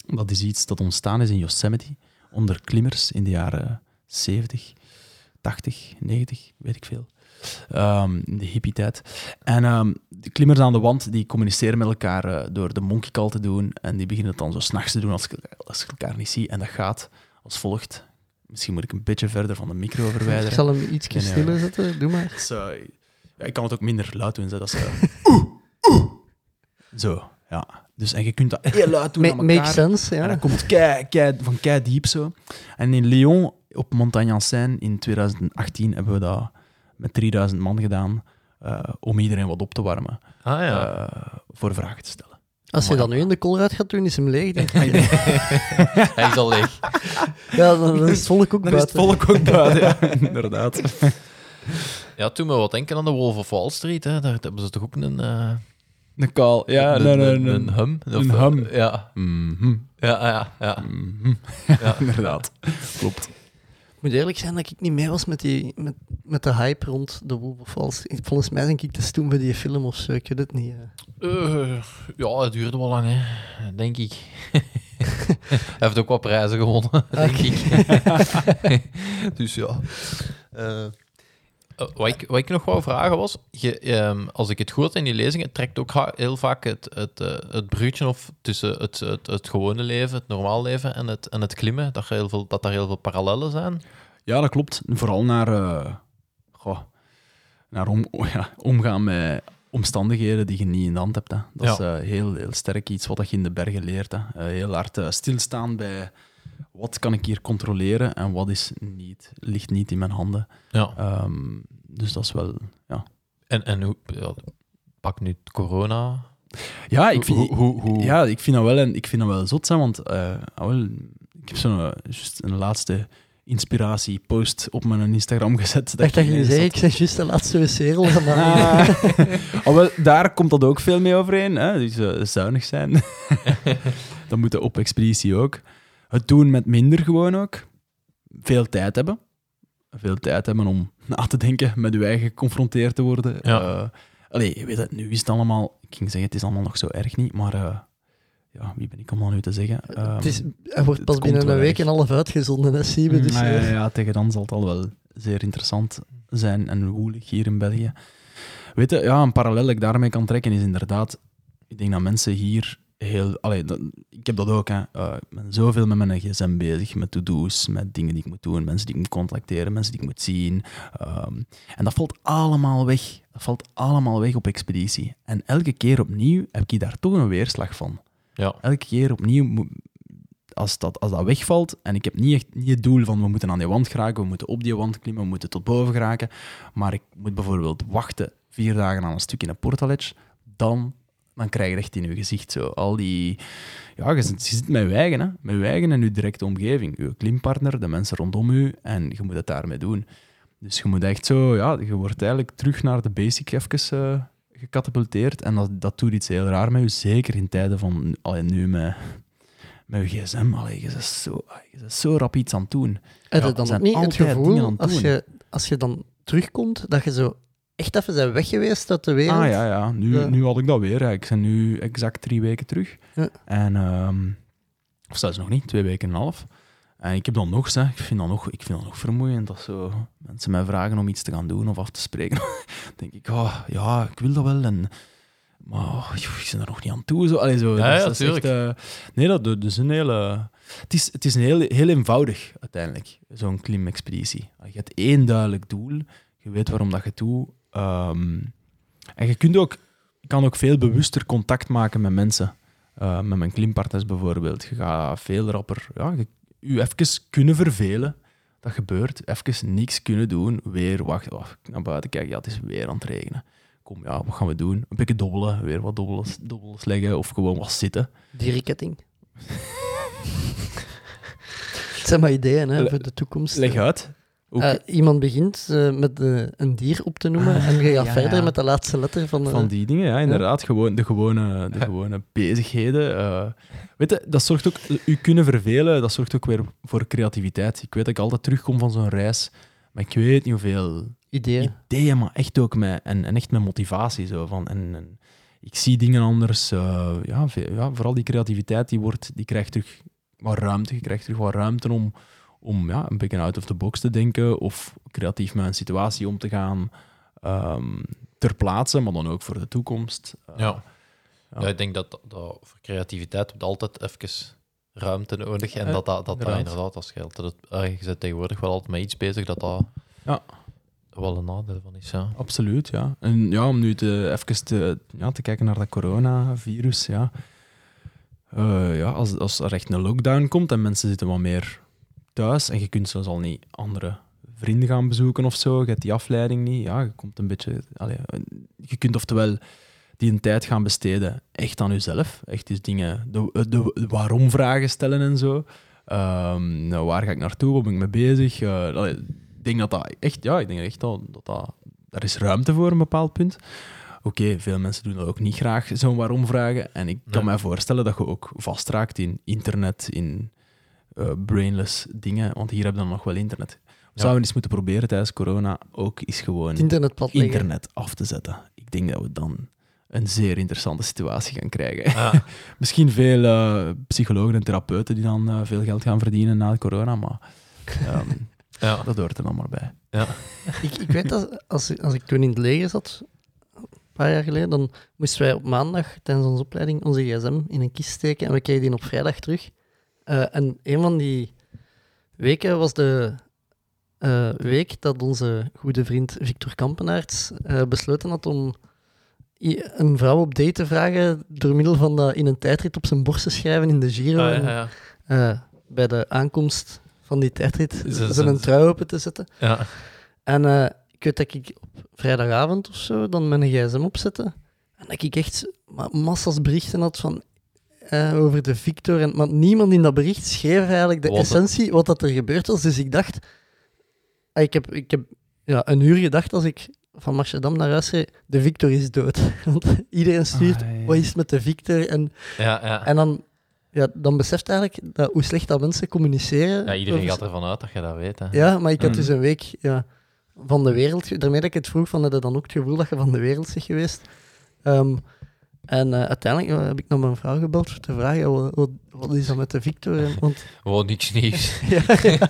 dat is iets dat ontstaan is in Yosemite onder klimmers in de jaren 70, 80, 90, weet ik veel. Ehm, in de hippie-tijd. En ehm, de klimmers aan de wand die communiceren met elkaar eh, door de monkey call te doen. En die beginnen het dan zo s'nachts te doen als, als je elkaar niet ziet. En dat gaat als volgt. Misschien moet ik een beetje verder van de micro [laughs] Ik verwijderen. zal hem iets nee, stiller zetten, doe maar. [laughs] Ja, ik kan het ook minder luid doen. Zo, dat is, eh. [laughs] Zo, ja. Dus, en je kunt dat heel luid doen Ma- aan makes elkaar. sense, En ja. dat komt kei, kei, van kei diep zo. En in Lyon, op Montagne en Seine, in 2018 hebben we dat met 3000 man gedaan. eh, om iedereen wat op te warmen. Ah ja. eh, voor vragen te stellen. Als je dat nu in de koolruit gaat doen, is hem leeg, denk ik. [laughs] [laughs] Hij is al leeg. Ja, dan, dan is het volk ook Dan is het volk ook buiten, ja, [laughs] inderdaad. Ja, toen me wat denken aan de Wolf of Wall Street. Hè. Daar hebben ze toch ook een... eh, Een call, ja. een, een, een, een, een hum. Of, een hum. Ja, Mhm, ja, ja. ja. mhm. Ja. inderdaad. Klopt. Ik moet eerlijk zijn dat ik niet mee was met, die, met, met de hype rond de Wolf of Wall Street. Volgens mij denk ik te stoem voor die film of zo. Ik weet het niet. eh. Eh, ja, het duurde wel lang, hè. denk ik. [laughs] Hij heeft ook wat prijzen gewonnen, denk ik. [laughs] dus ja. Eh, eh, wat, ik, wat ik nog wou vragen was, je, ehm, als ik het goed had in die lezingen, trekt ook heel vaak het, het, eh, het bruutje of tussen het, het, het gewone leven, het normaal leven en het, en het klimmen, dat, er heel veel, dat daar heel veel parallellen zijn. Ja, dat klopt. Vooral naar, eh, goh, naar om, [laughs] ja, omgaan met omstandigheden die je niet in de hand hebt. Hè. Dat is Ja. heel, heel sterk iets wat je in de bergen leert. Hè. Heel hard stilstaan bij wat kan ik hier controleren en wat is niet, ligt niet in mijn handen. Ja. Ehm, dus dat is wel... Ja, En, en hoe, ja, pak nu corona. ja ik vind... hoe, hoe, hoe, Ja, ik vind dat wel, en ik vind dat wel zot zijn, want eh, ah, wel, ik heb zo'n eh, een laatste inspiratie-post op mijn Instagram [laughs] gezet. Ik dacht dat je zei, ik ben juist de laatste wc-rol. [laughs] Ah. Oh, wel, daar komt dat ook veel mee overeen. Hè? Dus eh, zuinig zijn. [laughs] dat moet op expeditie ook. Het doen met minder gewoon ook. Veel tijd hebben. Veel tijd hebben om na te denken, met je eigen geconfronteerd te worden. Ja. Eh, allee, je weet het, nu is het allemaal... Ik ging zeggen, het is allemaal nog zo erg niet, maar... eh, ja, wie ben ik om dat nu te zeggen? Ehm, het is, hij wordt pas het binnen een week en half uitgezonden, hè, Siebe. Dus, Mm, ja, ja, eh, ja, tegen dan zal het al wel zeer interessant zijn en woelig hier in België. Weet je, ja, een parallel dat ik daarmee kan trekken is inderdaad, ik denk dat mensen hier heel... Allee, dat- ik heb dat ook, hè. Eh, ik ben zoveel met mijn gsm bezig, met to-do's, met dingen die ik moet doen, mensen die ik moet contacteren, mensen die ik moet zien. Ehm, en dat valt allemaal weg. Dat valt allemaal weg op expeditie. En elke keer opnieuw heb ik daar toch een weerslag van Ja. elke keer opnieuw, als dat, als dat wegvalt, en ik heb niet echt niet het doel van we moeten aan die wand geraken, we moeten op die wand klimmen, we moeten tot boven geraken, maar ik moet bijvoorbeeld wachten vier dagen aan een stuk in een portaledge, dan, dan krijg je echt in je gezicht zo al die... Ja, je zit, je zit met je eigen, hè? met je eigen en je directe omgeving, je klimpartner, de mensen rondom je, en je moet het daarmee doen. Dus je moet echt zo, ja, je wordt eigenlijk terug naar de basic even eh, gecatapulteerd. En dat, dat doet iets heel raar met je, zeker in tijden van, allee, nu met, met je gsm. Allee, je bent zo, je bent zo rap iets aan het doen. Ja, dan er zijn niet het altijd dingen gevoel, als je, als je dan terugkomt, dat je zo echt even bent weg geweest uit de wereld? Ah ja, ja. Nu, Ja. nu had ik dat weer. Ik ben nu exact drie weken terug. Ja. En, ehm, of zelfs nog niet, twee weken en een half. En ik heb dan nog, zeg, ik vind dat nog, ik vind dat nog vermoeiend dat zo mensen mij vragen om iets te gaan doen of af te spreken. Dan [laughs] denk ik, oh, ja, ik wil dat wel. En, maar oh, ik ben er nog niet aan toe. Zo. Allee, zo, Ja, dat is- ja, dat is echt, tuurlijk. eh, nee, dat, dat is een hele... Het is, het is een heel, heel eenvoudig, uiteindelijk, zo'n klimexpeditie. Je hebt één duidelijk doel. Je weet waarom dat je het Ehm, en je kunt ook, kan ook veel bewuster contact maken met mensen. Eh, met mijn klimpartners bijvoorbeeld. Je gaat veel rapper... Ja, je, je even kunnen vervelen. Dat gebeurt. Even niks kunnen doen. Weer wachten. Oh, naar buiten kijken. Ja, het is weer aan het regenen. Kom, ja, wat gaan we doen? Een beetje dobbelen. Weer wat dobbels, dobbels leggen. Of gewoon wat zitten. Dierenketting. [laughs] Het zijn maar ideeën hè, Le- voor de toekomst. Leg uit. Eh, iemand begint eh, met eh, een dier op te noemen en je gaat ja, verder ja. met de laatste letter van de... van die dingen, ja, inderdaad. Gewoon, de, gewone, de [laughs] gewone bezigheden. weet je, dat zorgt ook... U kunnen vervelen, dat zorgt ook weer voor creativiteit. Ik weet dat ik altijd terugkom van zo'n reis, maar ik weet niet hoeveel ideeën. ideeën, maar echt ook met, en, en echt met motivatie. Zo, van, en, en ik zie dingen anders. ja, veel- ja, vooral die creativiteit, die, wordt, die krijgt terug wat ruimte. Je krijgt terug wat ruimte om, om ja, een beetje out of the box te denken of creatief met een situatie om te gaan ehm, ter plaatse, maar dan ook voor de toekomst. Eh, Ja. Ja. Ja, ik denk dat, dat voor creativiteit moet altijd even ruimte nodig. En Ja, dat dat, dat, inderdaad. inderdaad, dat scheelt. Dat het, eh, je bent tegenwoordig wel altijd met iets bezig dat dat Ja. wel een nadeel van is. Ja. Absoluut, ja. En ja, om nu te, even te, ja, te kijken naar dat coronavirus, ja. Eh, ja als, als er echt een lockdown komt en mensen zitten wat meer thuis en je kunt zelfs al niet andere vrienden gaan bezoeken of zo, je hebt die afleiding niet, ja, je komt een beetje... allee, je kunt oftewel die een tijd gaan besteden echt aan jezelf, echt eens dingen, de, de, de waarom-vragen stellen en zo. Nou, waar ga ik naartoe? Waar ben ik mee bezig? Eh, allee, ik denk dat dat echt, ja, ik denk echt dat, dat, dat daar is ruimte voor een bepaald punt. Oké, veel mensen doen dat ook niet graag, zo'n waarom vragen. En ik kan Nee. mij voorstellen dat je ook vastraakt in internet, in eh, brainless dingen, want hier hebben we dan nog wel internet. We zouden eens moeten proberen tijdens corona ook eens gewoon Het internet internet af te zetten. Ik denk dat we dan een zeer interessante situatie gaan krijgen. Ah, [laughs] Misschien veel eh, psychologen en therapeuten die dan eh, veel geld gaan verdienen na corona, maar ehm, [laughs] ja. dat hoort er dan maar bij. [laughs] Ik, ik weet dat als, als ik toen in het leger zat, een paar jaar geleden, dan moesten wij op maandag tijdens onze opleiding onze gsm in een kist steken en we kregen die op vrijdag terug. Eh, en een van die weken was de eh, week dat onze goede vriend Victor Kampenaerts eh, besloten had om een vrouw op date te vragen door middel van dat in een tijdrit op zijn borst te schrijven in de Giro. Ah, ja, en, ja. bij de aankomst van die tijdrit Ze- zijn trui open te zetten. ja. En ik weet dat ik op vrijdagavond of zo dan mijn gsm opzette. En dat ik echt ma- massa's berichten had van, eh, over de Victor. En, maar niemand in dat bericht schreef eigenlijk de Wat- essentie, wat dat er gebeurd was. Dus ik dacht... ah, Ik heb, ik heb ja, een uur gedacht als ik van Marchedam naar huis reed, de Victor is dood. [laughs] Want iedereen stuurt, Ah, ja. wat is het met de Victor? En, Ja, ja. en dan, ja, dan beseft eigenlijk dat, hoe slecht dat mensen communiceren. ja, iedereen over- gaat ervan uit dat je dat weet. Hè. ja, maar ik had Mm. dus een week ja, van de wereld. Daarmee dat ik het vroeg, van, had je dan ook het gevoel dat je van de wereld bent geweest. Ehm, en eh, uiteindelijk heb ik naar mijn vrouw gebeld te vragen, wat, wat, wat is dat met de Victor? En- Want, [laughs] Gewoon niks nieuws. [laughs] ja, ja.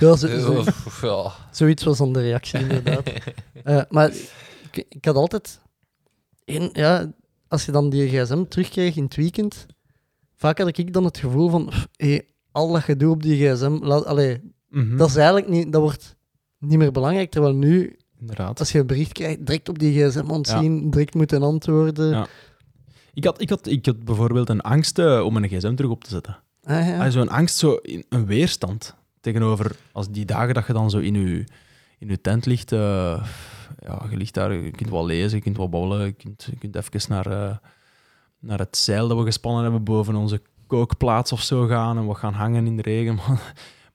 Ja, zo- zo- Of- ja. zoiets was dan de reactie, inderdaad. [laughs] Eh, maar ik, ik had altijd... één- ja, als je dan die gsm terugkreeg in het weekend, vaak had ik dan het gevoel van, pff, hé, al dat gedoe op die gsm, laat, allee, Mhm. dat is eigenlijk niet, dat wordt niet meer belangrijk. Terwijl nu, Inderdaad. als je een bericht krijgt, direct op die gsm ontzien, direct moeten antwoorden. Ja. Ik had, ik, had, ik had bijvoorbeeld een angst eh, om mijn gsm terug op te zetten. Ah, ja. Ah, Zo'n angst, zo in, een weerstand tegenover als die dagen dat je dan zo in je, in je tent ligt. eh, ja, je ligt daar, je kunt wel lezen, je kunt wel babbelen, je kunt, je kunt even naar, eh, naar het zeil dat we gespannen hebben boven onze kookplaats of zo gaan en we gaan hangen in de regen. [laughs]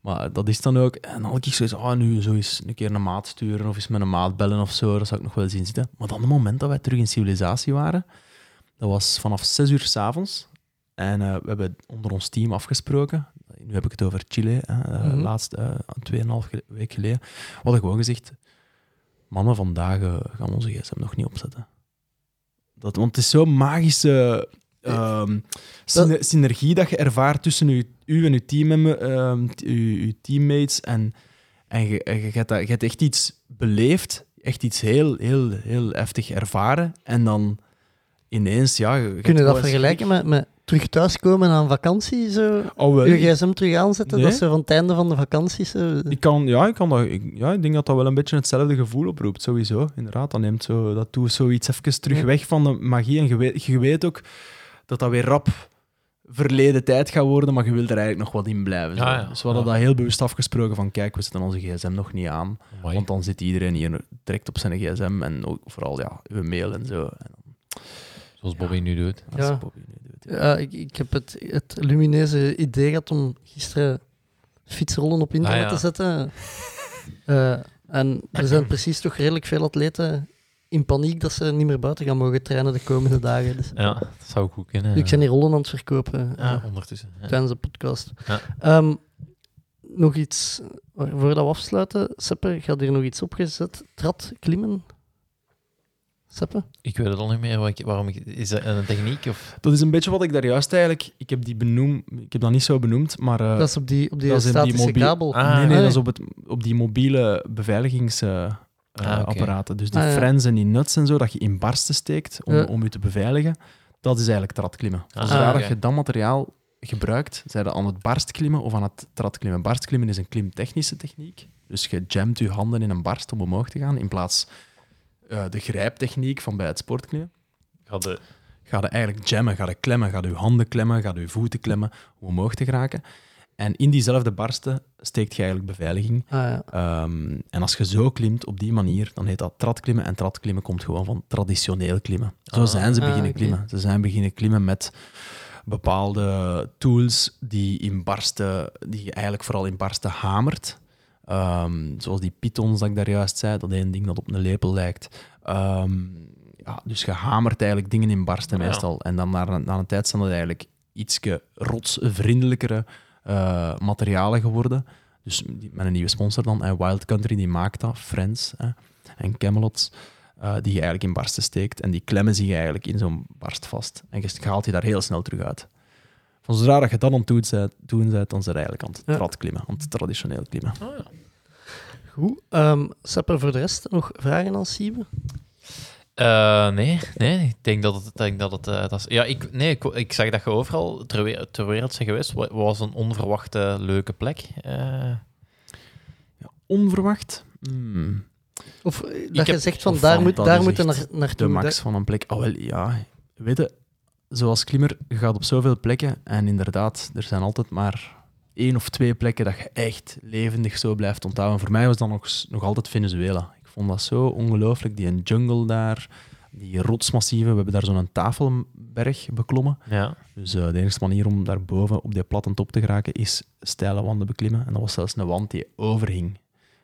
Maar, dat is dan ook. En dan had ik zoiets, ah, nu zo eens een keer een maat sturen of eens met een maat bellen of zo, dat zou ik nog wel zien zitten. Maar dan het moment dat wij terug in civilisatie waren, dat was vanaf 6 uur s'avonds. En eh, we hebben onder ons team afgesproken. Nu heb ik het over Chile, hè, eh, Mhm. laatst, eh, tweeënhalf ge- week geleden. We hadden gewoon gezegd, mannen, vandaag eh, gaan we onze gsm nog niet opzetten. Dat, want het is zo'n magische ehm, syne- synergie dat je ervaart tussen u, u en uw, team, t- uw, uw teammates. En, en je, hebt dat- je hebt echt iets beleefd, echt iets heel, heel, heel heftig ervaren. En dan ineens, ja... Je, je hebt Kun je dat vergelijken met, met terug thuiskomen aan vakantie? Zo, Oh, wel. je gsm terug aanzetten? Nee. Dat zo van het einde van de vakantie. Zo. Ik kan, ja, ik kan dat, ik, ja, ik denk dat dat wel een beetje hetzelfde gevoel oproept, sowieso. Inderdaad, dat neemt zo, dat doet zoiets even terug weg van de magie. En je weet, je weet ook dat dat weer rap verleden tijd gaat worden, maar je wilt er eigenlijk nog wat in blijven. Zo. Ja, ja. Dus we hadden Ja. dat heel bewust afgesproken van, kijk, we zetten onze gsm nog niet aan, Amai. want dan zit iedereen hier direct op zijn gsm en ook vooral, ja, uw mail en zo. En dan, Zoals Bobby nu doet. Ja. Bobby nu doet, ja. Ja, ik, ik heb het, het lumineuze idee gehad om gisteren fietsrollen op internet Ah, ja. te zetten. [laughs] Eh, en er zijn precies toch redelijk veel atleten in paniek dat ze niet meer buiten gaan mogen trainen de komende dagen. Dus, Ja, dat zou goed kunnen. Dus ik ben die rollen aan het verkopen Ja, eh, ondertussen. Ja. tijdens de podcast. Ja. Ehm, nog iets, voordat we afsluiten. Seppe, gaat hier nog iets opgezet? Trad, klimmen? Seppe? Ik weet het al niet meer. Wat ik, waarom ik, is dat een techniek? Of? Dat is een beetje wat ik daar juist eigenlijk... Ik heb, die benoem, ik heb dat niet zo benoemd, maar... eh, dat is op die, op die statische mobiel- kabel. Ah, nee, nee, dat is op, het, op die mobiele beveiligingsapparaten. Ah, oké. Dus die Ah, ja. frens en die nuts en zo, dat je in barsten steekt om, Ja. om je te beveiligen. Dat is eigenlijk tratklimmen. Ah, Zodra dat je dat materiaal gebruikt, zijn dat aan het barstklimmen of aan het tratklimmen. Barstklimmen is een klimtechnische techniek. Dus je jamt je handen in een barst om omhoog te gaan, in plaats eh, de grijptechniek van bij het sportklimmen. Ga de, Ga je eigenlijk jammen, ga je klemmen, ga je handen klemmen, ga je voeten klemmen om omhoog te geraken. En in diezelfde barsten steekt je eigenlijk beveiliging. Ah, ja. Ehm, en als je zo klimt op die manier, dan heet dat tratklimmen. En tratklimmen komt gewoon van traditioneel klimmen. Zo Ah. zijn ze Ah, beginnen klimmen. Ze zijn beginnen klimmen met bepaalde tools die, in barsten, die je eigenlijk vooral in barsten hamert. Ehm, zoals die pitons dat ik daar juist zei, dat één ding dat op een lepel lijkt. Ehm, ja, dus je hamert eigenlijk dingen in barsten Ja. meestal. En dan na, na een tijd zijn dat eigenlijk ietske rotsvriendelijkere eh, materialen geworden. Dus die- met een nieuwe sponsor dan. En Wild Country die maakt dat, Friends hè, en Camelot, eh, die je eigenlijk in barsten steekt. En die klemmen zich eigenlijk in zo'n barst vast. En je haalt je daar heel snel terug uit. Van zodra dat je dat aan het doen bent, doen bent, dan zijn je eigenlijk aan het Ja. aan het traditioneel klimmen. Goed. Ehm Sepper, voor de rest nog vragen aan Siebe? Eh, nee, nee, ik denk dat het... ik Denk dat het eh, dat is, ja, ik, nee, ik, ik zag dat je overal ter, we- ter wereld zijn geweest. Wat was een onverwachte leuke plek? Eh, Onverwacht. Hmm. Of dat je heb- zegt van daar, van, moet, daar moeten naar, naartoe. de max van een plek. Oh, wel, ja. Weet je, zoals klimmer, je gaat op zoveel plekken en inderdaad, er zijn altijd maar één of twee plekken dat je echt levendig zo blijft onthouden. Voor mij was dat nog, nog altijd Venezuela. Vond dat zo ongelooflijk, die jungle daar, die rotsmassieven. We hebben daar zo'n tafelberg beklommen. ja. Dus eh, de enige manier om daarboven op die platte top te geraken is steile wanden beklimmen. En dat was zelfs een wand die overhing.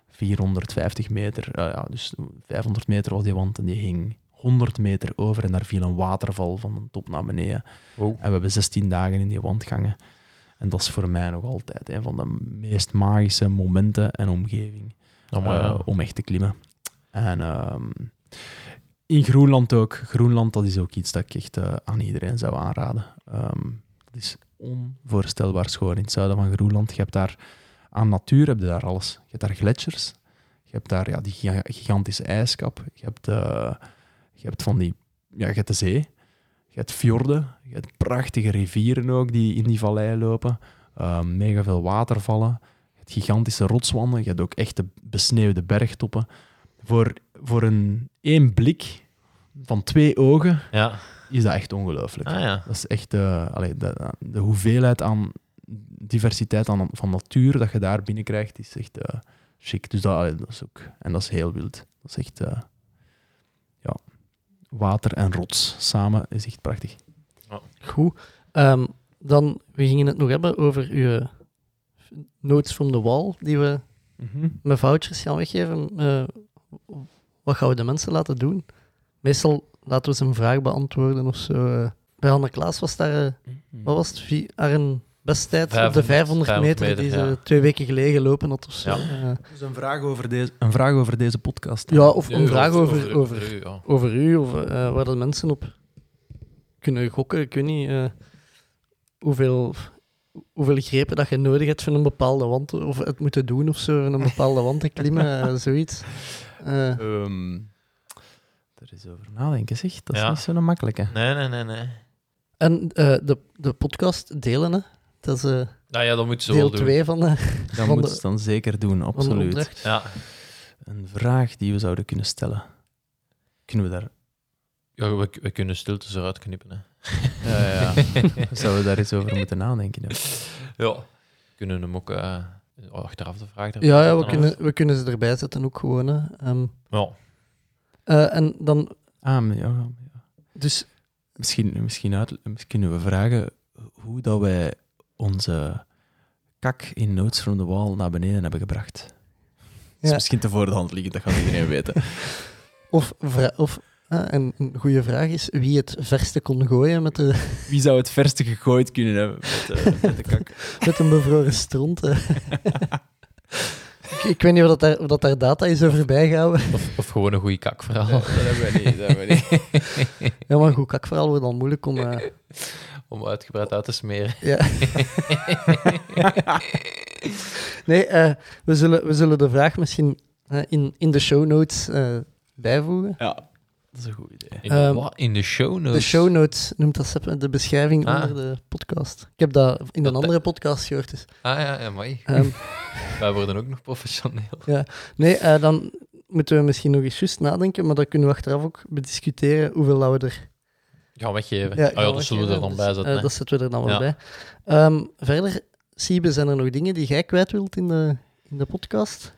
450 meter, eh, ja, dus 500 meter was die wand en die hing 100 meter over en daar viel een waterval van de top naar beneden. Wow. En we hebben 16 dagen in die wand gangen. En dat is voor mij nog altijd een van de meest magische momenten en omgeving Oh, eh, ja. om echt te klimmen. En ehm, in Groenland ook. Groenland, dat is ook iets dat ik echt eh, aan iedereen zou aanraden. Ehm, dat is onvoorstelbaar schoon in het zuiden van Groenland. Je hebt daar aan natuur heb je daar alles. Je hebt daar gletsjers. Je hebt daar ja, die giga- gigantische ijskap. Je hebt, eh, je hebt van die... Ja, je hebt de zee. Je hebt fjorden. Je hebt prachtige rivieren ook die in die vallei lopen. Ehm, mega veel watervallen. Je hebt gigantische rotswanden. Je hebt ook echte besneeuwde bergtoppen. Voor, voor een één blik van twee ogen ja. is dat echt ongelooflijk. Ah, ja. Dat is echt eh, allee, de, de hoeveelheid aan diversiteit aan, van natuur dat je daar binnenkrijgt, is echt eh chic. Dus dat, allee, dat is ook, en dat is heel wild. Dat is echt, eh, ja, water en rots samen is echt prachtig. Goed. Ehm, dan, we gingen het nog hebben over uw notes from the wall, die we met vouchers gaan weggeven. Wat gaan we de mensen laten doen? Meestal laten we ze een vraag beantwoorden of zo. eh. Bij Anne Klaas was daar, eh, wat was het, Vi- haar een besttijd op de 500 500 meter, meter, die ze ja. twee weken geleden gelopen had of zo. Ja. Eh, Dus een vraag over deze, een vraag over deze podcast. ja, of een vraag over, over, over u, ja. over u, of waar de mensen op kunnen gokken. Ik weet niet eh, hoeveel, hoeveel grepen dat je nodig hebt voor een bepaalde wand, of het moeten doen of zo, voor een bepaalde wand te klimmen, [laughs] eh, zoiets. Er is over nadenken, zeg. Dat is Ja. niet zo'n makkelijke. Nee, nee, nee, nee. en eh, de, de podcast delen, hè. dat is eh, Nou ja, dat moeten ze wel deel doen. 2 van, de, Dat Van moet de- ze dan zeker doen, absoluut. Ja. Een vraag die we zouden kunnen stellen. Kunnen we daar... ja we, we kunnen stiltes eruit knippen. Hè. Ja, ja. [laughs] Zouden we daar eens over moeten nadenken? Ja. Ja. We kunnen hem ook eh, achteraf de vraag erbij Ja, ja we, kunnen, we kunnen ze erbij zetten ook gewoon. Hè. Ehm, Ja. eh, en dan, Ah, maar ja, ja. dus Misschien, misschien, uit, misschien kunnen we vragen hoe dat wij onze kak in Notes from the Wall naar beneden hebben gebracht. Dat is Ja. misschien te voor de hand liggend, dat gaat iedereen weten. [laughs] Of, of ah, en een goede vraag is wie het verste kon gooien met, de, Wie zou het verste gegooid kunnen hebben met, eh, met de kak? [laughs] met een bevroren stront. ik, ik weet niet of dat, daar, of dat daar data is over bijgehouden. Of, of gewoon een goede kakverhaal. dat hebben we niet. Dat hebben we niet. [laughs] Ja, maar een goed kakverhaal wordt dan moeilijk om... eh, Om uitgebreid uit te smeren. ja. nee, eh, we, zullen, we zullen de vraag misschien in, in de show notes eh, bijvoegen. Ja. Dat is een goed idee. In, Ehm, wat? in de show notes. De show notes noemt dat de beschrijving Ah. onder de podcast. Ik heb dat in een Dat- andere podcast gehoord. Dus. Ah ja, ja, mooi. Ehm, [laughs] Wij worden ook nog professioneel. nee, eh, dan moeten we misschien nog eens juist nadenken, maar dat kunnen we achteraf ook bediscussiëren hoeveel dat we er... Gaan weggeven. Ja, ja, gaan dat zullen we er dan bij zetten. eh, hè. dat zetten we er dan wel Ja. bij. Ehm, verder, Siebe, zijn er nog dingen die jij kwijt wilt in de, in de podcast?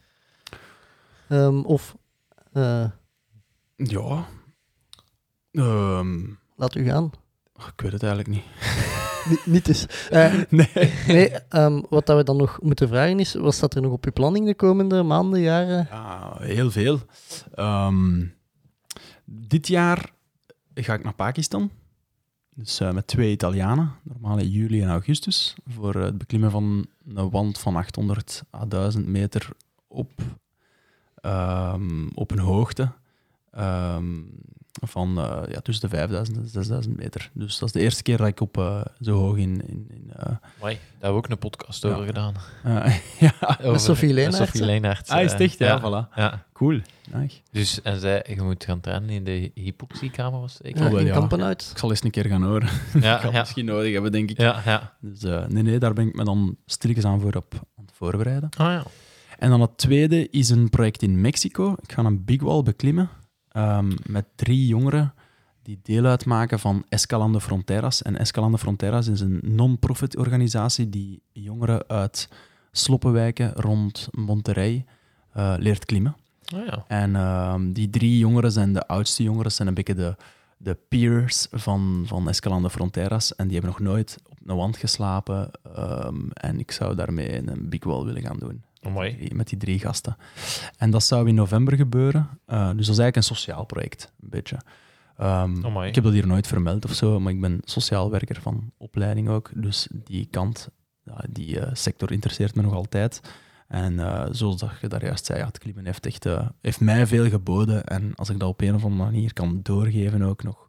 Ehm, of eh, Ja. Ehm, laat u gaan. ik weet het eigenlijk niet. [laughs] Niet, niet dus. Eh, [laughs] Nee. nee, ehm, wat dat we dan nog moeten vragen is, wat staat er nog op uw planning de komende maanden, jaren? Ja, heel veel. Ehm, dit jaar ga ik naar Pakistan. Dus eh, met twee Italianen, normaal in juli en augustus, voor het beklimmen van een wand van 800 à 1000 meter op, op een hoogte van eh, ja, tussen de 5000 en 6000 meter. Dus dat is de eerste keer dat ik op, eh, zo hoog in... in, in eh, Mooi. Daar hebben we ook een podcast Ja. over gedaan. [laughs] ja, Over- Sophie met Leenaerts, Sophie ah, is echt? Ja, voilà. Ja. Cool. Nice. Dus, en zij, je moet gaan trainen in de hypoxiekamer, was het zeker? Ja, in ja. Kampenuit. Ik zal eens een keer gaan horen. ik [laughs] Ja, ga ja. misschien nodig hebben, denk ik. Ja, ja. Dus eh, nee, nee, daar ben ik me dan stilletjes aan voor op aan het voorbereiden. Ah ja. En dan het tweede is een project in Mexico. Ik ga een big wall beklimmen ehm, met drie jongeren die deel uitmaken van Escalando Fronteras. En Escalando Fronteras is een non-profit organisatie die jongeren uit sloppenwijken rond Monterrey eh, leert klimmen. Ah ja. En ehm, die drie jongeren zijn de oudste jongeren, zijn een beetje de, de peers van, van Escalando Fronteras. En die hebben nog nooit op een wand geslapen. ehm, en ik zou daarmee een big wall willen gaan doen. Oh, mooi. Met die drie gasten. En dat zou in november gebeuren. Eh, dus dat is eigenlijk een sociaal project, een beetje. Ehm, Oh, ik heb dat hier nooit vermeld of zo, maar ik ben sociaal werker van opleiding ook. Dus die kant, die eh, sector interesseert me nog altijd. En eh, zoals dat je daar juist zei, ja, het klimmen heeft, echt, heeft mij veel geboden. En als ik dat op een of andere manier kan doorgeven ook nog,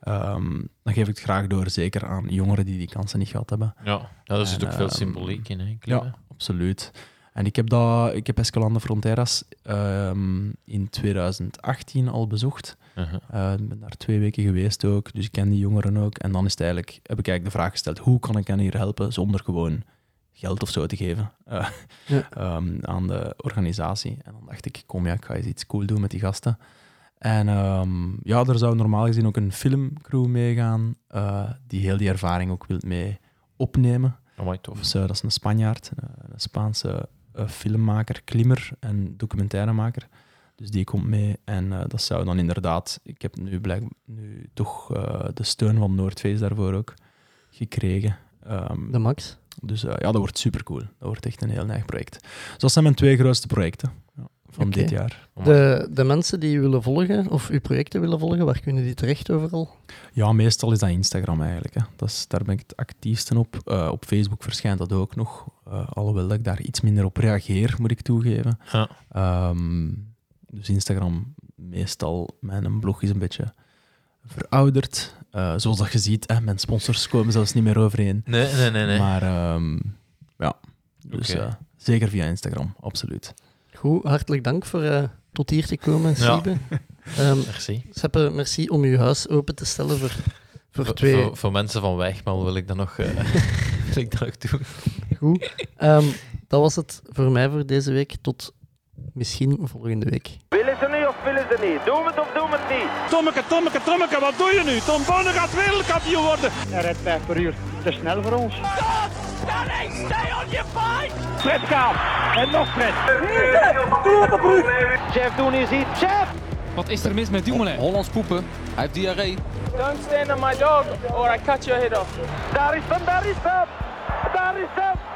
ehm, dan geef ik het graag door. Zeker aan jongeren die die kansen niet gehad hebben. Ja, daar zit ook veel ehm, symboliek in, hè. Ja, absoluut. En ik heb, dat, ik heb Escalando Fronteras ehm, in 2018 al bezocht. Uh-huh. Eh, Ik ben daar twee weken geweest ook, dus ik ken die jongeren ook. En dan is het eigenlijk, heb ik eigenlijk de vraag gesteld, hoe kan ik hen hier helpen zonder gewoon geld of zo te geven eh, [laughs] Ja. [laughs] ehm, aan de organisatie. En dan dacht ik, kom ja, ik ga eens iets cool doen met die gasten. En ehm, ja, er zou normaal gezien ook een filmcrew meegaan, eh, die heel die ervaring ook wil mee opnemen. Oh, mooi tof. Dus, dat is een Spanjaard, een Spaanse filmmaker, klimmer en documentairemaker. Dus die komt mee en eh, dat zou dan inderdaad... Ik heb nu, blijk, nu toch eh, de steun van Noordface daarvoor ook gekregen. Ehm, De Max. dus eh, ja, dat wordt supercool. Dat wordt echt een heel neig project. Dus dat zijn mijn twee grootste projecten ja, van dit jaar. De, de mensen die u willen volgen, of uw projecten willen volgen, waar kunnen die terecht overal? Ja, meestal is dat Instagram eigenlijk. Hè. Dat is, daar ben ik het actiefste op. Op Facebook verschijnt dat ook nog. Eh, alhoewel dat ik daar iets minder op reageer, moet ik toegeven. Ja. Ehm, dus Instagram, meestal, mijn blog is een beetje verouderd. Eh, zoals dat je ziet, hè, mijn sponsors komen zelfs niet meer overeen. Nee, nee, nee. nee. Maar ehm, ja, dus eh, zeker via Instagram, absoluut. Goed, hartelijk dank voor tot hier te komen, Ja. Siebe. [laughs] Ehm, Merci. Seppe, merci om uw huis open te stellen voor, voor Voor, twee... voor, voor mensen van Wegmal wil ik dat nog, eh, [laughs] wil ik dat nog doen. Goed. Ehm, dat was het voor mij voor deze week. Tot misschien volgende week. Willen ze nu of willen ze niet? Doen we het of doen we het niet? Tommeke, Tommeke, Tommeke, wat doe je nu? Tom Bonne gaat wereldkampioen worden. Hij rijdt 5 per uur. Te snel voor ons. Fred gaat. En nog Fred. Jeff Doen is iets. Jeff! Wat is er mis met Dumoulin? Hollands poepen. Hij heeft diarree. Don't stand on my dog or I cut your head off. Daar is hem, daar is hem! Daar is!